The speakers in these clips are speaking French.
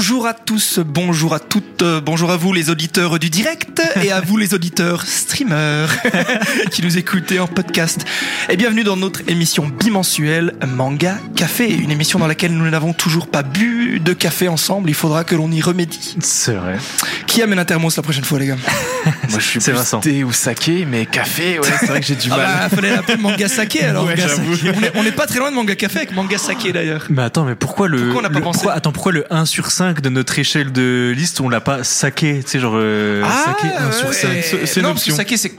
Bonjour à tous, bonjour à toutes, euh, bonjour à vous les auditeurs du direct et à vous les auditeurs streamers qui nous écoutez en podcast. Et bienvenue dans notre émission bimensuelle Manga Café, une émission dans laquelle nous n'avons toujours pas bu de café ensemble, il faudra que l'on y remédie. C'est vrai. Qui amène un thermos la prochaine fois les gars? Moi je suis plus Vincent. thé ou saké, mais café, ouais, c'est vrai que j'ai du Ah mal. bah, fallait l'appeler Manga Saké alors. Ouais, Manga. Saké. On est- On pas très loin de Manga Café avec Manga Saké d'ailleurs. Mais attends, mais pourquoi le. Pourquoi on n'a pas le- pensé pourquoi- Attends, pourquoi le 1 sur 5 de notre échelle de liste, on l'a pas saqué Tu sais, genre. euh, saqué 1 sur ouais, 5. c'est- c'est une non, parce que option. Saké c'est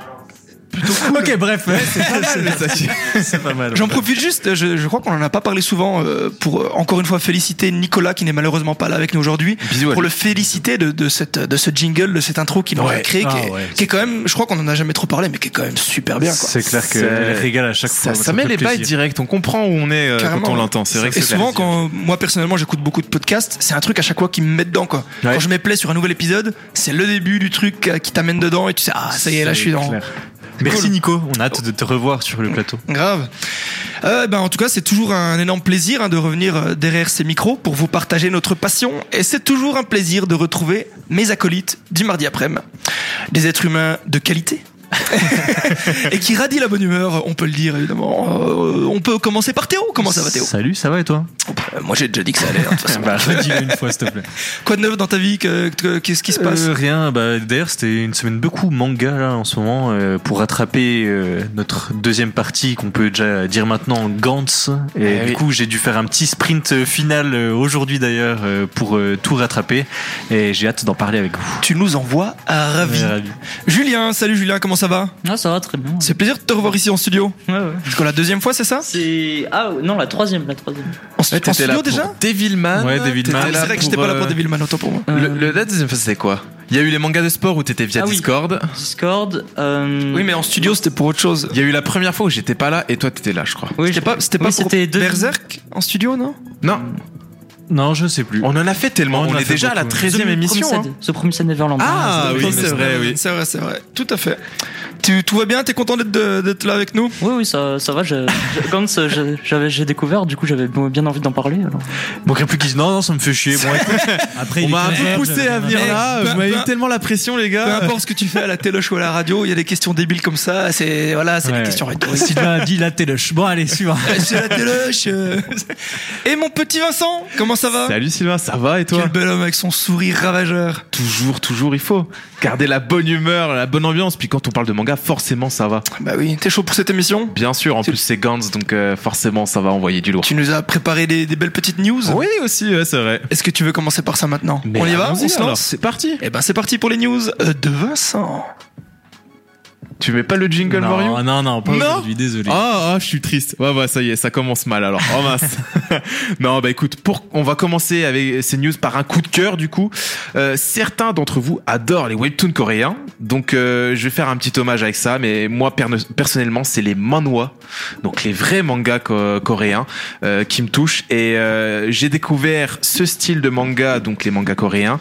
plutôt cool. Ok, bref. C'est pas mal le saké. C'est pas mal. J'en profite juste, je, je crois qu'on en a pas parlé souvent, euh, pour euh, encore une fois féliciter Nicolas qui n'est malheureusement pas là avec nous aujourd'hui, pour le féliciter de, de, cette, de ce jingle, de cette intro qu'il Ouais. créé, qui, Ah, est, ouais. qui est quand même, je crois qu'on en a jamais trop parlé, mais qui est quand même super bien. C'est clair C'est- qu'elle régale à chaque fois. ça me met les bails direct, on comprend où on est euh, quand on l'entend. C'est vrai que Et c'est souvent, quand moi personnellement j'écoute beaucoup de podcasts, c'est un truc à chaque fois qui me met dedans. Quoi. Ouais. Quand je me plais sur un nouvel épisode, c'est le début du truc qui t'amène dedans et tu sais, ah ça y est, là je suis C'est dans. clair. Merci cool. Nico, on a hâte de te revoir sur le plateau. Grave. Euh, ben, en tout cas, c'est toujours un énorme plaisir hein, de revenir euh, derrière ces micros pour vous partager notre passion. Et c'est toujours un plaisir de retrouver mes acolytes du mardi après-midi. Des êtres humains de qualité. et qui radient la bonne humeur, on peut le dire évidemment. Euh, on peut commencer par Théo. Comment ça va Théo? Salut, ça va et toi? Euh, Moi j'ai déjà dit que ça allait. hein. Bah, redis-le une fois, s'il te plaît. Quoi de neuf dans ta vie? Que- que- Qu'est-ce qui se passe? Euh, rien, bah, d'ailleurs c'était une semaine beaucoup manga là en ce moment euh, pour rattraper euh, notre deuxième partie qu'on peut déjà dire maintenant Gantz et Eh du oui. coup j'ai dû faire un petit sprint final euh, aujourd'hui d'ailleurs euh, pour euh, tout rattraper et j'ai hâte d'en parler avec vous. Tu nous envoies à ravi. Ouais, ravi. Julien, salut Julien, comment ça va Ah, ça va très bien. C'est plaisir de te revoir ici en studio. Ouais, ouais. Parce que la deuxième fois, c'est ça C'est. Ah, non, la troisième, la troisième. En, Ouais, en t'étais studio déjà Devilman. Ouais, Devilman. C'est vrai que j'étais pas là pour euh, Devilman, autant pour moi. Le, le- la deuxième phase, c'était quoi? Il y a eu les mangas de sport où t'étais via Ah oui. Discord? Discord. Euh... Oui, mais en studio, c'était pour autre chose. Il y a eu la première fois où j'étais pas là et toi t'étais là, je crois. Oui, C'était pas, c'était pas oui, pour deux- Berserk en studio, non? Non, Non, je sais plus. on en a fait tellement. On est déjà à la beaucoup. 13 e The émission. Promised- hein. The Promised Neverland. Ah, oui, Promise c'est vrai, oui. C'est vrai, c'est vrai. Tout à fait. Tu, tout va bien? T'es content d'être, de- d'être là avec nous? Oui, oui, ça, ça va. je- je- Gantz, je- j'avais, j'ai découvert, du coup, j'avais bien envie d'en parler. Alors. Manquerait plus qu'ils disent non, non, ça me fait chier. Bon, écoute, après, On m'a un peu poussé à venir là. peu- Vous m'avez peu- mis tellement la pression, les Peu gars. importe ce que tu fais à la téloche ou à la radio, il y a des questions débiles comme ça. C'est voilà, c'est Ouais. des questions rhétoriques. Sylvain a dit la téloche. Bon, allez, suivant. c'est la téloche. euh. Et mon petit Vincent, comment ça va? Salut Sylvain, ça va et toi? Quel bel homme avec son sourire ravageur. Toujours, toujours, il faut garder la bonne humeur, la bonne ambiance. Puis quand on parle de manga, forcément, ça va. Bah oui, t'es chaud pour cette émission Bien sûr, en plus c'est Gans, donc euh, forcément, ça va envoyer du lourd. Tu nous as préparé des, des belles petites news. Oui, aussi, ouais, c'est vrai. Est-ce que tu veux commencer par ça maintenant Mais On y va On se alors, lance C'est parti. Eh ben c'est parti pour les news euh, de Vincent. Tu mets pas le jingle Mario Non, non, non, pas Non. aujourd'hui, désolé. Ah, ah, je suis triste. Ouais, ouais, ça y est, ça commence mal alors. Oh mince. non, bah écoute, pour, on va commencer avec ces news par un coup de cœur du coup. Euh, certains d'entre vous adorent les webtoons coréens, donc euh, je vais faire un petit hommage avec ça. Mais moi personnellement, c'est les manhwa, donc les vrais mangas co- coréens, euh, qui me touchent. Et euh, j'ai découvert ce style de manga, donc les mangas coréens,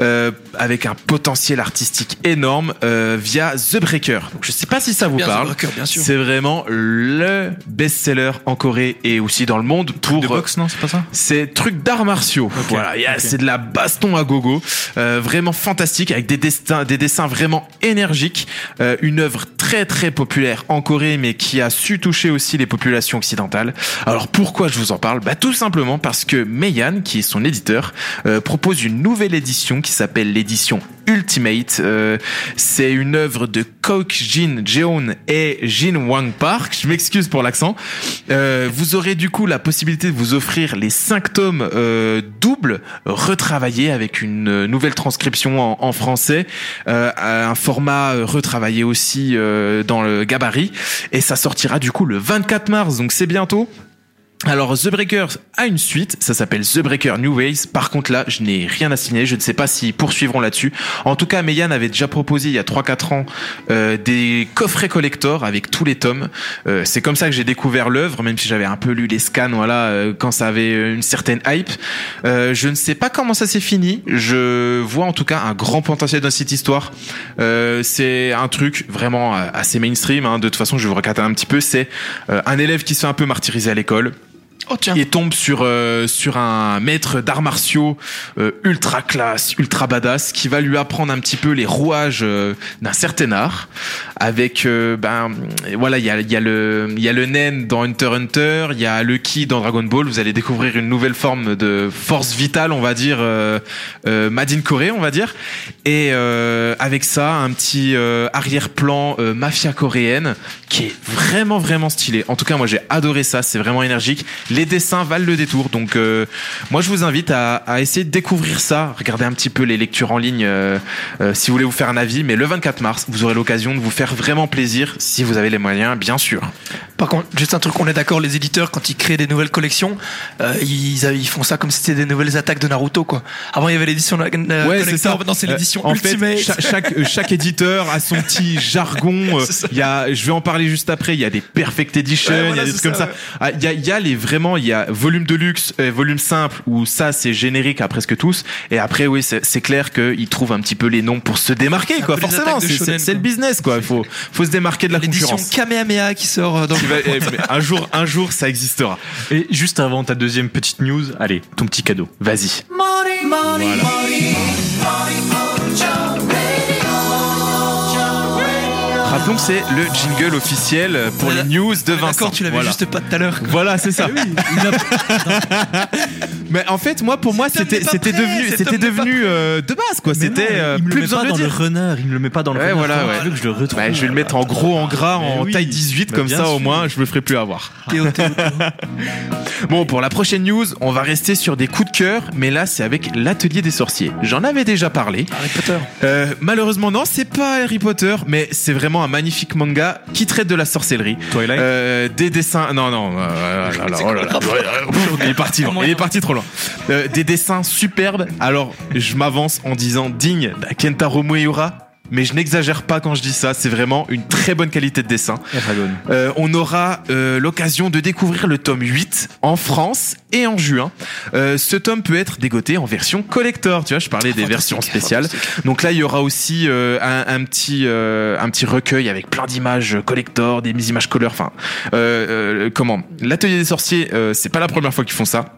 euh, avec un potentiel artistique énorme euh, via The Breaker. Donc je sais pas si ça vous Bien parle. Rocker, bien sûr. C'est vraiment le best-seller en Corée et aussi dans le monde pour de boxe, non, c'est pas ça? c'est truc d'arts martiaux. voilà, c'est de la baston à gogo, euh, vraiment fantastique avec des destins, des dessins vraiment énergiques, euh, une œuvre très très populaire en Corée, mais qui a su toucher aussi les populations occidentales. Alors pourquoi je vous en parle? Bah tout simplement parce que Meian, qui est son éditeur, euh, propose une nouvelle édition qui s'appelle l'édition Ultimate. Euh, c'est une œuvre de Kook Jin Jeon et Jin Wang Park. Je m'excuse pour l'accent. Euh, vous aurez du coup la possibilité de vous offrir les cinq tomes euh, doubles retravaillés avec une nouvelle transcription en, en français, euh, un format euh, retravaillé aussi euh, dans le gabarit, et ça sortira du coup le 24 mars. Donc c'est bientôt. Alors The Breaker a une suite, ça s'appelle The Breaker New Ways. Par contre là, je n'ai rien à signaler, je ne sais pas s'ils poursuivront là-dessus. En tout cas, Meian avait déjà proposé il y a 3-4 ans euh, des coffrets collector avec tous les tomes. Euh, c'est comme ça que j'ai découvert l'œuvre, même si j'avais un peu lu les scans, voilà, euh, quand ça avait une certaine hype. Je ne sais pas comment ça s'est fini. Je vois en tout cas un grand potentiel dans cette histoire. C'est un truc vraiment assez mainstream. hein. De toute façon, je vous recater un petit peu. C'est un élève qui se fait un peu martyriser à l'école Oh tiens. et tombe sur euh, sur un maître d'arts martiaux euh, ultra classe, ultra badass qui va lui apprendre un petit peu les rouages euh, d'un certain art avec euh, ben voilà, il y a y a le il y a le Nen dans Hunter Hunter, il y a le Ki dans Dragon Ball, vous allez découvrir une nouvelle forme de force vitale, on va dire euh, euh, Madine Corée, on va dire. Et avec ça, un petit arrière-plan mafia coréenne qui est vraiment vraiment stylé. En tout cas, moi j'ai adoré ça, c'est vraiment énergique. Les dessins valent le détour, donc euh, moi je vous invite à, à essayer de découvrir ça. Regardez un petit peu les lectures en ligne euh, euh, si vous voulez vous faire un avis. Mais le 24 mars, vous aurez l'occasion de vous faire vraiment plaisir si vous avez les moyens, bien sûr. Par contre, juste un truc, on est d'accord, les éditeurs, quand ils créent des nouvelles collections, euh, ils, ils font ça comme si c'était des nouvelles attaques de Naruto, quoi. Avant, il y avait l'édition euh, collector, maintenant c'est Euh, l'édition en fait, ultimate. cha- chaque, euh, chaque éditeur a son petit jargon. euh. Il y a, je vais en parler juste après. Il y a des perfect edition, Ouais, il y a des trucs comme ça, ça. Ah, Il y a, il y a les vraiment, il y a volume de luxe, euh, volume simple où ça c'est générique à presque tous. Et après, oui, c'est clair qu'ils trouvent un petit peu les noms pour se démarquer, quoi. Forcément, c'est le business, quoi. Il faut, faut se démarquer de la L'édition concurrence. Kamehameha qui sort euh, dans Qui va- eh, un jour, un jour, ça existera. Et juste avant ta deuxième petite news, allez, ton petit cadeau. Vas-y. Rappelons que c'est le jingle officiel pour les news de Vincent. D'accord, tu l'avais Voilà. juste pas tout à l'heure. Voilà, c'est ça. Mais en fait, moi, pour moi, c'était c'était devenu, c'était devenu euh, de base, quoi. C'était euh, il me plus besoin pas de dans le dire. renard, il me le met pas dans le Ouais, voilà, ouais. veux que je le retrouve Ouais, je vais le mettre en gros, en gras, Mais en oui. taille 18, Bah, comme bien ça, au moins, je me ferai plus avoir. Théo. Bon, pour la prochaine news, on va rester sur des coups de cœur, mais là, c'est avec l'atelier des sorciers. J'en avais déjà parlé. Harry Potter. Euh, malheureusement, non, c'est pas Harry Potter, mais c'est vraiment un magnifique manga qui traite de la sorcellerie. Twilight. Euh, des dessins. Non, non. euh, là, là, oh là là. il est parti. Il est parti trop loin. Euh, des dessins superbes. Alors, je m'avance en disant digne d'un Kentaro Moeura. Mais je n'exagère pas quand je dis ça, c'est vraiment une très bonne qualité de dessin. Euh, on aura euh, l'occasion de découvrir le tome 8 en France et en juin. Euh, ce tome peut être dégoté en version collector, tu vois, je parlais des versions spéciales. Donc là, il y aura aussi un, un petit un petit recueil avec plein d'images collector, des images couleur. Enfin, comment? L'atelier des sorciers, c'est pas la première fois qu'ils font ça.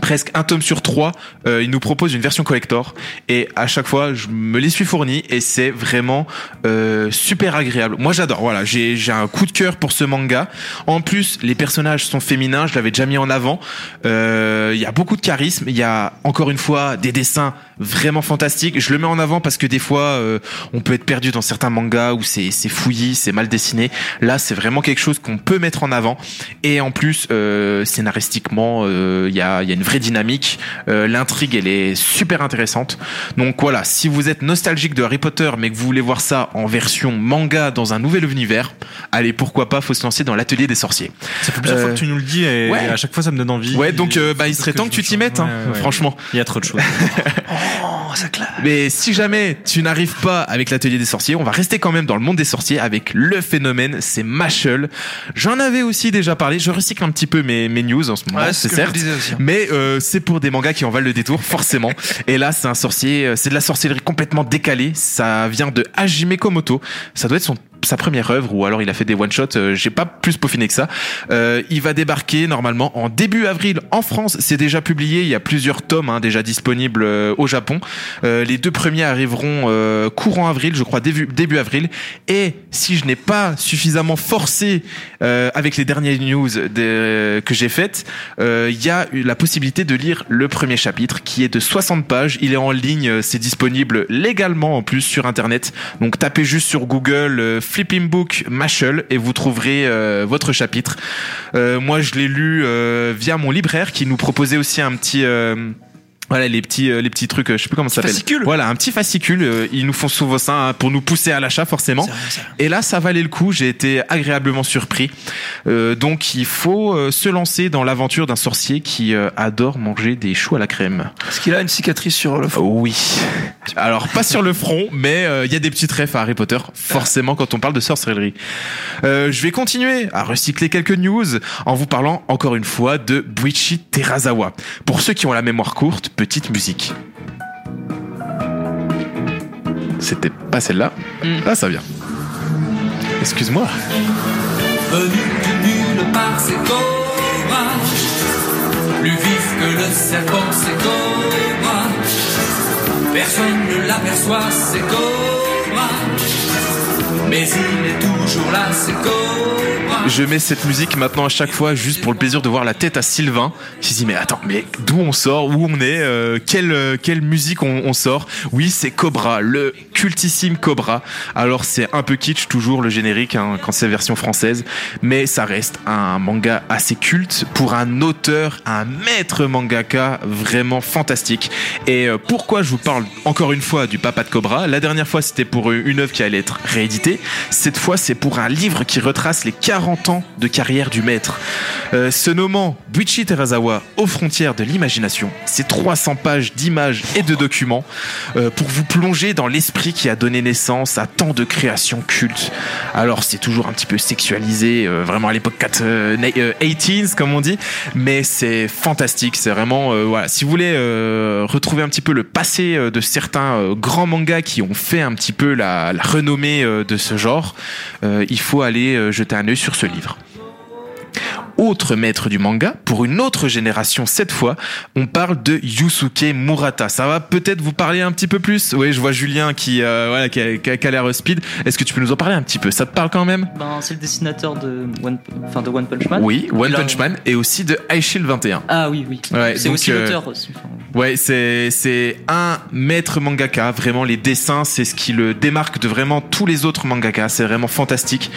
Presque un tome sur trois, euh, ils nous proposent une version collector et à chaque fois je me les suis fournis et c'est vraiment euh, super agréable. Moi j'adore, voilà, j'ai j'ai un coup de cœur pour ce manga. En plus, les personnages sont féminins, je l'avais déjà mis en avant. Euh, Il y a beaucoup de charisme, il y a encore une fois des dessins vraiment fantastiques. Je le mets en avant parce que des fois euh, on peut être perdu dans certains mangas où c'est c'est fouillis, c'est mal dessiné. Là, c'est vraiment quelque chose qu'on peut mettre en avant. Et en plus, euh, scénaristiquement, euh, il y, a, y a une vraie dynamique. Euh, L'intrigue, elle est super intéressante. Donc voilà, si vous êtes nostalgique de Harry Potter, mais que vous voulez voir ça en version manga dans un nouvel univers, allez, pourquoi pas, faut se lancer dans l'atelier des sorciers. Ça fait plusieurs Euh, fois que tu nous le dis et ouais. à chaque fois ça me donne envie. Ouais, donc euh, bah, il serait temps que tu t'y mettes, hein, ouais. franchement. Il y a trop de choses. Oh, ça claque. Mais si jamais tu n'arrives pas avec l'atelier des sorciers, on va rester quand même dans le monde des sorciers avec le phénomène, c'est Mashal. J'en avais aussi déjà parlé, je recycle un petit peu mes, mes news en ce moment, Ouais, c'est ce certes. Mais euh, c'est pour des mangas qui en valent le détour, forcément. Et là, c'est un sorcier, euh, c'est de la sorcellerie complètement décalée. Ça vient de Hajime Komoto. Ça doit être son sa première œuvre ou alors il a fait des one shots euh, j'ai pas plus peaufiné que ça. Euh, il va débarquer normalement en début avril en France. C'est déjà publié. Il y a plusieurs tomes hein, déjà disponibles euh, au Japon. Euh, les deux premiers arriveront euh, courant avril je crois début, début avril. Et si je n'ai pas suffisamment forcé euh, avec les dernières news de- que j'ai faites il y a la possibilité de lire le premier chapitre qui est de 60 pages. Il est en ligne c'est disponible légalement en plus sur internet. Donc tapez juste sur Google Flipping Book Mashal et vous trouverez euh, votre chapitre. Euh, moi je l'ai lu euh, via mon libraire qui nous proposait aussi un petit voilà les petits euh, les petits trucs euh, je sais plus comment ça s'appelle. Fascicule. Voilà un petit fascicule euh, ils nous font souvent ça hein, pour nous pousser à l'achat forcément. Et là, ça valait le coup. J'ai été agréablement surpris. Euh, donc, il faut se lancer dans l'aventure d'un sorcier qui adore manger des choux à la crème. Est-ce qu'il a une cicatrice sur le front? Oui. Alors, pas sur le front, mais euh, il y a des petites refs à Harry Potter, forcément, quand on parle de sorcellerie. Euh, je vais continuer à recycler quelques news en vous parlant encore une fois de Buichi Terazawa. Pour ceux qui ont la mémoire courte, petite musique. C'était pas celle-là. Ah, ça vient. Excuse-moi. Venu de nulle part, c'est Cora. plus vif que le serpent, c'est Cobra. Personne ne l'aperçoit, c'est Cobra. Mais il est toujours là, c'est Cobra. Je mets cette musique maintenant à chaque fois juste pour le plaisir de voir la tête à Sylvain. Se dit mais attends mais d'où on sort? Où on est? Euh, quelle euh, quelle musique on, on sort? Oui c'est Cobra le cultissime Cobra. Alors c'est un peu kitsch toujours le générique hein, quand c'est version française. Mais ça reste un manga assez culte pour un auteur un maître mangaka vraiment fantastique. Et euh, pourquoi je vous parle encore une fois du papa de Cobra? La dernière fois c'était pour une œuvre qui allait être rééditée cette fois c'est pour un livre qui retrace les 40 ans de carrière du maître. Euh, se nommant Buichi Terazawa aux frontières de l'imagination, c'est 300 pages d'images et de documents euh, pour vous plonger dans l'esprit qui a donné naissance à tant de créations cultes. Alors c'est toujours un petit peu sexualisé, euh, vraiment à l'époque 4, euh, na- 18s comme on dit, mais c'est fantastique. C'est vraiment voilà. Si vous voulez retrouver un petit peu le passé de certains grands mangas qui ont fait un petit peu la, la renommée de ce genre, euh, il faut aller euh, jeter un œil sur ce livre. Autre maître du manga, pour une autre génération cette fois, on parle de Yusuke Murata. Ça va peut-être vous parler un petit peu plus? Oui, je vois Julien qui, euh, voilà, qui a, qui a- qui a l'air speed. Est-ce que tu peux nous en parler un petit peu? Ça te parle quand même? Ben, c'est le dessinateur de One, enfin, de One Punch Man. Oui, One Punch Man et aussi de High Shield 21. Ah oui, oui. Ouais, c'est aussi euh, l'auteur aussi. Ouais, c'est c'est un maître mangaka. Vraiment, les dessins, c'est ce qui le démarque de vraiment tous les autres mangaka. C'est vraiment fantastique.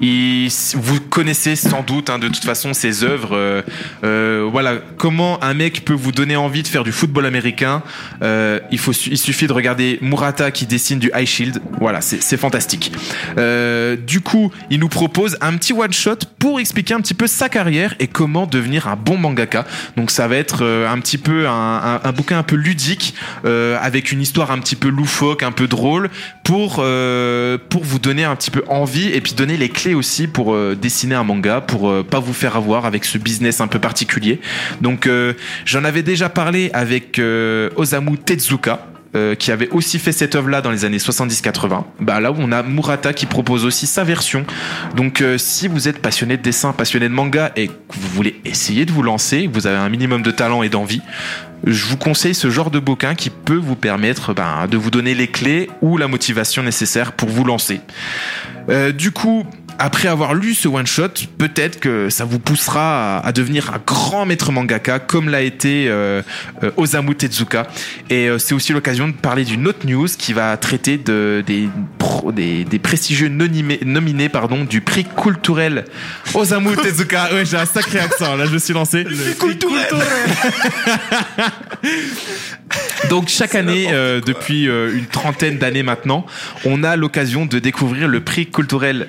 Il, vous connaissez sans doute, hein, de toute façon, ses œuvres. euh, euh, voilà, comment un mec peut vous donner envie de faire du football américain. Euh, il faut, il suffit de regarder Murata qui dessine du High Shield. Voilà, c'est fantastique. Du coup, il nous propose un petit one shot pour expliquer un petit peu sa carrière et comment devenir un bon mangaka. Donc ça va être un petit peu un, bouquin un peu ludique avec une histoire un petit peu loufoque, un peu drôle pour pour vous donner un petit peu envie et puis donner les clés aussi pour dessiner un manga pour pas vous faire avec ce business un peu particulier. Donc euh, j'en avais déjà parlé avec euh, Osamu Tezuka euh, qui avait aussi fait cette œuvre là dans les années 70-80. Bah là où on a Murata qui propose aussi sa version. Donc si vous êtes passionné de dessin, passionné de manga et que vous voulez essayer de vous lancer, vous avez un minimum de talent et d'envie, je vous conseille ce genre de bouquin qui peut vous permettre ben, de vous donner les clés ou la motivation nécessaire pour vous lancer. Du coup, après avoir lu ce one shot, peut-être que ça vous poussera à, à devenir un grand maître mangaka comme l'a été euh, euh, Osamu Tezuka. Et euh, c'est aussi l'occasion de parler d'une autre news qui va traiter de, des, pro- des, des prestigieux nonimé- nominés pardon, du prix culturel Osamu Tezuka. Ouais, j'ai un sacré accent là, je me suis lancé. Donc chaque année, euh, depuis euh, une trentaine d'années maintenant, on a l'occasion de découvrir le prix culturel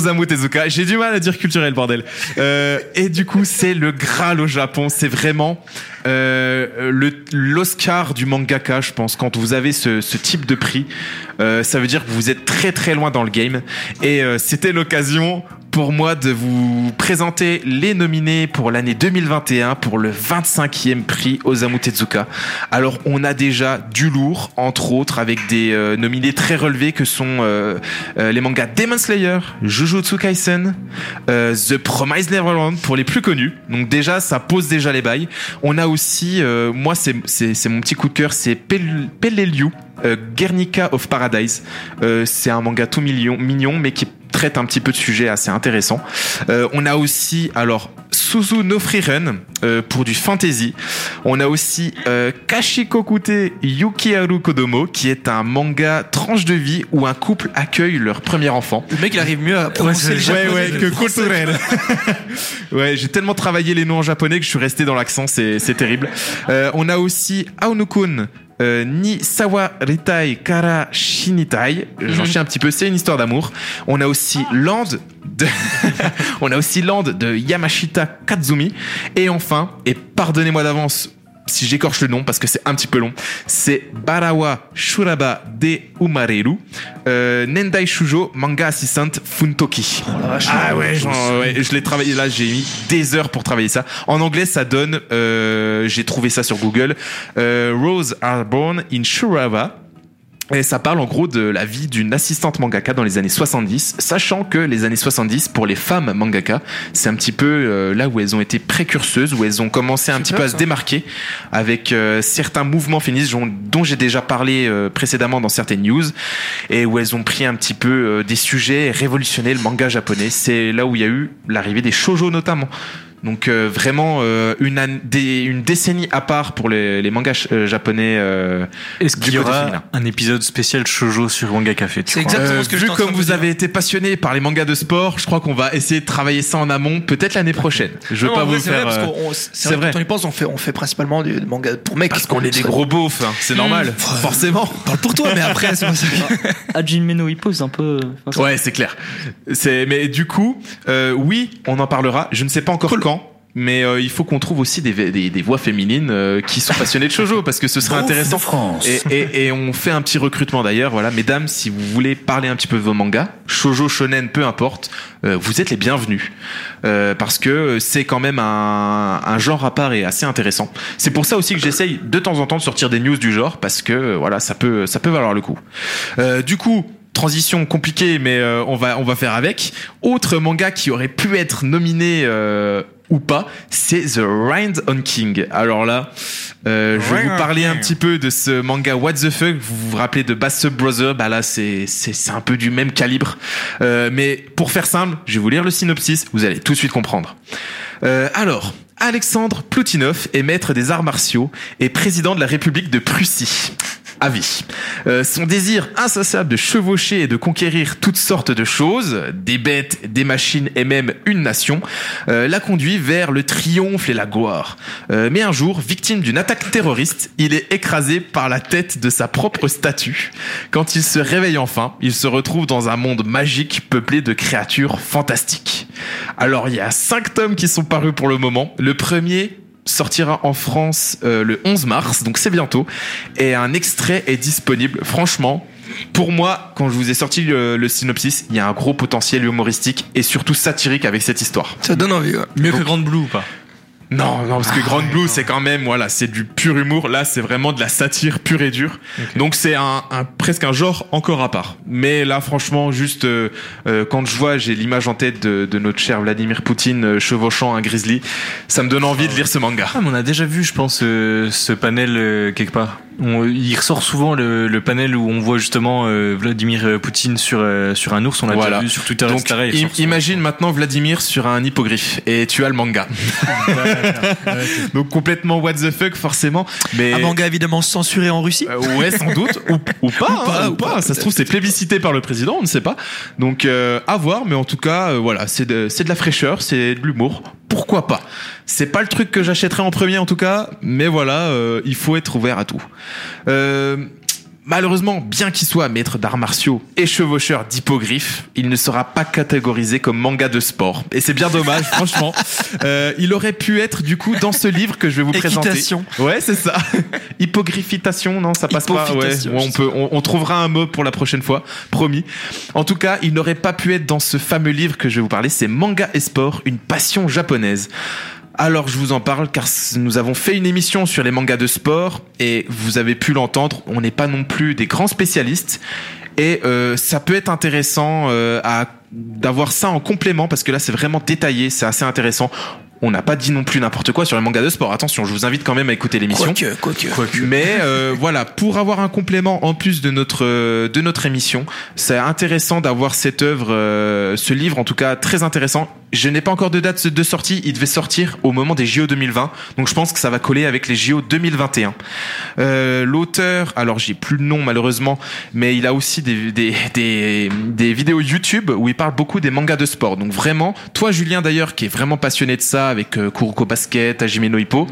Osamu. J'ai du mal à dire culturel, bordel. Euh, et du coup, c'est le Graal au Japon. C'est vraiment euh, l'Oscar du mangaka, je pense. Quand vous avez ce, ce type de prix, euh, ça veut dire que vous êtes très très loin dans le game. Et euh, c'était l'occasion pour moi de vous présenter les nominés pour l'année 2021 pour le 25e prix Osamu Tezuka. Alors on a déjà du lourd, entre autres avec des euh, nominés très relevés que sont euh, euh, les mangas Demon Slayer, Jujutsu Kaisen, euh, The Promised Neverland pour les plus connus. Donc déjà ça pose déjà les bails. On a aussi, moi c'est mon petit coup de cœur, c'est Pel- Peleliu, Guernica of Paradise. C'est un manga tout mignon, mignon mais qui traite un petit peu de sujets assez intéressants. Euh, on a aussi alors Suzu no Frieren euh, pour du fantasy. On a aussi euh, Kashikokute Yukiharu Kodomo qui est un manga tranche de vie où un couple accueille leur premier enfant. Le mec, il arrive mieux à prononcer le Ouais, japonais ouais, que culturel. ouais, j'ai tellement travaillé les noms en japonais que je suis resté dans l'accent, c'est c'est terrible. Euh, on a aussi Aonukun. Euh, ni Sawaritai Kara Shinitai, j'en chie un petit peu, c'est une histoire d'amour. On a aussi Land de on a aussi Land de Yamashita Kazumi et enfin et pardonnez-moi d'avance si j'écorche le nom parce que c'est un petit peu long, c'est Barawa Shuraba de Umareru, euh, Nendai Shujo Manga Assistant Funtoki. ah ouais, genre, ouais, je l'ai travaillé là, j'ai mis des heures pour travailler ça. En anglais, ça donne, euh, j'ai trouvé ça sur Google, euh, Rose are born in Shuraba. Et ça parle en gros de la vie d'une assistante mangaka dans les années 70, sachant que les années 70 pour les femmes mangaka, c'est un petit peu euh, là où elles ont été précurseuses, où elles ont commencé un petit peu à se démarquer avec euh, certains mouvements féministes dont, j'ai déjà parlé euh, précédemment dans certaines news, et où elles ont pris un petit peu des sujets et révolutionné le manga japonais. C'est là où il y a eu l'arrivée des shoujo notamment. Donc euh, vraiment euh, une, an- des- une décennie à part pour les, les mangas euh, japonais. euh, Est-ce du qu'il y côté aura féminin. un épisode spécial shoujo sur Manga Café tu C'est crois exactement Euh, ce que vu j'étais en train comme de vous dire. avez été passionné par les mangas de sport, je crois qu'on va essayer de travailler ça en amont, peut-être l'année prochaine. Je veux Non, pas en vrai, vous c'est faire. vrai, parce euh, qu'on- c'est c'est vrai. vrai. Quand on y pense, on fait, on fait principalement du manga pour mecs. Parce qu'on est des gros beaufs, hein, c'est normal, forcément. Parle pour toi, mais après, c'est pas ça. Hajime no Hippo, c'est un peu. enfin, Ouais, c'est clair. C'est mais du coup, euh, oui, on en parlera. Je ne sais pas encore quand. Mais euh, il faut qu'on trouve aussi des, des, des voix féminines euh, qui sont passionnées de shoujo parce que ce serait intéressant. France. Et, et, et on fait un petit recrutement d'ailleurs. Voilà, mesdames, si vous voulez parler un petit peu de vos mangas, shoujo, shonen, peu importe, euh, vous êtes les bienvenus Euh, parce que c'est quand même un, un genre à part et assez intéressant. C'est pour ça aussi que j'essaye de temps en temps de sortir des news du genre parce que euh, voilà, ça peut ça peut valoir le coup. Euh, du coup. Transition compliquée, mais euh, on va on va faire avec. Autre manga qui aurait pu être nominé euh, ou pas, c'est The Rind on King. Alors là, euh, je vais vous parler un petit peu de ce manga What the fuck. Vous vous rappelez de Bass Brother? Bah là, c'est c'est c'est un peu du même calibre. Euh, mais pour faire simple, je vais vous lire le synopsis. Vous allez tout de suite comprendre. Euh, alors. Alexandre Ploutinov est maître des arts martiaux et président de la République de Prussie. À vie. Euh, son désir insatiable de chevaucher et de conquérir toutes sortes de choses, des bêtes, des machines et même une nation, euh, l'a conduit vers le triomphe et la gloire. Euh, mais un jour, victime d'une attaque terroriste, il est écrasé par la tête de sa propre statue. Quand il se réveille enfin, il se retrouve dans un monde magique peuplé de créatures fantastiques. Alors il y a cinq tomes qui sont parus pour le moment. Le premier sortira en France euh, le 11 mars, donc c'est bientôt. Et un extrait est disponible. Franchement, pour moi, quand je vous ai sorti le, le synopsis, il y a un gros potentiel humoristique et surtout satirique avec cette histoire. Ça donne envie, ouais. Mieux que Grand Blue ou pas? Non, non, parce que Grand Blue, c'est quand même, voilà, c'est du pur humour. Là, c'est vraiment de la satire pure et dure. Donc, c'est un, un- presque un genre encore à part. Mais là, franchement, juste euh, euh, quand je vois, j'ai l'image en tête de, de notre cher Vladimir Poutine euh, chevauchant un grizzly, ça me donne envie de lire ce manga. Ah, mais on a déjà vu, je pense, euh, ce panel euh, quelque part. On- il ressort souvent le, le panel où on voit justement euh, Vladimir Poutine sur, euh, sur un ours. On l'a Voilà. déjà vu sur Twitter, Donc, etc. Im- souvent. imagine maintenant Vladimir sur un hippogriffe et tu as le manga. Donc complètement what the fuck forcément. Mais Un manga évidemment censuré en Russie. Euh, ouais, sans doute, ou, ou pas, hein, pas, ou ou pas. pas, Ça se trouve, c'est plébiscité par le président, on ne sait pas. Donc, euh, à voir, mais en tout cas, euh, voilà, c'est de, c'est de la fraîcheur, c'est de l'humour. Pourquoi pas C'est pas le truc que j'achèterais en premier, en tout cas, mais voilà, euh, il faut être ouvert à tout. Euh, Malheureusement, bien qu'il soit maître d'arts martiaux et chevaucheur d'hippogriffes, il ne sera pas catégorisé comme manga de sport. Et c'est bien dommage, franchement. Euh, il aurait pu être du coup dans ce livre que je vais vous présenter. Équitation. Ouais, c'est ça. Hippogriffitation, non, ça passe pas. Ouais, on peut, on, on trouvera un mot pour la prochaine fois, promis. En tout cas, il n'aurait pas pu être dans ce fameux livre que je vais vous parler. C'est Manga et Sport, une passion japonaise. Alors je vous en parle car nous avons fait une émission sur les mangas de sport et vous avez pu l'entendre, on n'est pas non plus des grands spécialistes et euh, ça peut être intéressant euh, à d'avoir ça en complément parce que là c'est vraiment détaillé, c'est assez intéressant. On n'a pas dit non plus n'importe quoi sur les mangas de sport. Attention, je vous invite quand même à écouter l'émission. Quoique, quoique. Mais euh, voilà, pour avoir un complément en plus de notre de notre émission, c'est intéressant d'avoir cette œuvre, euh, ce livre en tout cas très intéressant. Je n'ai pas encore de date de sortie, il devait sortir au moment des JO 2020, donc je pense que ça va coller avec les JO 2021. Euh, L'auteur, alors j'ai plus le nom malheureusement, mais il a aussi des, vidéos YouTube où il parle beaucoup des mangas de sport. Donc vraiment, toi Julien d'ailleurs qui est vraiment passionné de ça avec euh, Kuroko Basket, Hajime no Hippo,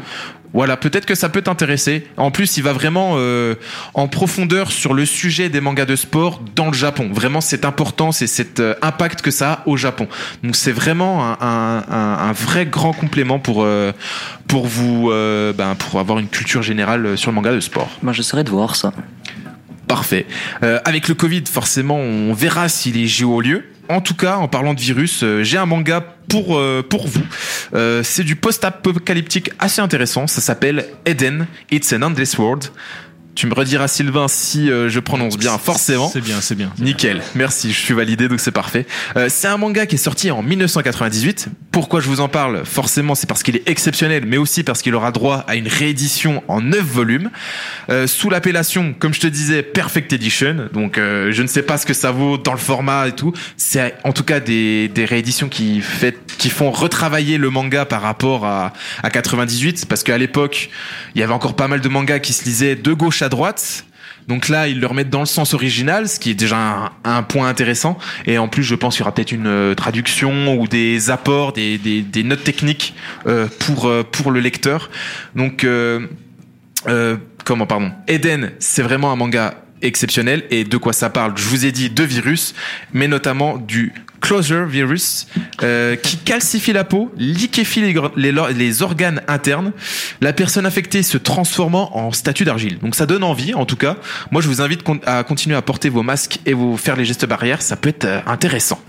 voilà, peut-être que ça peut t'intéresser. En plus, il va vraiment euh, en profondeur sur le sujet des mangas de sport dans le Japon. Vraiment, c'est important, c'est cet euh, impact que ça a au Japon. Donc, c'est vraiment un, un, un- vrai grand complément pour euh, pour vous, euh, ben, pour avoir une culture générale euh, sur le manga de sport. Moi, j'essaierai de voir ça. Parfait. Euh, avec le Covid, forcément, on verra si les JO ont lieu. En tout cas, en parlant de virus, euh, j'ai un manga pour euh, vous. Euh, c'est du post-apocalyptique assez intéressant. Ça s'appelle Eden. It's an Endless World. Tu me rediras Sylvain si euh, je prononce bien forcément. C'est bien, c'est bien. Nickel, merci, je suis validé donc c'est parfait. Euh, c'est un manga qui est sorti en 1998. Pourquoi je vous en parle? Forcément, c'est parce qu'il est exceptionnel, mais aussi parce qu'il aura droit à une réédition en 9 volumes euh, sous l'appellation, comme je te disais, Perfect Edition. Donc euh, je ne sais pas ce que ça vaut dans le format et tout. C'est en tout cas des, des rééditions qui, fait, qui font retravailler le manga par rapport à, à 98, parce qu'à l'époque, il y avait encore pas mal de mangas qui se lisaient de gauche à droite. Donc là, ils le remettent dans le sens original, ce qui est déjà un, point intéressant. Et en plus, je pense qu'il y aura peut-être une euh, traduction ou des apports, des, des, notes techniques euh, pour, euh, pour le lecteur. Donc, comment, pardon Eden, c'est vraiment un manga exceptionnel. Et de quoi ça parle? Je vous ai dit de virus, mais notamment du Closure virus euh, qui calcifie la peau, liquéfie les, les, les organes internes, la personne affectée se transformant en statue d'argile. Donc ça donne envie, en tout cas. Moi, je vous invite à continuer à porter vos masques et vous faire les gestes barrières. Ça peut être euh, intéressant.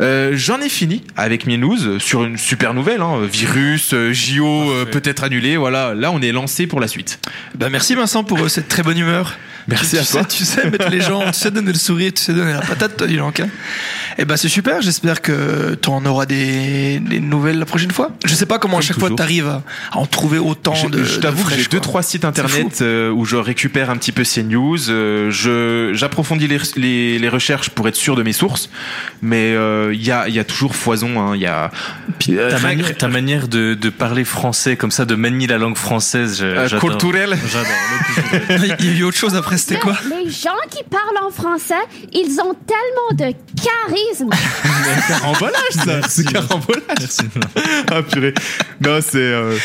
Euh, J'en ai fini avec mes news sur une super nouvelle. Hein, virus, euh, JO euh, peut-être annulé. Voilà, là, on est lancé pour la suite. Bah, merci Vincent pour cette très bonne humeur. Merci tu, à tu toi. Sais, tu sais mettre les gens, tu sais donner le sourire, tu sais donner la patate, toi, dis donc. Hein. Et bah c'est super, j'espère que tu en auras des, des nouvelles la prochaine fois. Je sais pas comment à Comme chaque fois toujours. tu arrives à, à en trouver autant Je, de. je t'avoue que j'ai deux trois sites internet euh, où je récupère un petit peu ces news. euh, je j'approfondis les, les, les recherches pour être sûr de mes sources, mais euh, il y a il y a toujours foison. hein, Il y a euh, Ta, que- ta manière de, de parler français, comme ça, de manier la langue française, euh, j'adore. culturel. J'adore. Il y a eu autre chose après, c'était quoi les gens qui parlent en français, ils ont tellement de charisme. carambolage ça. C'est carambolage. Merci. ah purée. Non c'est. euh,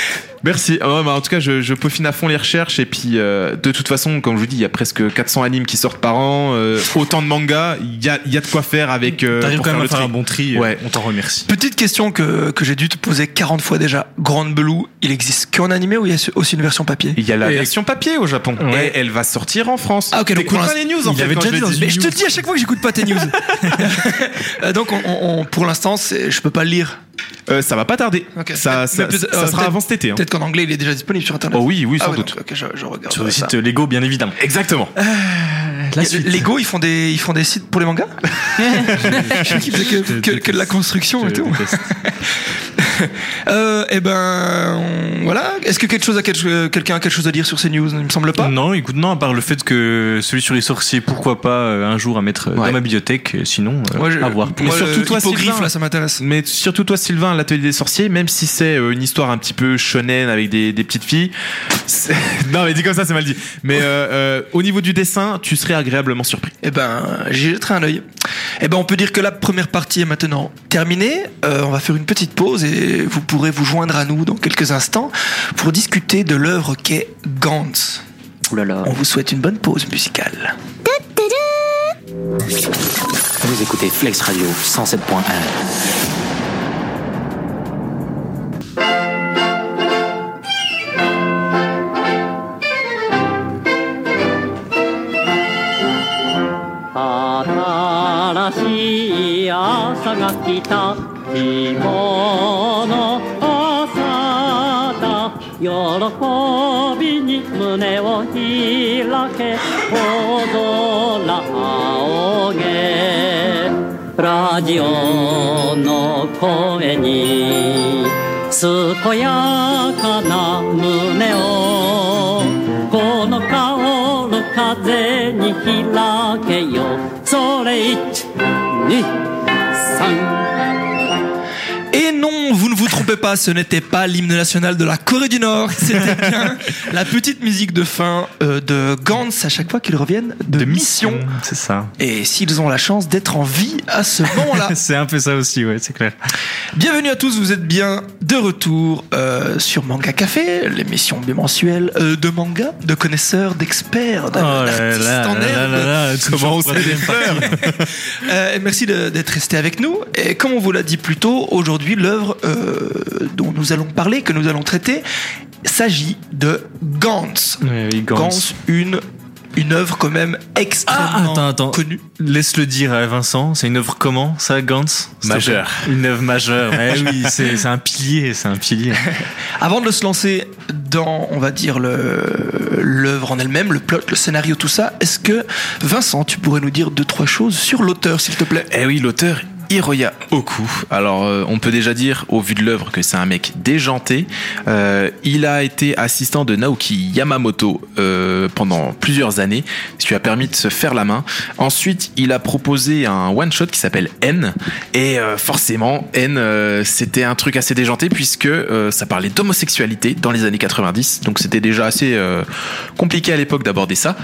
Merci. Ah ouais, bah, en tout cas, je, je peaufine à fond les recherches et puis euh, de toute façon, comme je vous dis, il y a presque 400 animes qui sortent par an, euh, autant de mangas. Il y a, il y a de quoi faire avec. euh, T'arrives quand même le à faire tri. un bon tri. Ouais. On t'en remercie. Petite question que, que j'ai dû te poser 40 fois déjà. Grande Blue, il existe qu'en animé ou il y a aussi une version papier? Il y a la Et- version papier au Japon Ouais. et elle va sortir en France. Ah, ok, donc pour pas les news en il fait. avait quand déjà je dit Mais je te dis à chaque fois que j'écoute pas tes news. Euh, Donc on, on- on- pour l'instant, c'est- je peux pas le lire. Euh, ça va pas tarder. Ça, euh, sera peut-être- avant cet été. hein. Peut-être qu'en anglais, il est déjà disponible sur internet. Oh oui, oui, Ah sans ouais, doute. donc, ok, je, je regarde. Sur le site Lego, bien évidemment. Exactement. La suite. Lego, ils font des, ils font des sites pour les mangas Je sais qu'ils faisaient que, que, que de la construction et Je tout. Euh, eh ben, on- voilà. Est-ce que quelque chose a quelque- quelqu'un a quelque chose à dire sur ces news? Il me semble pas. Non, écoute, non, à part le fait que celui sur les sorciers, pourquoi pas euh, un jour à mettre euh, Ouais. dans ma bibliothèque, euh, sinon, euh, je- à voir. moi, Mais surtout toi, Sylvain. là, ça m'intéresse. Mais surtout toi, Sylvain, l'atelier des sorciers, même si c'est euh, une histoire un petit peu shonen avec des, des petites filles. non, mais dit comme ça, c'est mal dit. Mais euh, euh, au niveau du dessin, tu serais agréablement surpris. Eh ben, j'y jetterai un œil. Eh ben, on peut dire que la première partie est maintenant terminée. Euh, on va faire une petite pause et vous pourrez vous joindre à nous dans quelques instants pour discuter de l'œuvre qu'est Gantz. Ouh là là. On vous souhaite une bonne pause musicale. Vous écoutez Flex Radio 107.1.新しい朝が来た 希望の朝だ喜びに胸を開け大空仰げラジオの声に健やかな胸を。この香る風に開けよ。それ一二三 non, vous ne vous trompez pas, ce n'était pas l'hymne national de la Corée du Nord, c'était bien la petite musique de fin euh, de Gantz à chaque fois qu'ils reviennent de, mission. C'est ça. Et s'ils ont la chance d'être en vie à ce moment-là. C'est un peu ça aussi, ouais, c'est clair. Bienvenue à tous, vous êtes bien de retour euh, sur Manga Café, l'émission bimensuelle euh, de manga, de connaisseurs, d'experts, Oh d'artistes en herbe. comment on Euh, merci d'être resté avec nous. Et comme on vous l'a dit plus tôt, aujourd'hui, l'œuvre euh, dont nous allons parler, que nous allons traiter, s'agit de Gantz. Oui, Gantz, une une œuvre quand même extrêmement attends, attends. connue. Laisse le dire à Vincent, c'est une œuvre comment ça, Gantz? Majeure. Une œuvre majeure. Eh oui, c'est un pilier, c'est un pilier. Avant de se lancer dans, on va dire, le- l'œuvre en elle-même, le plot, le scénario, tout ça, est-ce que, Vincent, tu pourrais nous dire deux, trois choses sur l'auteur, s'il te plaît? Eh oui, l'auteur Hiroya Oku. Alors, euh, on peut déjà dire, au vu de l'œuvre, que c'est un mec déjanté. Euh, il a été assistant de Naoki Yamamoto euh, pendant plusieurs années, ce qui a permis de se faire la main. Ensuite, il a proposé un one-shot qui s'appelle N. Et forcément, N, c'était un truc assez déjanté puisque ça parlait d'homosexualité dans les années 90. Donc, c'était déjà assez compliqué à l'époque d'aborder ça.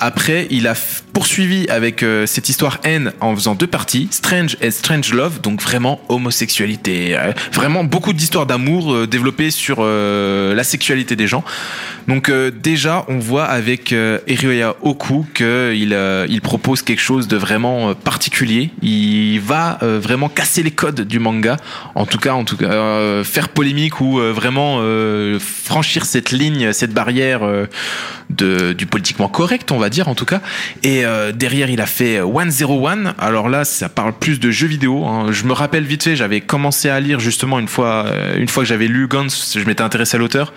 Après, il a poursuivi avec euh, cette histoire N en faisant deux parties, Strange et Strange Love, donc vraiment homosexualité, euh, vraiment beaucoup d'histoires d'amour euh, développées sur la sexualité des gens. Donc déjà, on voit avec Hiroya Oku qu'il il propose quelque chose de vraiment particulier. Il va vraiment casser les codes du manga, en tout cas, en tout cas, faire polémique ou vraiment franchir cette ligne, cette barrière de, du politiquement correct, on va dire en tout cas. Et euh, derrière, il a fait 101. Alors là, ça parle plus de jeux vidéo. hein. Je me rappelle vite fait, j'avais commencé à lire justement une fois, euh, une fois que j'avais lu Guns, je m'étais intéressé à l'auteur.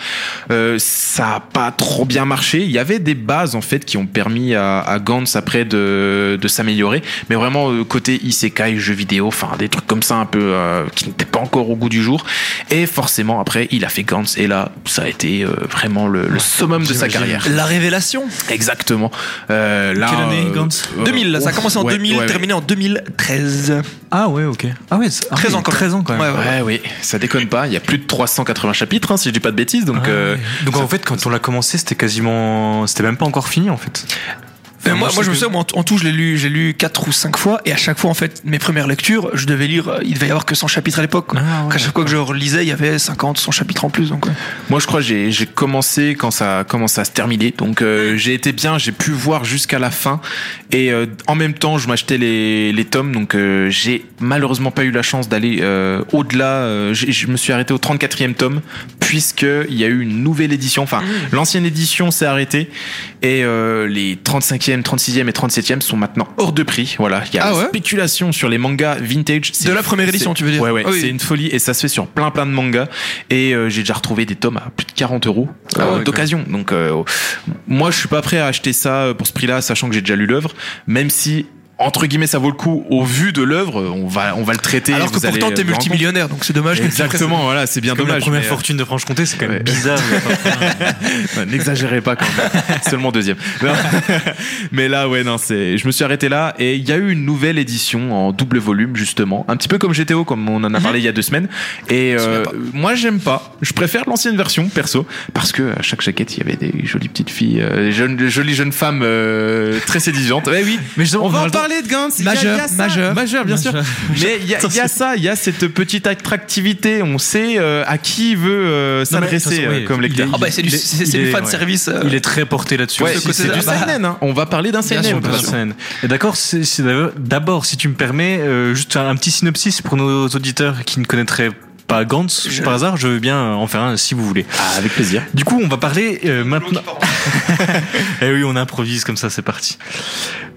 Euh, ça a pas trop bien marché. Il y avait des bases en fait qui ont permis à, à Gantz après de, de s'améliorer, mais vraiment euh, côté isekai, jeux vidéo, enfin des trucs comme ça un peu euh, qui n'étaient pas encore au goût du jour. Et forcément après, il a fait Gantz et là, ça a été euh, vraiment le, le summum de sa carrière. La révélation Exactement. Euh, là, Quelle année, euh, Gantz euh, 2000, là, ça a commencé en ouais, 2000, ouais, ouais. terminé en 2013. Ah ouais, ok. Ah ouais, c'est- ah 13 oui, ans quand même. 13 ans quand même. Ouais, ouais. Ouais, oui, ça déconne pas. Il y a plus de 380 chapitres, hein, si je dis pas de bêtises. Donc, Ah euh, ouais. Donc en fait, quand on l'a commencé, c'était quasiment, c'était même pas encore fini en fait. Enfin, moi, je me souviens, en en tout, je l'ai lu, j'ai lu quatre ou cinq fois, et à chaque fois, en fait, mes premières lectures, je devais lire, euh, il devait y avoir que 100 chapitres à l'époque. Ah ouais, à chaque fois que je relisais, il y avait 50, 100 chapitres en plus, donc, ouais. moi, je crois j'ai j'ai commencé quand ça a commencé à se terminer. Donc, euh, j'ai été bien, j'ai pu voir jusqu'à la fin. Et euh, en même temps, je m'achetais les, les tomes. Donc, euh, j'ai malheureusement pas eu la chance d'aller au-delà. Je me suis arrêté au 34e tome, puisqu'il y a eu une nouvelle édition. Enfin, l'ancienne édition s'est arrêtée. Et les 35e, 36e et 37e sont maintenant hors de prix. Voilà, il y a Ah ouais spéculation sur les mangas vintage. C'est- De la première édition, tu veux dire Ouais, ouais, Ah oui. c'est une folie et ça se fait sur plein plein de mangas. Et euh, j'ai déjà retrouvé des tomes à plus de 40 euros Ah euh, d'occasion. Donc, euh, moi, je suis pas prêt à acheter ça euh, pour ce prix-là, sachant que j'ai déjà lu l'œuvre, même si. Entre guillemets, ça vaut le coup au vu de l'œuvre. On va, on va le traiter. Alors que pourtant, t'es multimillionnaire, donc c'est dommage. que tu Exactement, voilà, c'est bien Comme dommage. la première mais, euh, fortune de Franche-Comté, c'est quand même ouais. bizarre. N'exagérez pas quand même. Seulement deuxième. Mais là, ouais, non, c'est. Je me suis arrêté là et il y a eu une nouvelle édition en double volume justement, un petit peu comme GTO, comme on en a parlé il y a deux semaines. Et euh, moi, j'aime pas. Je préfère l'ancienne version perso parce que à chaque jaquette, il y avait des jolies petites filles, euh, des jeunes, des jolies jeunes femmes euh, très séduisantes. Ouais, oui. Mais on va on a en le droit- parler de Gantz. Majeur, majeur. majeur, bien sûr. Mais il y, a- il y a ça, il y a cette petite attractivité. On sait euh, à qui il veut euh, s'adresser euh, comme lecteur. Ah bah, c'est du, fan ouais. service. euh, Il est très porté là-dessus. C'est du seinen, hein. On va parler d'un. Et d'accord, d'abord- d'abord, si tu me permets, euh, juste un, un petit synopsis pour nos auditeurs qui ne connaîtraient pas Gantz Je- par hasard, je veux bien en faire un si vous voulez. Ah, avec plaisir. Du coup, on va parler euh, maintenant. Eh oui, on improvise comme ça, c'est parti.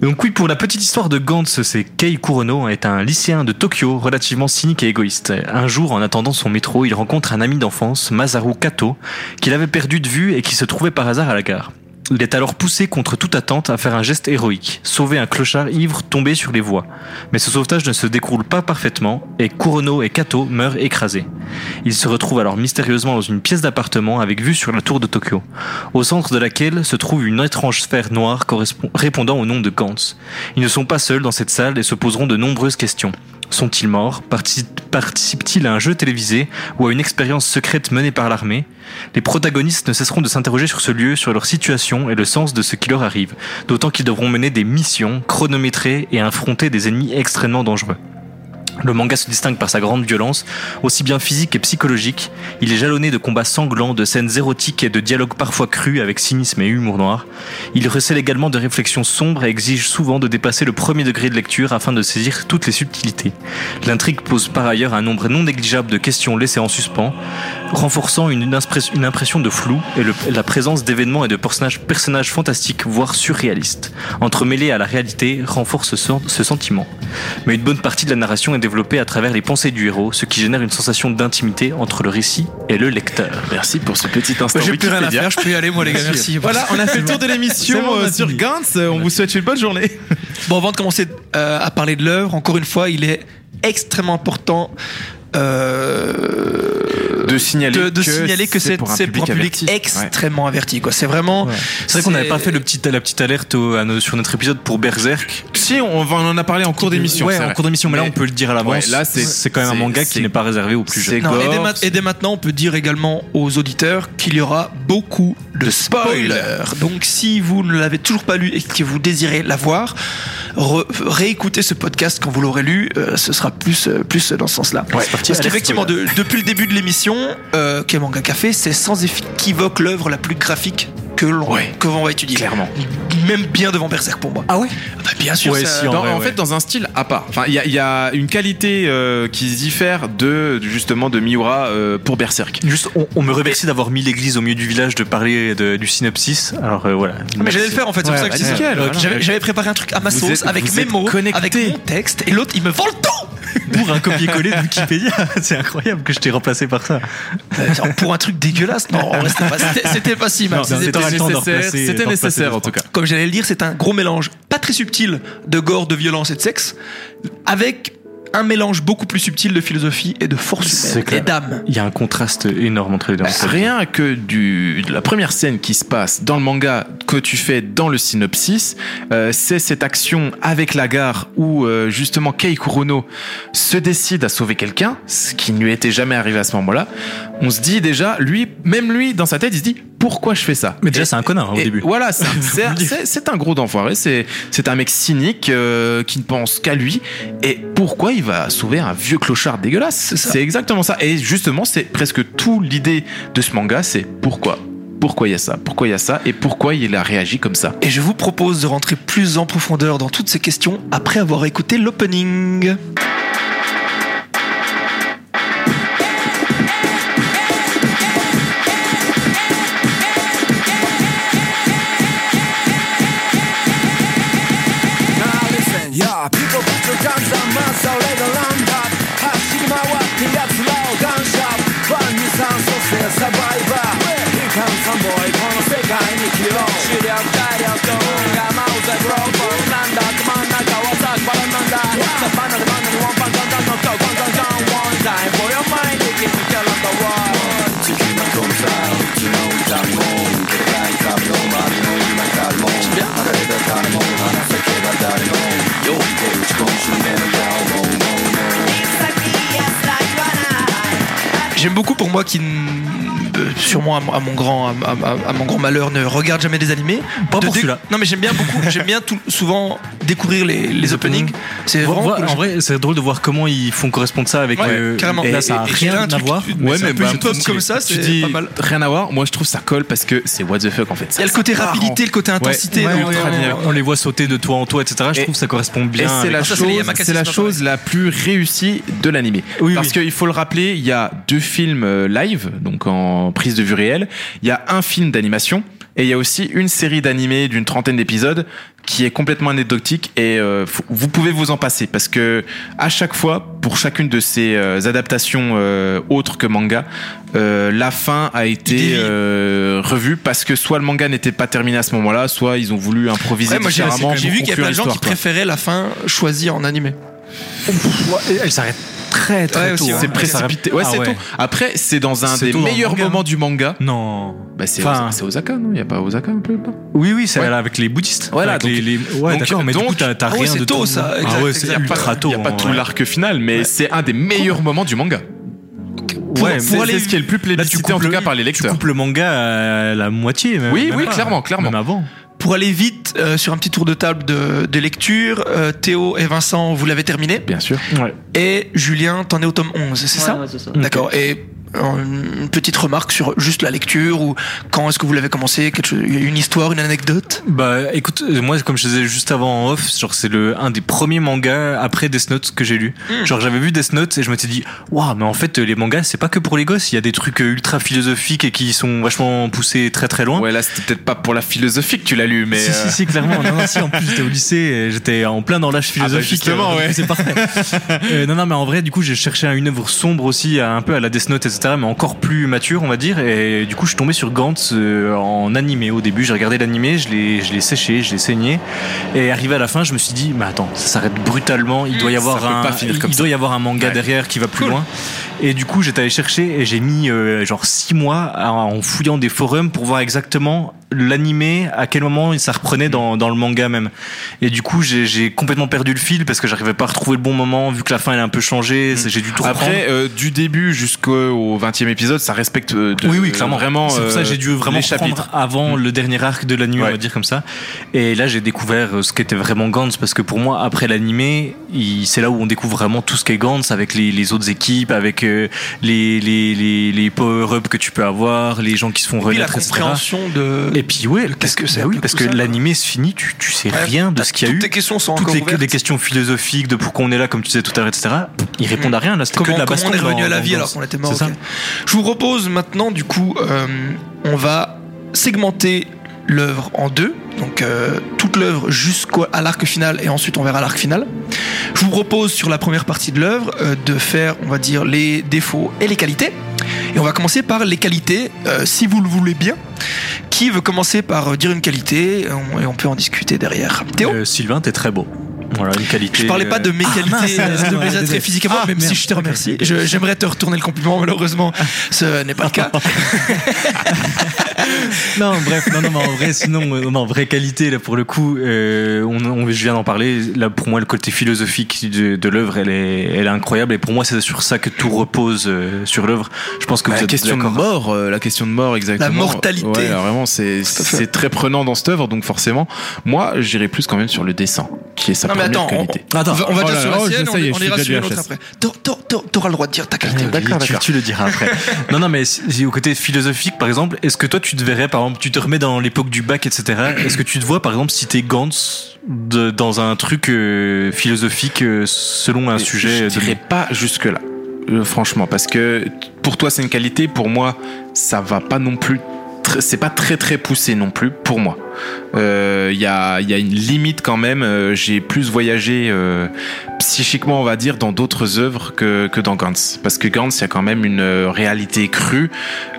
Donc oui, pour la petite histoire de Gantz, c'est Kei Kurono est un lycéen de Tokyo relativement cynique et égoïste. Un jour, en attendant son métro, il rencontre un ami d'enfance, Masaru Kato, qu'il avait perdu de vue et qui se trouvait par hasard à la gare. Il est alors poussé contre toute attente à faire un geste héroïque, sauver un clochard ivre tombé sur les voies. Mais ce sauvetage ne se déroule pas parfaitement et Kurono et Kato meurent écrasés. Il se retrouve alors mystérieusement dans une pièce d'appartement avec vue sur la tour de Tokyo, au centre de laquelle se trouve une étrange sphère noire répondant au nom de Gantz. Ils ne sont pas seuls dans cette salle et se poseront de nombreuses questions. Sont-ils morts? Partici- Participent-ils à un jeu télévisé ou à une expérience secrète menée par l'armée? Les protagonistes ne cesseront de s'interroger sur ce lieu, sur leur situation et le sens de ce qui leur arrive, d'autant qu'ils devront mener des missions chronométrées et affronter des ennemis extrêmement dangereux. Le manga se distingue par sa grande violence, aussi bien physique et psychologique. Il est jalonné de combats sanglants, de scènes érotiques et de dialogues parfois crus avec cynisme et humour noir. Il recèle également de réflexions sombres et exige souvent de dépasser le premier degré de lecture afin de saisir toutes les subtilités. L'intrigue pose par ailleurs un nombre non négligeable de questions laissées en suspens, renforçant une, impress- une impression de flou et la présence d'événements et de personnages, fantastiques, voire surréalistes. Entremêlés à la réalité, renforce ce, ce sentiment. Mais une bonne partie de la narration est développée à travers les pensées du héros, ce qui génère une sensation d'intimité entre le récit et le lecteur. Merci pour ce petit instant. J'ai plus rien à faire, je peux y aller, moi, les gars, merci. Voilà, on a fait le tour de l'émission bon, euh, sur. Gantz. Euh, On vous souhaite une bonne journée. Bon, avant de commencer euh, à parler de l'œuvre, encore une fois, il est extrêmement important euh, De signaler de, de que signaler que c'est c'est pour un c'est pour un public averti. extrêmement averti. quoi. C'est vraiment. C'est vrai qu'on n'avait pas fait le petit, la petite alerte au- à nos- sur notre épisode pour Berserk. Si, on, va- on en a parlé en cours d'émission. Ouais, c'est en vrai. cours d'émission, mais là Mais- on peut le dire à l'avance. Ouais, là, c'est- c'est quand même un c'est- manga c'est- qui n'est pas réservé aux plus c'est jeunes. Non, et, dès gore, ma- et dès maintenant, on peut dire également aux auditeurs qu'il y aura beaucoup de spoilers. Donc, si vous ne l'avez toujours pas lu et que vous désirez l'avoir, re- réécoutez ce podcast quand vous l'aurez lu. euh, ce sera plus, euh, plus dans ce sens-là. C'est parti, Parce qu'effectivement, de- depuis le début de l'émission, euh, Manga Café, c'est sans équivoque l'œuvre la plus graphique que l'on Ouais. que l'on va étudier. Clairement. Même bien devant Berserk pour moi. Ah ouais? Bah, bien sûr. Ouais, ça- si, en Dans- vrai, en ouais. fait, dans un style à part. Enfin, il y a, il y a une qualité euh, qui diffère de justement de Miura euh, pour Berserk. Juste, on, on me remercie d'avoir mis l'église au milieu du village de parler de- du synopsis. Alors euh, voilà. Ah, mais j'allais le faire en fait, c'est Ouais, pour ça que voilà. J'avais préparé un truc à ma Vous sauce, êtes- avec mes mots, avec mon texte, et l'autre il me vend le temps Pour un copier-coller de Wikipédia, c'est incroyable que je t'ai remplacé par ça. Euh, Pour un truc dégueulasse, non, c'était pas- si mal. C'était- nécessaire, c'était nécessaire en tout cas. Comme j'allais le dire, c'est un gros mélange pas très subtil de gore, de violence et de sexe, avec un mélange beaucoup plus subtil de philosophie et de force humaine et d'âme. Il y a un contraste énorme entre les deux. Rien que du, de la première scène qui se passe dans le manga que tu fais dans le synopsis, euh, c'est cette action avec la gare où euh, justement Kei Kurono se décide à sauver quelqu'un, ce qui ne lui était jamais arrivé à ce moment-là. On se dit déjà, lui, même lui, dans sa tête, il se dit pourquoi je fais ça Mais déjà, c'est un connard hein, au et début. Voilà, c'est un- gros d'enfoiré. C'est c'est un mec cynique euh, qui ne pense qu'à lui. Et pourquoi il va sauver un vieux clochard dégueulasse. C'est exactement ça. Et justement, c'est presque tout l'idée de ce manga. C'est pourquoi? Pourquoi il y a ça? Pourquoi il y a ça? Et pourquoi il a réagi comme ça? Et je vous propose de rentrer plus en profondeur dans toutes ces questions après avoir écouté l'opening. J'aime beaucoup pour moi qui, sûrement à, mon- à mon grand, à, à- à mon grand malheur, ne regarde jamais des animés. Pas De pour celui-là. Non mais j'aime bien beaucoup, j'aime bien tout, souvent découvrir les, les openings. C'est vraiment cool. en vrai, c'est drôle de voir comment ils font correspondre ça avec. Ouais, euh, carrément. Et là, ça a et- et rien à voir. Ouais, mais c'est un peu bah, pop comme ça, Tu c'est dis pas mal. rien à voir. Moi, je trouve ça colle parce que c'est what the fuck en fait. Il y a le côté rapidité, le côté intensité. Euh, on les voit sauter de toit en toit, etc. Je trouve que ça correspond bien. C'est la chose, la Sniper, chose la plus réussie de l'animé. Oui, Parce qu'il faut le rappeler, il y a deux films euh, live, donc en prise de vue réelle. Il y a un film d'animation et il y a aussi une série d'animés d'une trentaine d'épisodes qui est complètement anecdotique et euh, vous pouvez vous en passer parce que à chaque fois, pour chacune de ces euh, adaptations euh, autres que manga, la fin a été revue parce que soit le manga n'était pas terminé à ce moment-là, soit ils ont voulu improviser Ouais, moi j'ai différemment. j'ai vu qu'il y a plein de gens qui quoi. préféraient la fin choisie en animé. Elle s'arrête très très Ouais, tôt. hein. C'est Après, précipité. Ouais, Ah c'est ouais. tôt. Après, c'est dans un des meilleurs moments du manga. Non. Bah, c'est Enfin- c'est Osaka, non? Il y a pas Osaka un peu Oui, oui, c'est Ouais. avec les bouddhistes. Voilà, Avec donc- les, les- Ouais, donc- d'accord, mais du donc- coup, t'as Ah rien c'est de tôt, tout. ça, Ah exact, ouais, c'est ultra tôt. Il n'y a pas en tout l'arc final, mais c'est un des meilleurs moments du manga. Ouais, c'est ce qui est le plus tu plébiscité en tout cas par les Tu lecteurs. coupes le manga à la moitié. même- Oui, oui, clairement, clairement. Même avant. Pour aller vite euh, sur un petit tour de table de, de lecture, euh, Théo et Vincent, vous l'avez terminé? Bien sûr. Et Julien, t'en es au tome 11, c'est ça? Ouais, ça. D'accord. Et une petite remarque sur juste la lecture ou quand est-ce que vous l'avez commencé quelque chose, Une histoire, une anecdote? Bah écoute, euh, moi comme je disais juste avant en off, genre c'est le un des premiers mangas après Death Note que j'ai lu. Hmm. Genre j'avais vu Death Note et je m'étais dit waouh mais en fait les mangas c'est pas que pour les gosses, il y a des trucs euh, ultra philosophiques et qui sont vachement poussés très très loin. Ouais, là, c'était peut-être pas pour la philosophie que tu l'as lu, mais. si, euh, si, si, clairement. Non, non, si, en plus, j'étais au lycée, et j'étais en plein dans l'âge philosophique. justement, euh, ouais. C'est parfait. Euh, non, non, mais en vrai, du coup, j'ai cherché une œuvre sombre aussi, un peu à la Death Note, etc., mais encore plus mature, on va dire. Et du coup, je suis tombé sur Gantz euh, en animé au début. J'ai regardé l'animé, je l'ai, je l'ai séché, je l'ai saigné. Et arrivé à la fin, je me suis dit, mais attends, ça s'arrête brutalement. Il doit y avoir un, il comme doit y avoir un manga Ouais. derrière qui va plus loin. Et du coup, j'étais allé chercher et j'ai mis euh, genre six mois en fouillant des forums pour voir exactement l'animé, à quel moment ça reprenait dans, dans le manga même. Et du coup, j'ai j'ai complètement perdu le fil parce que j'arrivais pas à retrouver le bon moment, vu que la fin elle a un peu changé, c'est- j'ai dû tout reprendre. Après, euh, du début jusqu'au 20 e épisode, ça respecte euh, de- oui, oui, clairement. vraiment. C'est pour ça que euh, j'ai dû vraiment les prendre chapitres. avant le dernier arc de l'anime, Ouais. on va dire comme ça. Et là, j'ai découvert euh, ce qu'était vraiment Gantz parce que pour moi, après l'animé, il- c'est là où on découvre vraiment tout ce qu'est Gantz avec les, les autres équipes, avec euh, les, les, les, les power-ups que tu peux avoir, les gens qui se font Oui, la renaître, etc. compréhension de. Et puis ouais, Qu'est-ce que c'est bah oui, parce que l'animé se finit, tu, tu sais Ouais, rien de ce qu'il y a Toutes eu. tes questions sont Toutes encore les, des questions philosophiques de pourquoi on est là, comme tu disais tout à l'heure, etc. Ils répondent à rien. Là, c'était que de la baston. on est revenu dans- à la vie alors qu'on était mort C'est ça. Je vous propose maintenant, du coup, euh, on va segmenter l'œuvre en deux. Donc euh, toute l'œuvre jusqu'à l'arc final et ensuite on verra l'arc final. Je vous propose sur la première partie de l'œuvre euh, de faire, on va dire, les défauts et les qualités. Et on va commencer par les qualités, euh, si vous le voulez bien. Qui veut commencer par euh, dire une qualité? Et on peut en discuter derrière Théo? Euh, Sylvain, t'es très beau. Voilà, une qualité. Je parlais pas de mes euh, qualités, mince, euh, de mes attraits moi, Ah, même si je te remercie. Je- J'aimerais te retourner le compliment, malheureusement, ce n'est pas le cas. Non, bref, non, non, mais en vrai, sinon, euh, non, vraie qualité, là, pour le coup, euh, on, on- je viens d'en parler. Là, pour moi, le côté philosophique de, de l'œuvre, elle est, elle est incroyable. Et pour moi, c'est sur ça que tout repose euh, sur l'œuvre. Je pense que vous La êtes question de mort, euh, la question de mort exactement. La mortalité. Ouais, alors vraiment, c'est très prenant dans cette œuvre, donc forcément, moi, j'irais plus quand même sur le dessin, qui est sa Non, attends, on, va, Oh dire sur la oh, sienne, on, est, ira sur une du autre HS. après. T'auras- le droit de dire ta qualité. D'accord, tu, le diras après. non, non, mais si- au côté philosophique, par exemple, est-ce que toi, tu te verrais, par exemple, tu te remets dans l'époque du bac, etc. Est-ce que tu te vois, par exemple, citer Gantz de- dans un truc euh, philosophique euh, selon un sujet Je dirais pas jusque là, franchement, parce que pour toi c'est une qualité, pour moi ça va pas non plus. C'est pas très très poussé non plus pour moi. Euh, Il y, a, y a une limite quand même. euh, J'ai plus voyagé euh, psychiquement, on va dire, dans d'autres œuvres que, que dans Gantz. Parce que Gantz, il y a quand même une euh, réalité crue.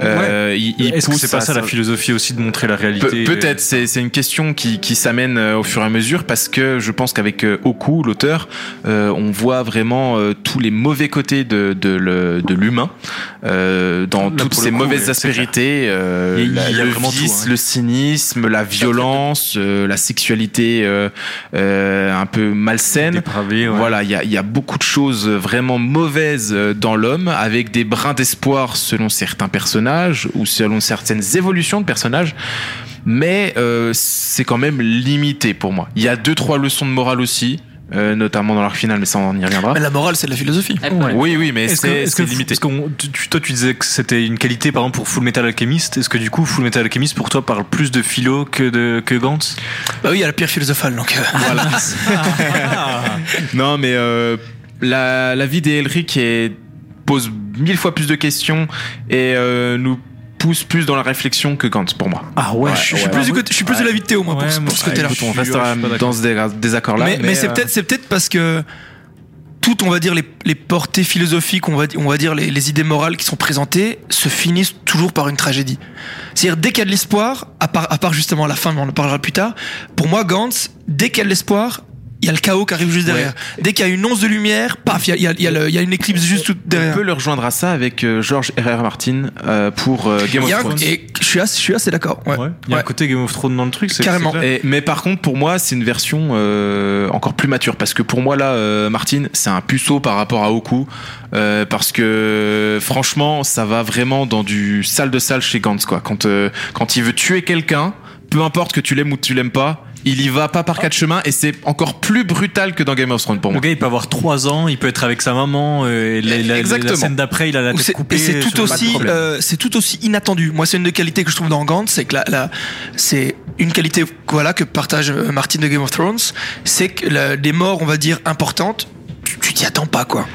Euh, il Est-ce que c'est pas ça la philosophie aussi de montrer la réalité Pe- Peut-être, c'est c'est une question qui, qui s'amène euh, au fur et à mesure parce que je pense qu'avec euh, Oku, l'auteur, euh, on voit vraiment euh, tous les mauvais côtés de, de, l'humain euh, dans Là, toutes ses coup, mauvaises ouais, aspérités, euh, Il y a- le tout, hein. le cynisme, la violence, euh, la sexualité euh, euh, un peu malsaine. dépravé, ouais. Voilà, il y a, il y a beaucoup de choses vraiment mauvaises dans l'homme, avec des brins d'espoir selon certains personnages ou selon certaines évolutions de personnages. Mais c'est quand même limité pour moi. Il y a deux trois leçons de morale aussi, euh, notamment dans l'arc final, mais ça on y reviendra. Mais la morale, c'est de la philosophie. Ouais. Oui, oui, mais Est-ce que, c'est est-ce c'est que- limité. parce qu'on- tu- tu- toi, tu disais que c'était une qualité, par exemple, pour Full Metal Alchemist. Est-ce que du coup, Full Metal Alchemist, pour toi, parle plus de philo que de que Gantz? Bah oui, il y a la pierre philosophale, donc. euh, Voilà. non, mais euh, la, la vie d'Elric est- pose mille fois plus de questions et euh, nous pousse plus dans la réflexion que Gantz pour moi. Ah ouais, je, je suis plus, du côté, je suis plus de l'avis de Théo, moi, pour, Ouais, ce- pour moi, ce côté-là. Écoute, on restera pas dans ce dé- désaccord-là. mais, mais c'est euh, peut-être c'est peut-être parce que toutes on va dire les, les portées philosophiques on va on va dire les, les idées morales qui sont présentées se finissent toujours par une tragédie c'est-à-dire dès qu'il y a de l'espoir à part à part justement à la fin mais on en parlera plus tard pour moi Gantz dès qu'il y a de l'espoir il y a le chaos qui arrive juste derrière. Dès qu'il y a une once de lumière, paf, il y a, il y a- il y il y a une éclipse juste tout On derrière. peut le rejoindre à ça avec euh, George R.R. Martin euh, pour euh, Game Il of un- Thrones. et je suis assez, je suis assez d'accord. Ouais. Ouais. Il y a Ouais. un côté Game of Thrones dans le truc, c'est Carrément. Et- mais par contre, pour moi, c'est une version euh, encore plus mature parce que pour moi là, euh, Martin, c'est un puceau par rapport à Oku euh, parce que franchement, ça va vraiment dans du sale de salle chez Gantz quoi. Quand euh, quand il veut tuer quelqu'un. peu importe que tu l'aimes ou que tu l'aimes pas, il y va pas par quatre chemins et c'est encore plus brutal que dans Game of Thrones pour Le moi. gars, il peut avoir 3 ans, il peut être avec sa maman, euh, et la, la- Exactement. la scène d'après, il a la tête coupée. et c'est tout pas de aussi, euh, c'est tout aussi inattendu. Moi, c'est une des qualités que je trouve dans Gantz, c'est que la, la- c'est une qualité, voilà, que partage euh, Martin de Game of Thrones, c'est que des morts, on va dire importantes, tu tu t'y attends pas, quoi.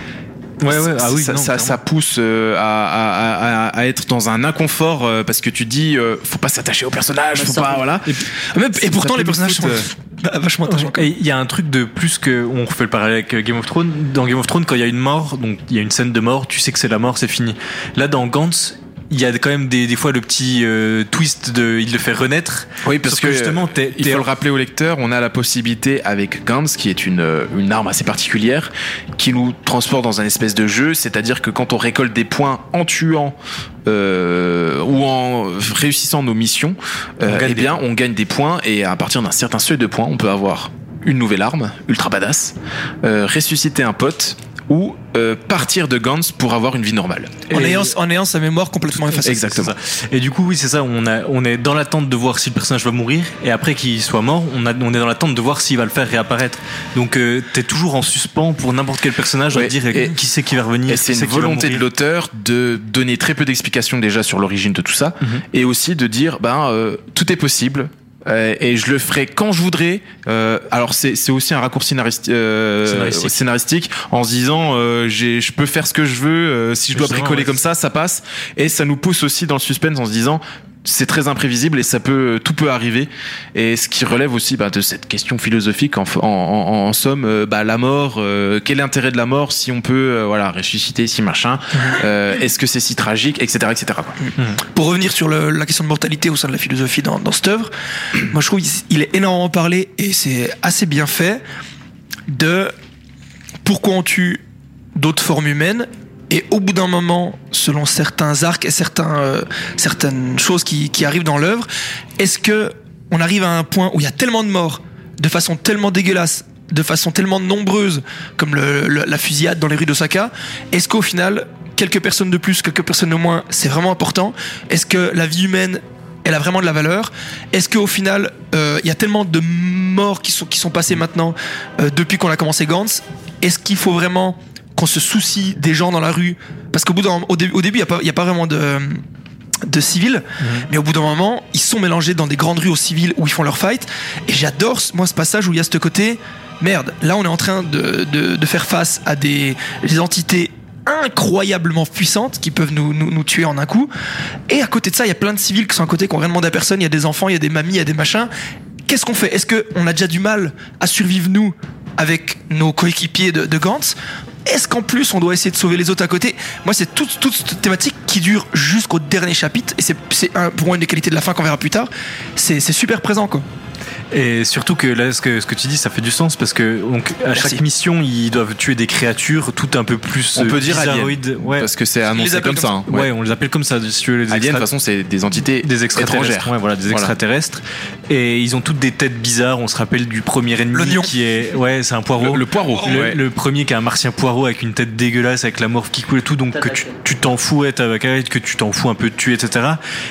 Ouais, ouais, ah oui, ça, non, ça, ça pousse euh, à, à- à- à être dans un inconfort euh, parce que tu dis euh, faut pas s'attacher au personnage, Bah, faut pas voilà. Même- et Ça pourtant, les personnages sont foutre, bah, vachement attachants. Et il y a un truc de plus que on refait le parallèle avec euh, Game of Thrones. Dans Game of Thrones, quand il y a une mort, donc il y a une scène de mort, tu sais que c'est la mort, c'est fini. Là, dans Gantz, il y a quand même des, des fois le petit euh, twist de il le fait renaître. Oui, parce que, justement, t'es, Il t'es- faut le rappeler au lecteur, on a la possibilité avec Gans, qui est une, euh, une arme assez particulière, qui nous transporte dans un espèce de jeu, c'est-à-dire que quand on récolte des points en tuant euh, ou en réussissant nos missions, euh, eh bien on gagne des points et à partir d'un certain seuil de points, on peut avoir une nouvelle arme, ultra badass, euh, ressusciter un pote ou euh, partir de Gans pour avoir une vie normale. En Et- ayant, en ayant sa mémoire complètement effacée. Exactement. Et du coup, oui, c'est ça. On, a, on est dans l'attente de voir si le personnage va mourir. Et après qu'il soit mort, on, a, on est dans l'attente de voir s'il va le faire réapparaître. Donc, euh, t'es toujours en suspens pour n'importe quel personnage Ouais, à dire et- qui c'est qui va revenir. Et c'est une volonté de l'auteur de donner très peu d'explications déjà sur l'origine de tout ça, Mhm. et aussi de dire ben euh, tout est possible. Euh, et je le ferai quand je voudrais. Euh, alors c'est c'est aussi un raccourci euh, Scénaristique. scénaristique en se disant euh, j'ai je peux faire ce que je veux. euh, si je dois bricoler ouais, comme ça, ça passe. Et ça nous pousse aussi dans le suspense en se disant c'est très imprévisible et ça peut tout peut arriver. Et ce qui relève aussi bah, de cette question philosophique en, en, en, en somme euh, bah, la mort euh, quel est l'intérêt de la mort si on peut euh, voilà ressusciter si machin euh, est-ce que c'est si tragique etc etc quoi. Pour revenir sur le- la question de mortalité au sein de la philosophie dans, dans cette œuvre, moi je trouve qu'il est énormément parlé et c'est assez bien fait de pourquoi on tue d'autres formes humaines et au bout d'un moment, selon certains arcs et certains, euh, certaines choses qui, qui arrivent dans l'œuvre, est-ce que on arrive à un point où il y a tellement de morts, de façon tellement dégueulasse, de façon tellement nombreuse, comme la fusillade dans les rues d'Osaka, est-ce qu'au final, quelques personnes de plus, quelques personnes de moins, c'est vraiment important? Est-ce que la vie humaine elle a vraiment de la valeur? Est-ce qu'au final, euh, il y a tellement de morts qui sont, qui sont passées maintenant euh, depuis qu'on a commencé Gantz? Est-ce qu'il faut vraiment qu'on se soucie des gens dans la rue Parce qu'au bout d'un, au, dé- au début, il n'y a, a pas vraiment de de civils, mais au bout d'un moment, ils sont mélangés dans des grandes rues aux civils où ils font leur fight. Et j'adore, moi, ce passage où il y a ce côté, merde, là, on est en train de, de, de faire face à des, des entités incroyablement puissantes qui peuvent nous, nous, nous tuer en un coup. Et à côté de ça, il y a plein de civils qui sont à côté, qui ont rien demandé à personne. Il y a des enfants, il y a des mamies, il y a des machins. Qu'est-ce qu'on fait? Est-ce qu'on a déjà du mal à survivre, nous, avec nos coéquipiers de, de Gantz? Est-ce qu'en plus on doit essayer de sauver les autres à côté Moi, c'est toute, toute cette thématique qui dure jusqu'au dernier chapitre, et c'est, pour moi une des qualités de la fin qu'on verra plus tard. C'est super présent, quoi. Et surtout que là, ce que, ce que tu dis, ça fait du sens parce que donc, à Merci. chaque mission, ils doivent tuer des créatures tout un peu plus On euh, peut dire aliens. bizarroïdes. Ouais. parce que c'est annoncé appellent comme ça, comme hein. ouais. on les appelle comme ça. Si tu veux, les aliens de toute façon c'est des entités des extraterrestres, étrangères ouais, voilà, des Voilà. extraterrestres. Et ils ont toutes des têtes bizarres. On se rappelle du premier ennemi qui est, ouais, c'est un poireau. le, le poireau Le, ouais. le premier qui est un martien poireau avec une tête dégueulasse, avec la morve qui coule et tout, donc que tu t'en fous, que tu t'en fous un peu de tuer, etc.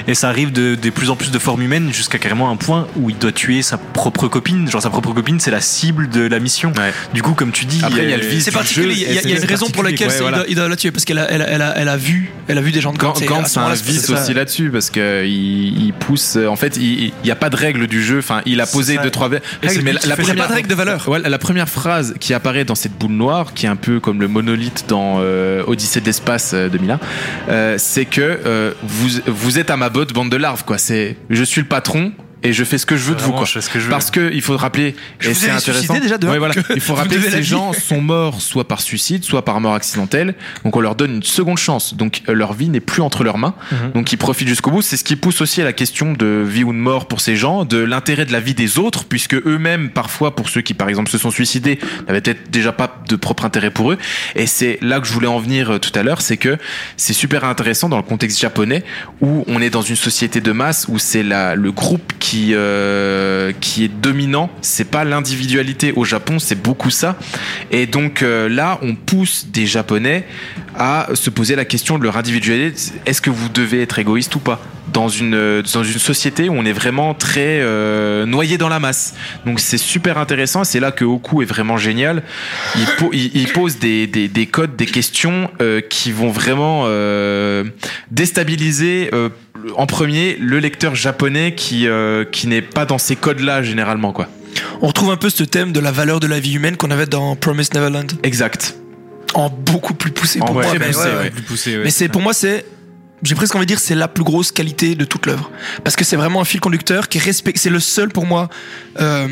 Et ça arrive de, de plus en plus de formes humaines jusqu'à carrément un point où il doit tuer sa propre copine. Genre sa propre copine, c'est la cible de la mission. Ouais. Du coup, comme tu dis, Après, il y a le euh, vice C'est particulier. Il y a, il y a une raison pour laquelle il, doit, il doit la tuer parce qu'elle a, elle, a- elle a, elle a vu, elle a vu des gens de ce c'est un vice aussi là-dessus parce que il, il pousse en fait il n'y a pas de règle du jeu enfin il a posé deux trois règles mais la, première pas de règle de valeur. La première phrase qui apparaît dans cette boule noire, qui est un peu comme le monolithe dans euh, Odyssée de l'espace euh, 2001, euh, c'est que euh, vous, vous êtes à ma botte, bande de larves, quoi. C'est je suis le patron et je fais ce que je veux de vous, quoi. je fais ce que je veux. Parce que il faut rappeler, Je et c'est intéressant. déjà de un Ouais, voilà. que Il faut rappeler que ces gens sont morts soit par suicide, soit par mort accidentelle. Donc on leur donne une seconde chance. Donc euh, leur vie n'est plus entre leurs mains. Mhm. Donc ils profitent jusqu'au bout. C'est ce qui pousse aussi à la question de vie ou de mort pour ces gens, de l'intérêt de la vie des autres, puisque eux-mêmes, parfois, pour ceux qui par exemple se sont suicidés, n'avaient peut-être déjà pas de propre intérêt pour eux. Et c'est là que je voulais en venir euh, tout à l'heure, c'est que c'est super intéressant dans le contexte japonais où on est dans une société de masse où c'est la, le groupe qui qui euh, qui est dominant. C'est pas l'individualité au Japon, c'est beaucoup ça. Et donc euh, là, on pousse des Japonais à se poser la question de leur individualité. Est-ce que vous devez être égoïste ou pas? Dans une dans une société où on est vraiment très euh, noyé dans la masse. Donc c'est super intéressant. C'est là que Oku est vraiment génial. Il, po- il- il pose des, des, des codes, des questions qui vont vraiment déstabiliser en premier le lecteur japonais qui euh, qui n'est pas dans ces codes-là généralement quoi. On retrouve un peu ce thème de la valeur de la vie humaine qu'on avait dans Promised Neverland. Exact. En beaucoup plus poussé pour En moi. très mais poussé, ouais, ouais. ouais. Plus poussé, ouais. Mais c'est pour moi c'est j'ai presque envie de dire c'est la plus grosse qualité de toute l'œuvre parce que c'est vraiment un fil conducteur qui respecte c'est le seul pour moi euh,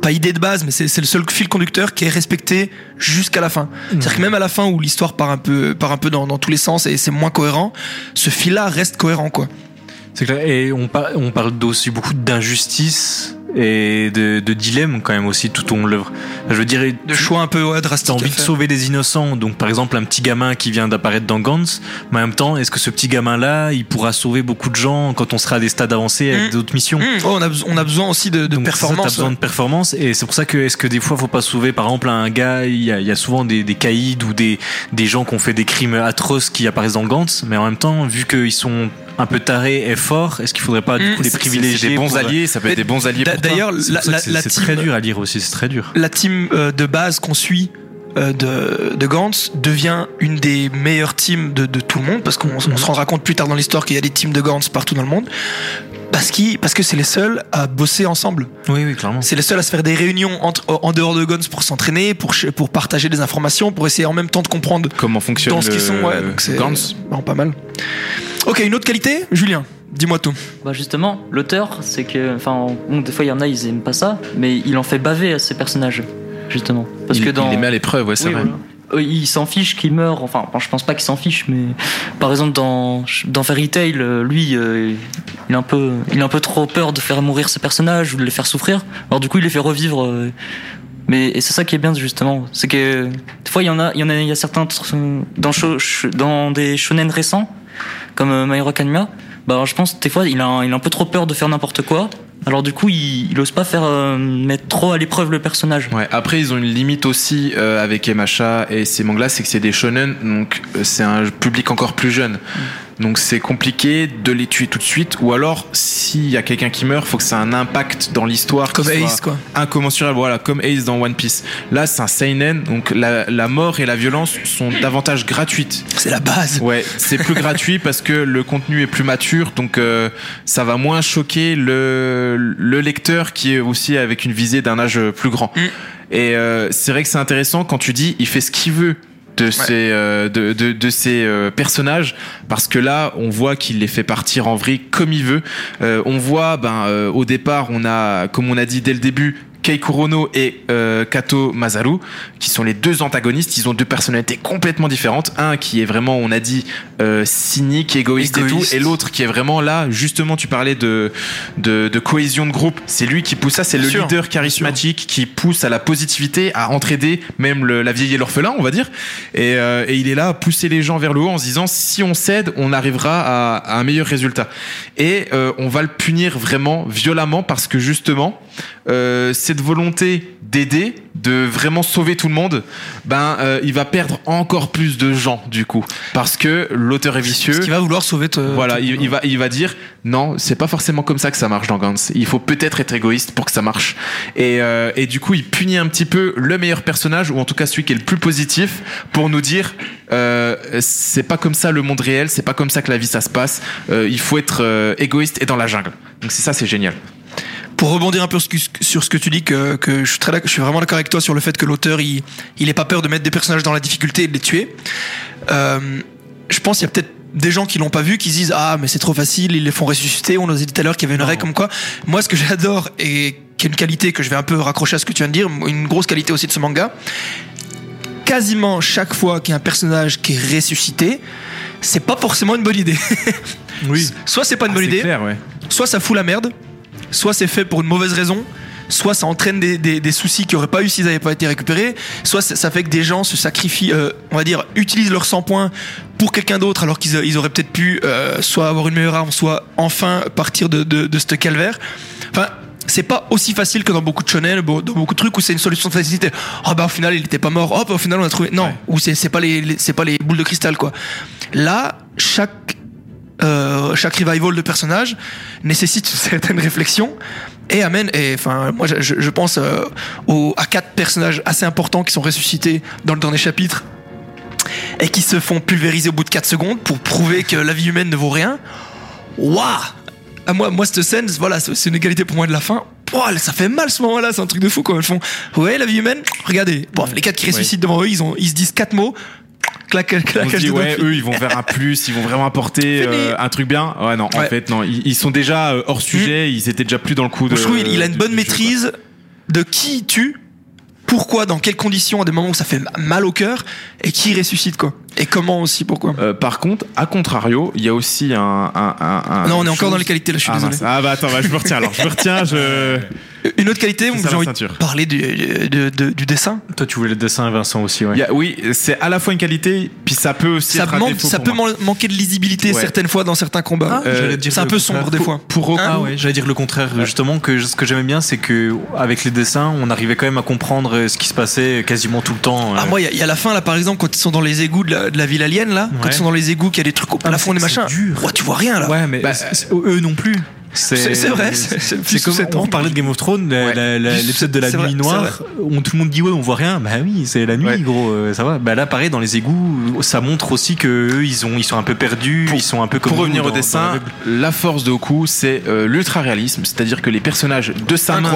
pas idée de base mais c'est c'est le seul fil conducteur qui est respecté jusqu'à la fin. C'est-à-dire que même à la fin où l'histoire part un peu part un peu dans, dans tous les sens et c'est moins cohérent ce fil là reste cohérent quoi. C'est clair. Et on, par- on parle aussi beaucoup d'injustice et de, de dilemme quand même aussi tout au long de l'œuvre. Je veux dire, de choix un peu ouais, T'as drastiques à envie de sauver des innocents, donc par exemple un petit gamin qui vient d'apparaître dans Gantz, mais en même temps, est-ce que ce petit gamin-là, il pourra sauver beaucoup de gens quand on sera à des stades avancés avec Mm. d'autres missions? Mmh, oh, on, a, beso- on a besoin aussi de, de Donc, c'est ça, performance T'as besoin de performance et c'est pour ça que est-ce que des fois faut pas sauver par exemple un gars il y a, il y a souvent des, des caïds ou des, des gens qui ont fait des crimes atroces qui apparaissent dans Gantz mais en même temps vu qu'ils sont un peu tarés et forts est-ce qu'il faudrait pas du coup les privilégier C'est des bons pour- alliés, ça peut être des bons alliés D'a- pour toi. D'ailleurs, C'est très dur à lire aussi c'est très dur. la team euh, de base qu'on suit euh, de, de Gantz devient une des meilleures teams de, de tout le monde parce qu'on on se rendra compte plus tard dans l'histoire qu'il y a des teams de Gantz partout dans le monde parce, parce que c'est les seuls à bosser ensemble. oui oui clairement C'est les seuls à se faire des réunions entre, en dehors de Gantz pour s'entraîner, pour, partager des informations, pour essayer en même temps de comprendre Comment fonctionne dans ce qu'ils le sont. Ouais, donc vraiment pas mal. Ok, une autre qualité Julien, dis-moi tout. Bah justement, l'auteur, c'est que, enfin, bon, des fois il y en a, ils aiment pas ça, mais il en fait baver à ses personnages, justement. Parce il, que dans, il les met à l'épreuve, ouais, c'est Oui, vrai. voilà. Euh, il s'en fiche qu'il meure. Enfin, je pense pas qu'il s'en fiche, mais par exemple dans dans Fairy Tail, euh, lui, euh, il a un peu, il a un peu trop peur de faire mourir ses personnages ou de les faire souffrir. Alors du coup, il les fait revivre. euh, mais et c'est ça qui est bien justement, c'est que des fois il y en a, il y en a, il y a certains dans dans des shonen récents comme euh, My Hero Academia, bah je pense des fois il a, il a un peu trop peur de faire n'importe quoi. Alors du coup, il, il ose pas faire euh, mettre trop à l'épreuve le personnage. Ouais, après, ils ont une limite aussi euh, avec MHA et ces mangas, c'est que c'est des shonen, donc euh, c'est un public encore plus jeune. Donc c'est compliqué de les tuer tout de suite, ou alors s'il y a quelqu'un qui meurt, faut que ça ait un impact dans l'histoire. Comme qui soit Ace, quoi. Incommensurable, voilà, comme Ace dans One Piece. Là, c'est un seinen, donc la, la mort et la violence sont davantage gratuites. C'est la base. Ouais, c'est plus gratuit parce que le contenu est plus mature, donc euh, ça va moins choquer le, le lecteur qui est aussi avec une visée d'un âge plus grand. Mm. Et euh, c'est vrai que c'est intéressant quand tu dis il fait ce qu'il veut de ces euh, de, de, de ces euh, personnages parce que là on voit qu'il les fait partir en vrille comme il veut. Euh, on voit ben euh, au départ on a comme on a dit dès le début Kei Kurono et euh, Kato Masaru, qui sont les deux antagonistes. Ils ont deux personnalités complètement différentes. Un qui est vraiment, on a dit, euh, cynique, égoïste, Égoïste. et tout, et l'autre qui est vraiment là. Justement, tu parlais de de, de cohésion de groupe. C'est lui qui pousse ça. C'est le sûr, leader charismatique qui pousse à la positivité, à entraider même le- la vieille et l'orphelin, on va dire. Et, euh, et il est là à pousser les gens vers le haut en se disant si on cède, on arrivera à, à un meilleur résultat. Et euh, on va le punir vraiment violemment parce que justement, euh, cette volonté d'aider, de vraiment sauver tout le monde, ben euh, il va perdre encore plus de gens du coup parce que l'auteur est vicieux. Parce qu'il va vouloir sauver. te- Voilà, te- il, il va, il va dire non, c'est pas forcément comme ça que ça marche dans Gantz. Il faut peut-être être égoïste pour que ça marche. Et, euh, et du coup, il punit un petit peu le meilleur personnage, ou en tout cas celui qui est le plus positif, pour nous dire euh, c'est pas comme ça le monde réel, c'est pas comme ça que la vie ça se passe. Il faut être égoïste et dans la jungle. Donc c'est ça, c'est génial. Pour rebondir un peu sur ce que- tu dis, que, que je, suis très, je suis vraiment d'accord avec toi sur le fait que l'auteur, il il ait pas peur de mettre des personnages dans la difficulté et de les tuer. Euh, je pense qu'il y a peut-être des gens qui l'ont pas vu, qui se disent ah mais c'est trop facile, ils les font ressusciter. On nous a dit tout à l'heure qu'il y avait une règle comme quoi. Moi, ce que j'adore et qui est une qualité que je vais un peu raccrocher à ce que tu viens de dire, une grosse qualité aussi de ce manga. Quasiment chaque fois qu'il y a un personnage qui est ressuscité, c'est pas forcément une bonne idée. Oui. Soit c'est pas une bonne Ah, c'est idée, clair, ouais. soit ça fout la merde, soit c'est fait pour une mauvaise raison, soit ça entraîne des, des, des soucis qui auraient pas eu s'ils n'avaient pas été récupérés, soit ça, ça fait que des gens se sacrifient, euh, on va dire, utilisent leurs 100 points pour quelqu'un d'autre alors qu'ils ils auraient peut-être pu euh, soit avoir une meilleure arme, soit enfin partir de, de, de ce calvaire. Enfin, c'est pas aussi facile que dans beaucoup de shonen, dans beaucoup de trucs où c'est une solution de facilité. Oh bah au final il était pas mort. Hop au final on a trouvé. Non, ou c'est c'est pas les, les- c'est pas les boules de cristal quoi. Là chaque euh, chaque revival de personnage nécessite une certaine réflexion et amène et enfin moi je, pense euh, aux, à quatre personnages assez importants qui sont ressuscités dans le dernier chapitre et qui se font pulvériser au bout de 4 secondes pour prouver que la vie humaine ne vaut rien. Waouh ah, moi, moi, cette scène, voilà, c'est une égalité pour moi de la fin. Pouah, ça fait mal ce moment-là, c'est un truc de fou quand ils font. Ouais, la vie humaine, regardez. Bon, les quatre qui ressuscitent devant eux, ils, ont, ils se disent quatre mots. Clac, clac, On se dit, ouais, eux, ils vont faire un plus, ils vont vraiment apporter euh, un truc bien. Ouais, non, en Ouais. Mm. fait, non, ils, ils sont déjà euh, hors sujet, ils étaient déjà plus dans le coup de. je trouve il, il a une bonne jeu, maîtrise de qui il tue, pourquoi, dans quelles conditions, à des moments où ça fait mal au cœur, et qui ressuscite quoi? Et comment aussi, pourquoi? Euh, par contre, à contrario, il y a aussi un. un, un- un- non, on est encore dans les qualités là, je suis ah, désolé. mince. Ah bah attends, bah, je me retiens alors. Je me retiens, je. Une autre qualité, j'ai envie de parler du, de- de- du dessin. Toi, tu voulais le dessin, Vincent aussi, ouais. A- oui, c'est à la fois une qualité, puis ça peut aussi Ça, être un ça pour peut man- manquer de lisibilité Ouais. certaines fois dans certains combats. Ah, j'allais dire c'est un peu contraire. sombre des fois. Pour Hein? Ah ouais, j'allais dire le contraire. Justement, que ce que j'aimais bien, c'est que avec les dessins, on arrivait quand même à comprendre euh, ce qui se passait quasiment tout le temps. Ah euh. moi il y, y a la fin là par exemple quand ils sont dans les égouts de la, de la ville alien là quand ils sont dans les égouts qu'il y a des trucs au plafond des machins dur. Ouais, tu vois rien là Ouais, mais Bah, eux non plus. C'est- vrai, c'est- plus comme sous cet on parlait de Game of Thrones, Ouais. l'épisode de la nuit vrai, noire, où tout le monde dit ouais on voit rien. Bah oui, c'est la nuit Ouais. gros, euh, ça va. Bah là pareil dans les égouts, ça montre aussi que eux ils ont ils sont un peu perdus, ils sont un peu comme Pour revenir dans- au dessin, la force de Goku, c'est euh, l'ultra réalisme, c'est-à-dire que les personnages de sa main,